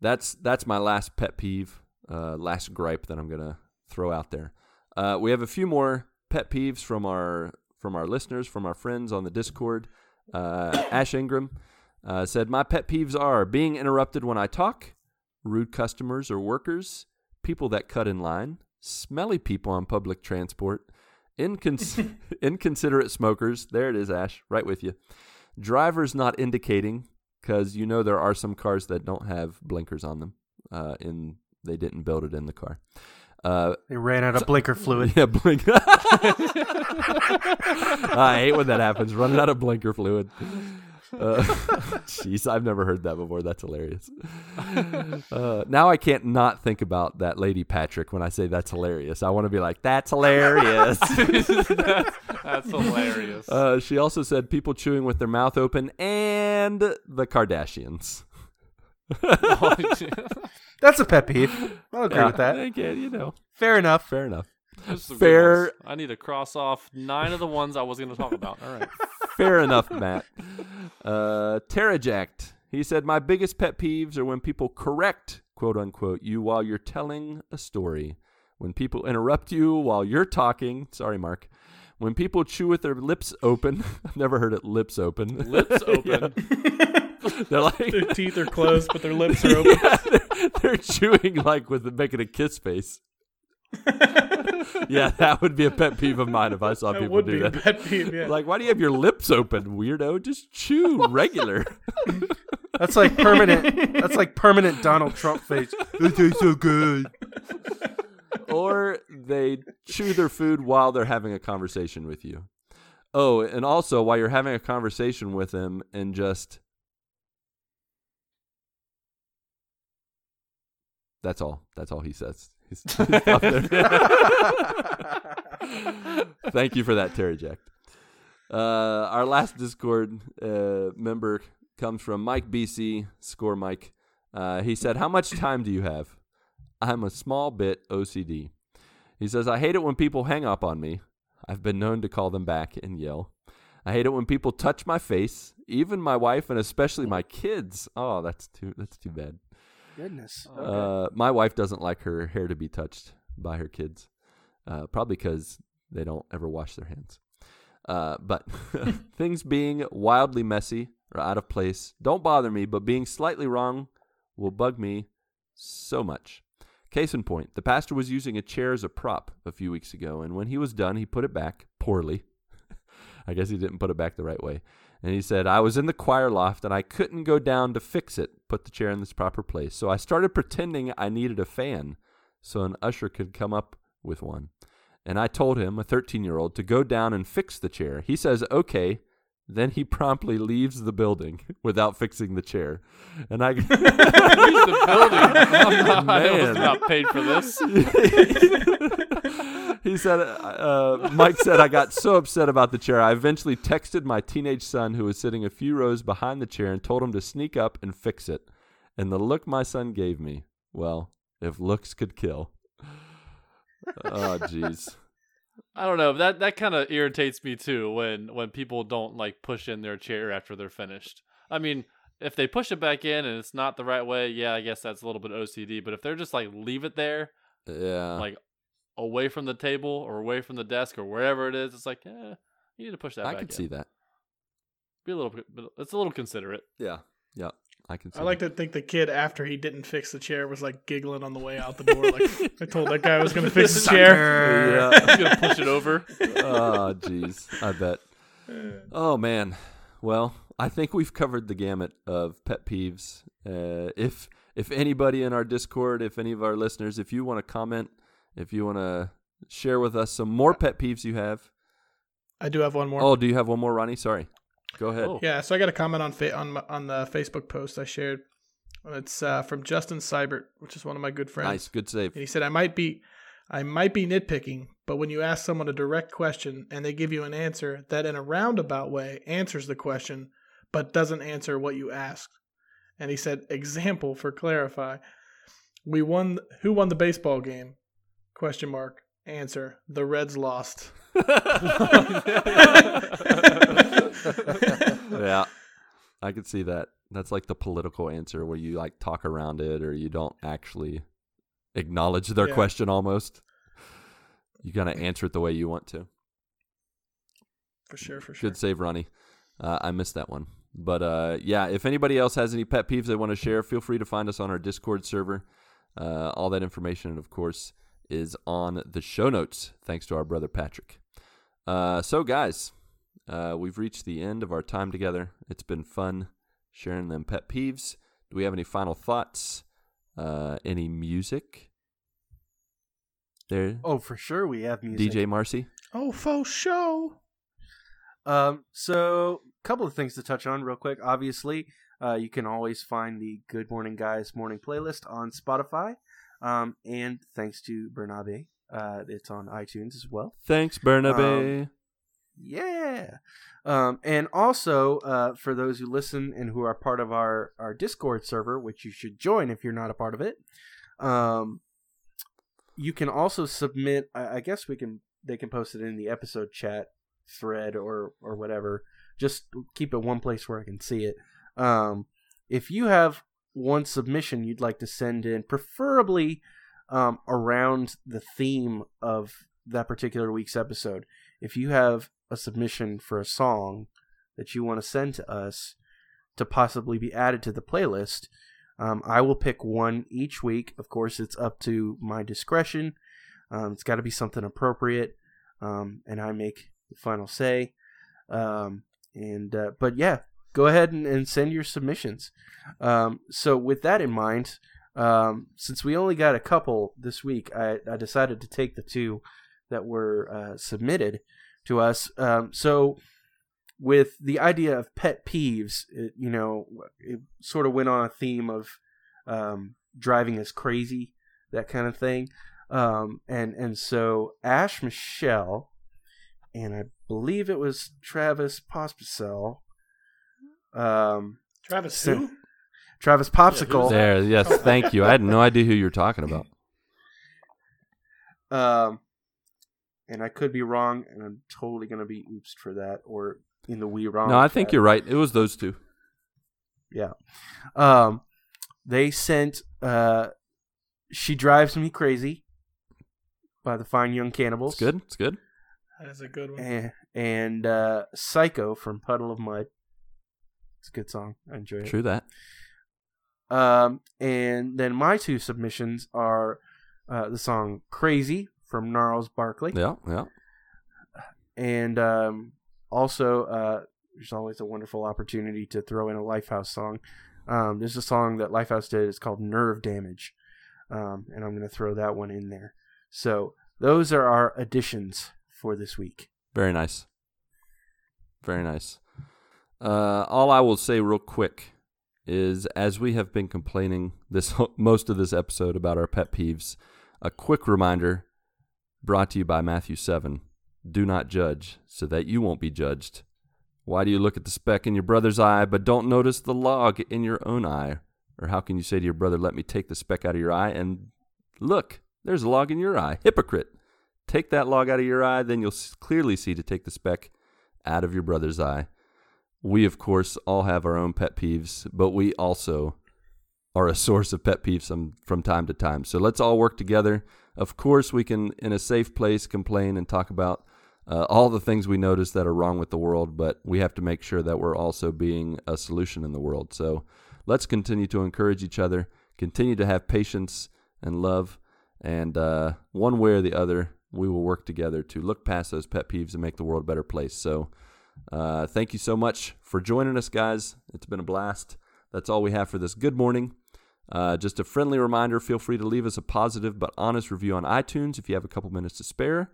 that's that's my last pet peeve, uh, last gripe that I'm gonna throw out there. Uh, we have a few more pet peeves from our from our listeners, from our friends on the Discord. Uh, Ash Ingram uh, said, "My pet peeves are being interrupted when I talk, rude customers or workers, people that cut in line, smelly people on public transport, incons- inconsiderate smokers. There it is, Ash, right with you. Drivers not indicating because you know there are some cars that don't have blinkers on them. Uh, in they didn't build it in the car. Uh, They ran out of blinker fluid. yeah, blink. I hate when that happens. Running out of blinker fluid. Uh, Jeez, I've never heard that before. That's hilarious. Uh, now I can't not think about that lady Patrick when I say that's hilarious. I want to be like, that's hilarious. That's hilarious. uh, she also said people chewing with their mouth open and the Kardashians. That's a pet peeve. I'll agree with that. Again, you know, Fair enough. fair enough. Those are good Fair- I need to cross off nine of the ones I was going to talk about. All right. Fair enough, Matt. Uh, Terrajacked. He said, My biggest pet peeves are when people correct, quote unquote, you while you're telling a story. When people interrupt you while you're talking. Sorry, Marc. When people chew with their lips open. I've never heard it lips open. Lips open. They're like. Their teeth are closed, but their lips are open. Yeah, they're, they're chewing like with making a kiss face. yeah, that would be a pet peeve of mine if I saw that people would do be that. a pet peeve. Yeah. Like, why do you have your lips open, weirdo? Just chew regular. That's like permanent. That's like permanent Donald Trump face. It tastes so good. or they chew their food while they're having a conversation with you. Oh, and also while you're having a conversation with them and just That's all. That's all he says. There. Thank you for that, Terry Jack. Uh, our last Discord uh, member comes from Mike BC, score Mike. Uh, he said, How much time do you have? I'm a small bit OCD. He says, I hate it when people hang up on me. I've been known to call them back and yell. I hate it when people touch my face, even my wife and especially my kids. Oh, that's too that's too bad. Goodness. Uh, my wife doesn't like her hair to be touched by her kids, uh, probably because they don't ever wash their hands. Uh, but things being wildly messy or out of place don't bother me, but being slightly wrong will bug me so much. Case in point, the pastor was using a chair as a prop a few weeks ago, and when he was done, he put it back poorly. I guess he didn't put it back the right way. And he said, I was in the choir loft and I couldn't go down to fix it, put the chair in its proper place. So I started pretending I needed a fan so an usher could come up with one. And I told him, a 13 year old, to go down and fix the chair. He says, okay. Then he promptly leaves the building without fixing the chair. And I. The building. I'm not, I was not paid for this. He said, uh, Mike said, I got so upset about the chair. I eventually texted my teenage son, who was sitting a few rows behind the chair, and told him to sneak up and fix it. And the look my son gave me, well, if looks could kill. Oh, jeez. I don't know. That that kind of irritates me too when when people don't like push in their chair after they're finished. I mean, if they push it back in and it's not the right way, yeah, I guess that's a little bit OCD. But if they're just like leave it there, Yeah. like away from the table or away from the desk or wherever it is, it's like, eh, you need to push that I back. could in. see that. Be a little, bit- it's a little considerate. Yeah, yeah, I can see. I like to think the kid after he didn't fix the chair was like giggling on the way out the door. Like I told that guy I was going to fix the chair. Yeah. I'm gonna push it over. oh, jeez. I bet. Oh man. Well, I think we've covered the gamut of pet peeves. Uh, if if anybody in our Discord, if any of our listeners, if you want to comment, if you want to share with us some more pet peeves you have. I do have one more. Oh, do you have one more, Ronnie? Sorry. Go ahead. Oh. Yeah, so I got a comment on fa- on on the Facebook post I shared. It's uh, from Justin Seibert, which is one of my good friends. Nice, good save. And he said, "I might be, I might be nitpicking, but when you ask someone a direct question and they give you an answer that, in a roundabout way, answers the question, but doesn't answer what you asked." And he said, "Example for clarify: We won. Who won the baseball game? Question mark. Answer: The Reds lost." yeah, I could see that. That's like the political answer where you like talk around it or you don't actually acknowledge their Yeah. question almost. You gotta answer it the way you want to. For sure, for sure. Good save, Ronnie. Uh, I missed that one. But uh, yeah, if anybody else has any pet peeves they want to share, feel free to find us on our Discord server. Uh, all that information, and of course, is on the show notes, thanks to our brother Patrick. Uh, so, guys, uh, we've reached the end of our time together. It's been fun sharing them pet peeves. Do we have any final thoughts? Uh, any music? There, Oh, for sure we have music. DJ Marcy. Oh, faux show. Um, so a couple of things to touch on real quick. Obviously, uh, you can always find the Good Morning Guys morning playlist on Spotify. Um, and thanks to Bernabe, uh, it's on iTunes as well. Thanks, Bernabe. Yeah. Um, and also, uh, for those who listen and who are part of our, our Discord server, which you should join if you're not a part of it, um, you can also submit. I, I guess we can. They can post it in the episode chat thread or or whatever. Just keep it one place where I can see it. Um, if you have one submission you'd like to send in, preferably um, around the theme of that particular week's episode, if you have a submission for a song that you want to send to us to possibly be added to the playlist, um, I will pick one each week. Of course, it's up to my discretion. Um, it's got to be something appropriate, um, and I make the final say. Um, and uh, but yeah, go ahead and, and send your submissions. Um, so with that in mind, um, since we only got a couple this week, I, I decided to take the two that were uh, submitted to us. Um, so with the idea of pet peeves, it, you know, it sort of went on a theme of um, driving us crazy, that kind of thing. Um, and and so Ash Michelle, and I believe it was Travis Pospisil, um, Travis, So- who? Travis Popsicle. There, yes, thank you. I had no idea who you were talking about. Um, and I could be wrong, and I'm totally gonna be oopsed for that, or in the we wrong. No, I think chat. you're right. It was those two. Yeah. Um, they sent uh, "She Drives Me Crazy" by the Fine Young Cannibals. It's good. It's good. That is a good one. And, and uh, "Psycho" from Puddle of Mudd. It's a good song. I enjoy it. True that. Um, and then my two submissions are uh, the song "Crazy" from Gnarls Barkley. Yeah, yeah. and um, also uh, there's always a wonderful opportunity to throw in a Lifehouse song. Um, there's a song that Lifehouse did. It's called "Nerve Damage," um, and I'm going to throw that one in there. So those are our additions for this week. Very nice. Very nice. Uh, all I will say real quick is, as we have been complaining this most of this episode about our pet peeves, a quick reminder, brought to you by Matthew seven: Do not judge, so that you won't be judged. Why do you look at the speck in your brother's eye, but don't notice the log in your own eye? Or how can you say to your brother, "Let me take the speck out of your eye," and look, there's a log in your eye? Hypocrite! Take that log out of your eye, then you'll clearly see to take the speck out of your brother's eye. We, of course, all have our own pet peeves, but we also are a source of pet peeves some, from time to time. So let's all work together. Of course, we can, in a safe place, complain and talk about uh, all the things we notice that are wrong with the world, but we have to make sure that we're also being a solution in the world. So let's continue to encourage each other, continue to have patience and love, and uh, one way or the other, we will work together to look past those pet peeves and make the world a better place. So uh, thank you so much for joining us, guys. It's been a blast. That's all we have for this good morning. Uh, just a friendly reminder feel free to leave us a positive but honest review on iTunes if you have a couple minutes to spare.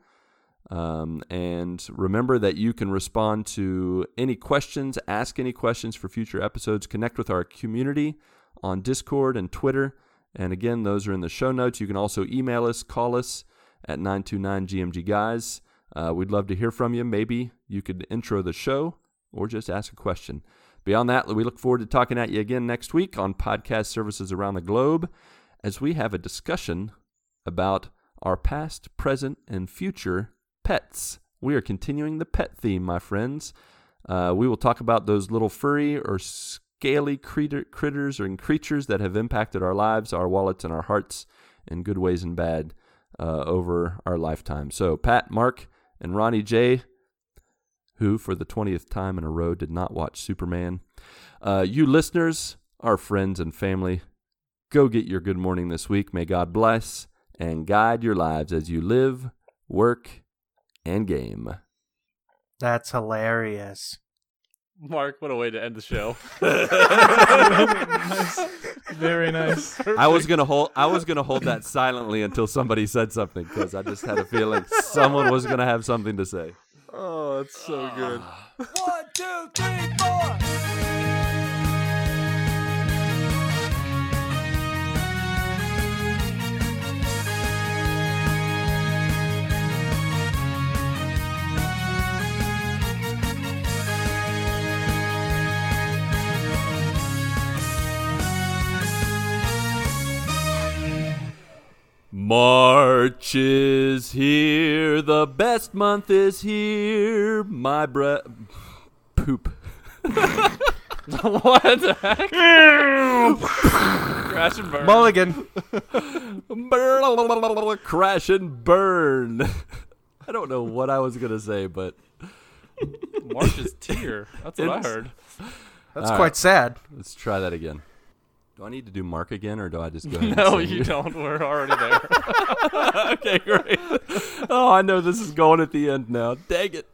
Um, and remember that you can respond to any questions, ask any questions for future episodes, connect with our community on Discord and Twitter. And again, those are in the show notes. You can also email us, call us at 929GMG Guys. Uh, we'd love to hear from you. Maybe you could intro the show or just ask a question. Beyond that, we look forward to talking at you again next week on podcast services around the globe as we have a discussion about our past, present, and future pets. We are continuing the pet theme, my friends. Uh, we will talk about those little furry or scaly critter, critters or creatures that have impacted our lives, our wallets, and our hearts in good ways and bad uh, over our lifetime. So, Pat, Marc, and Ronnie J, who for the 20th time in a row did not watch Superman. Uh, you listeners, our friends and family, go get your good morning this week. May God bless and guide your lives as you live, work, and game. That's hilarious. Marc, what a way to end the show. nice. Very nice. I was gonna hold. I was gonna hold that silently until somebody said something because I just had a feeling someone was gonna have something to say. Oh, that's so ah. good. One, two, three, four. March is here. The best month is here. My breath. Poop. what the heck? Crash and burn. Mulligan. Crash and burn. I don't know what I was gonna say, but March is tear. That's what I heard. That's All quite right. sad. let's try that again. Do I need to do Marc again, or do I just go? No, you don't. We're already there. okay, great. Oh, I know this is going at the end now. Dang it.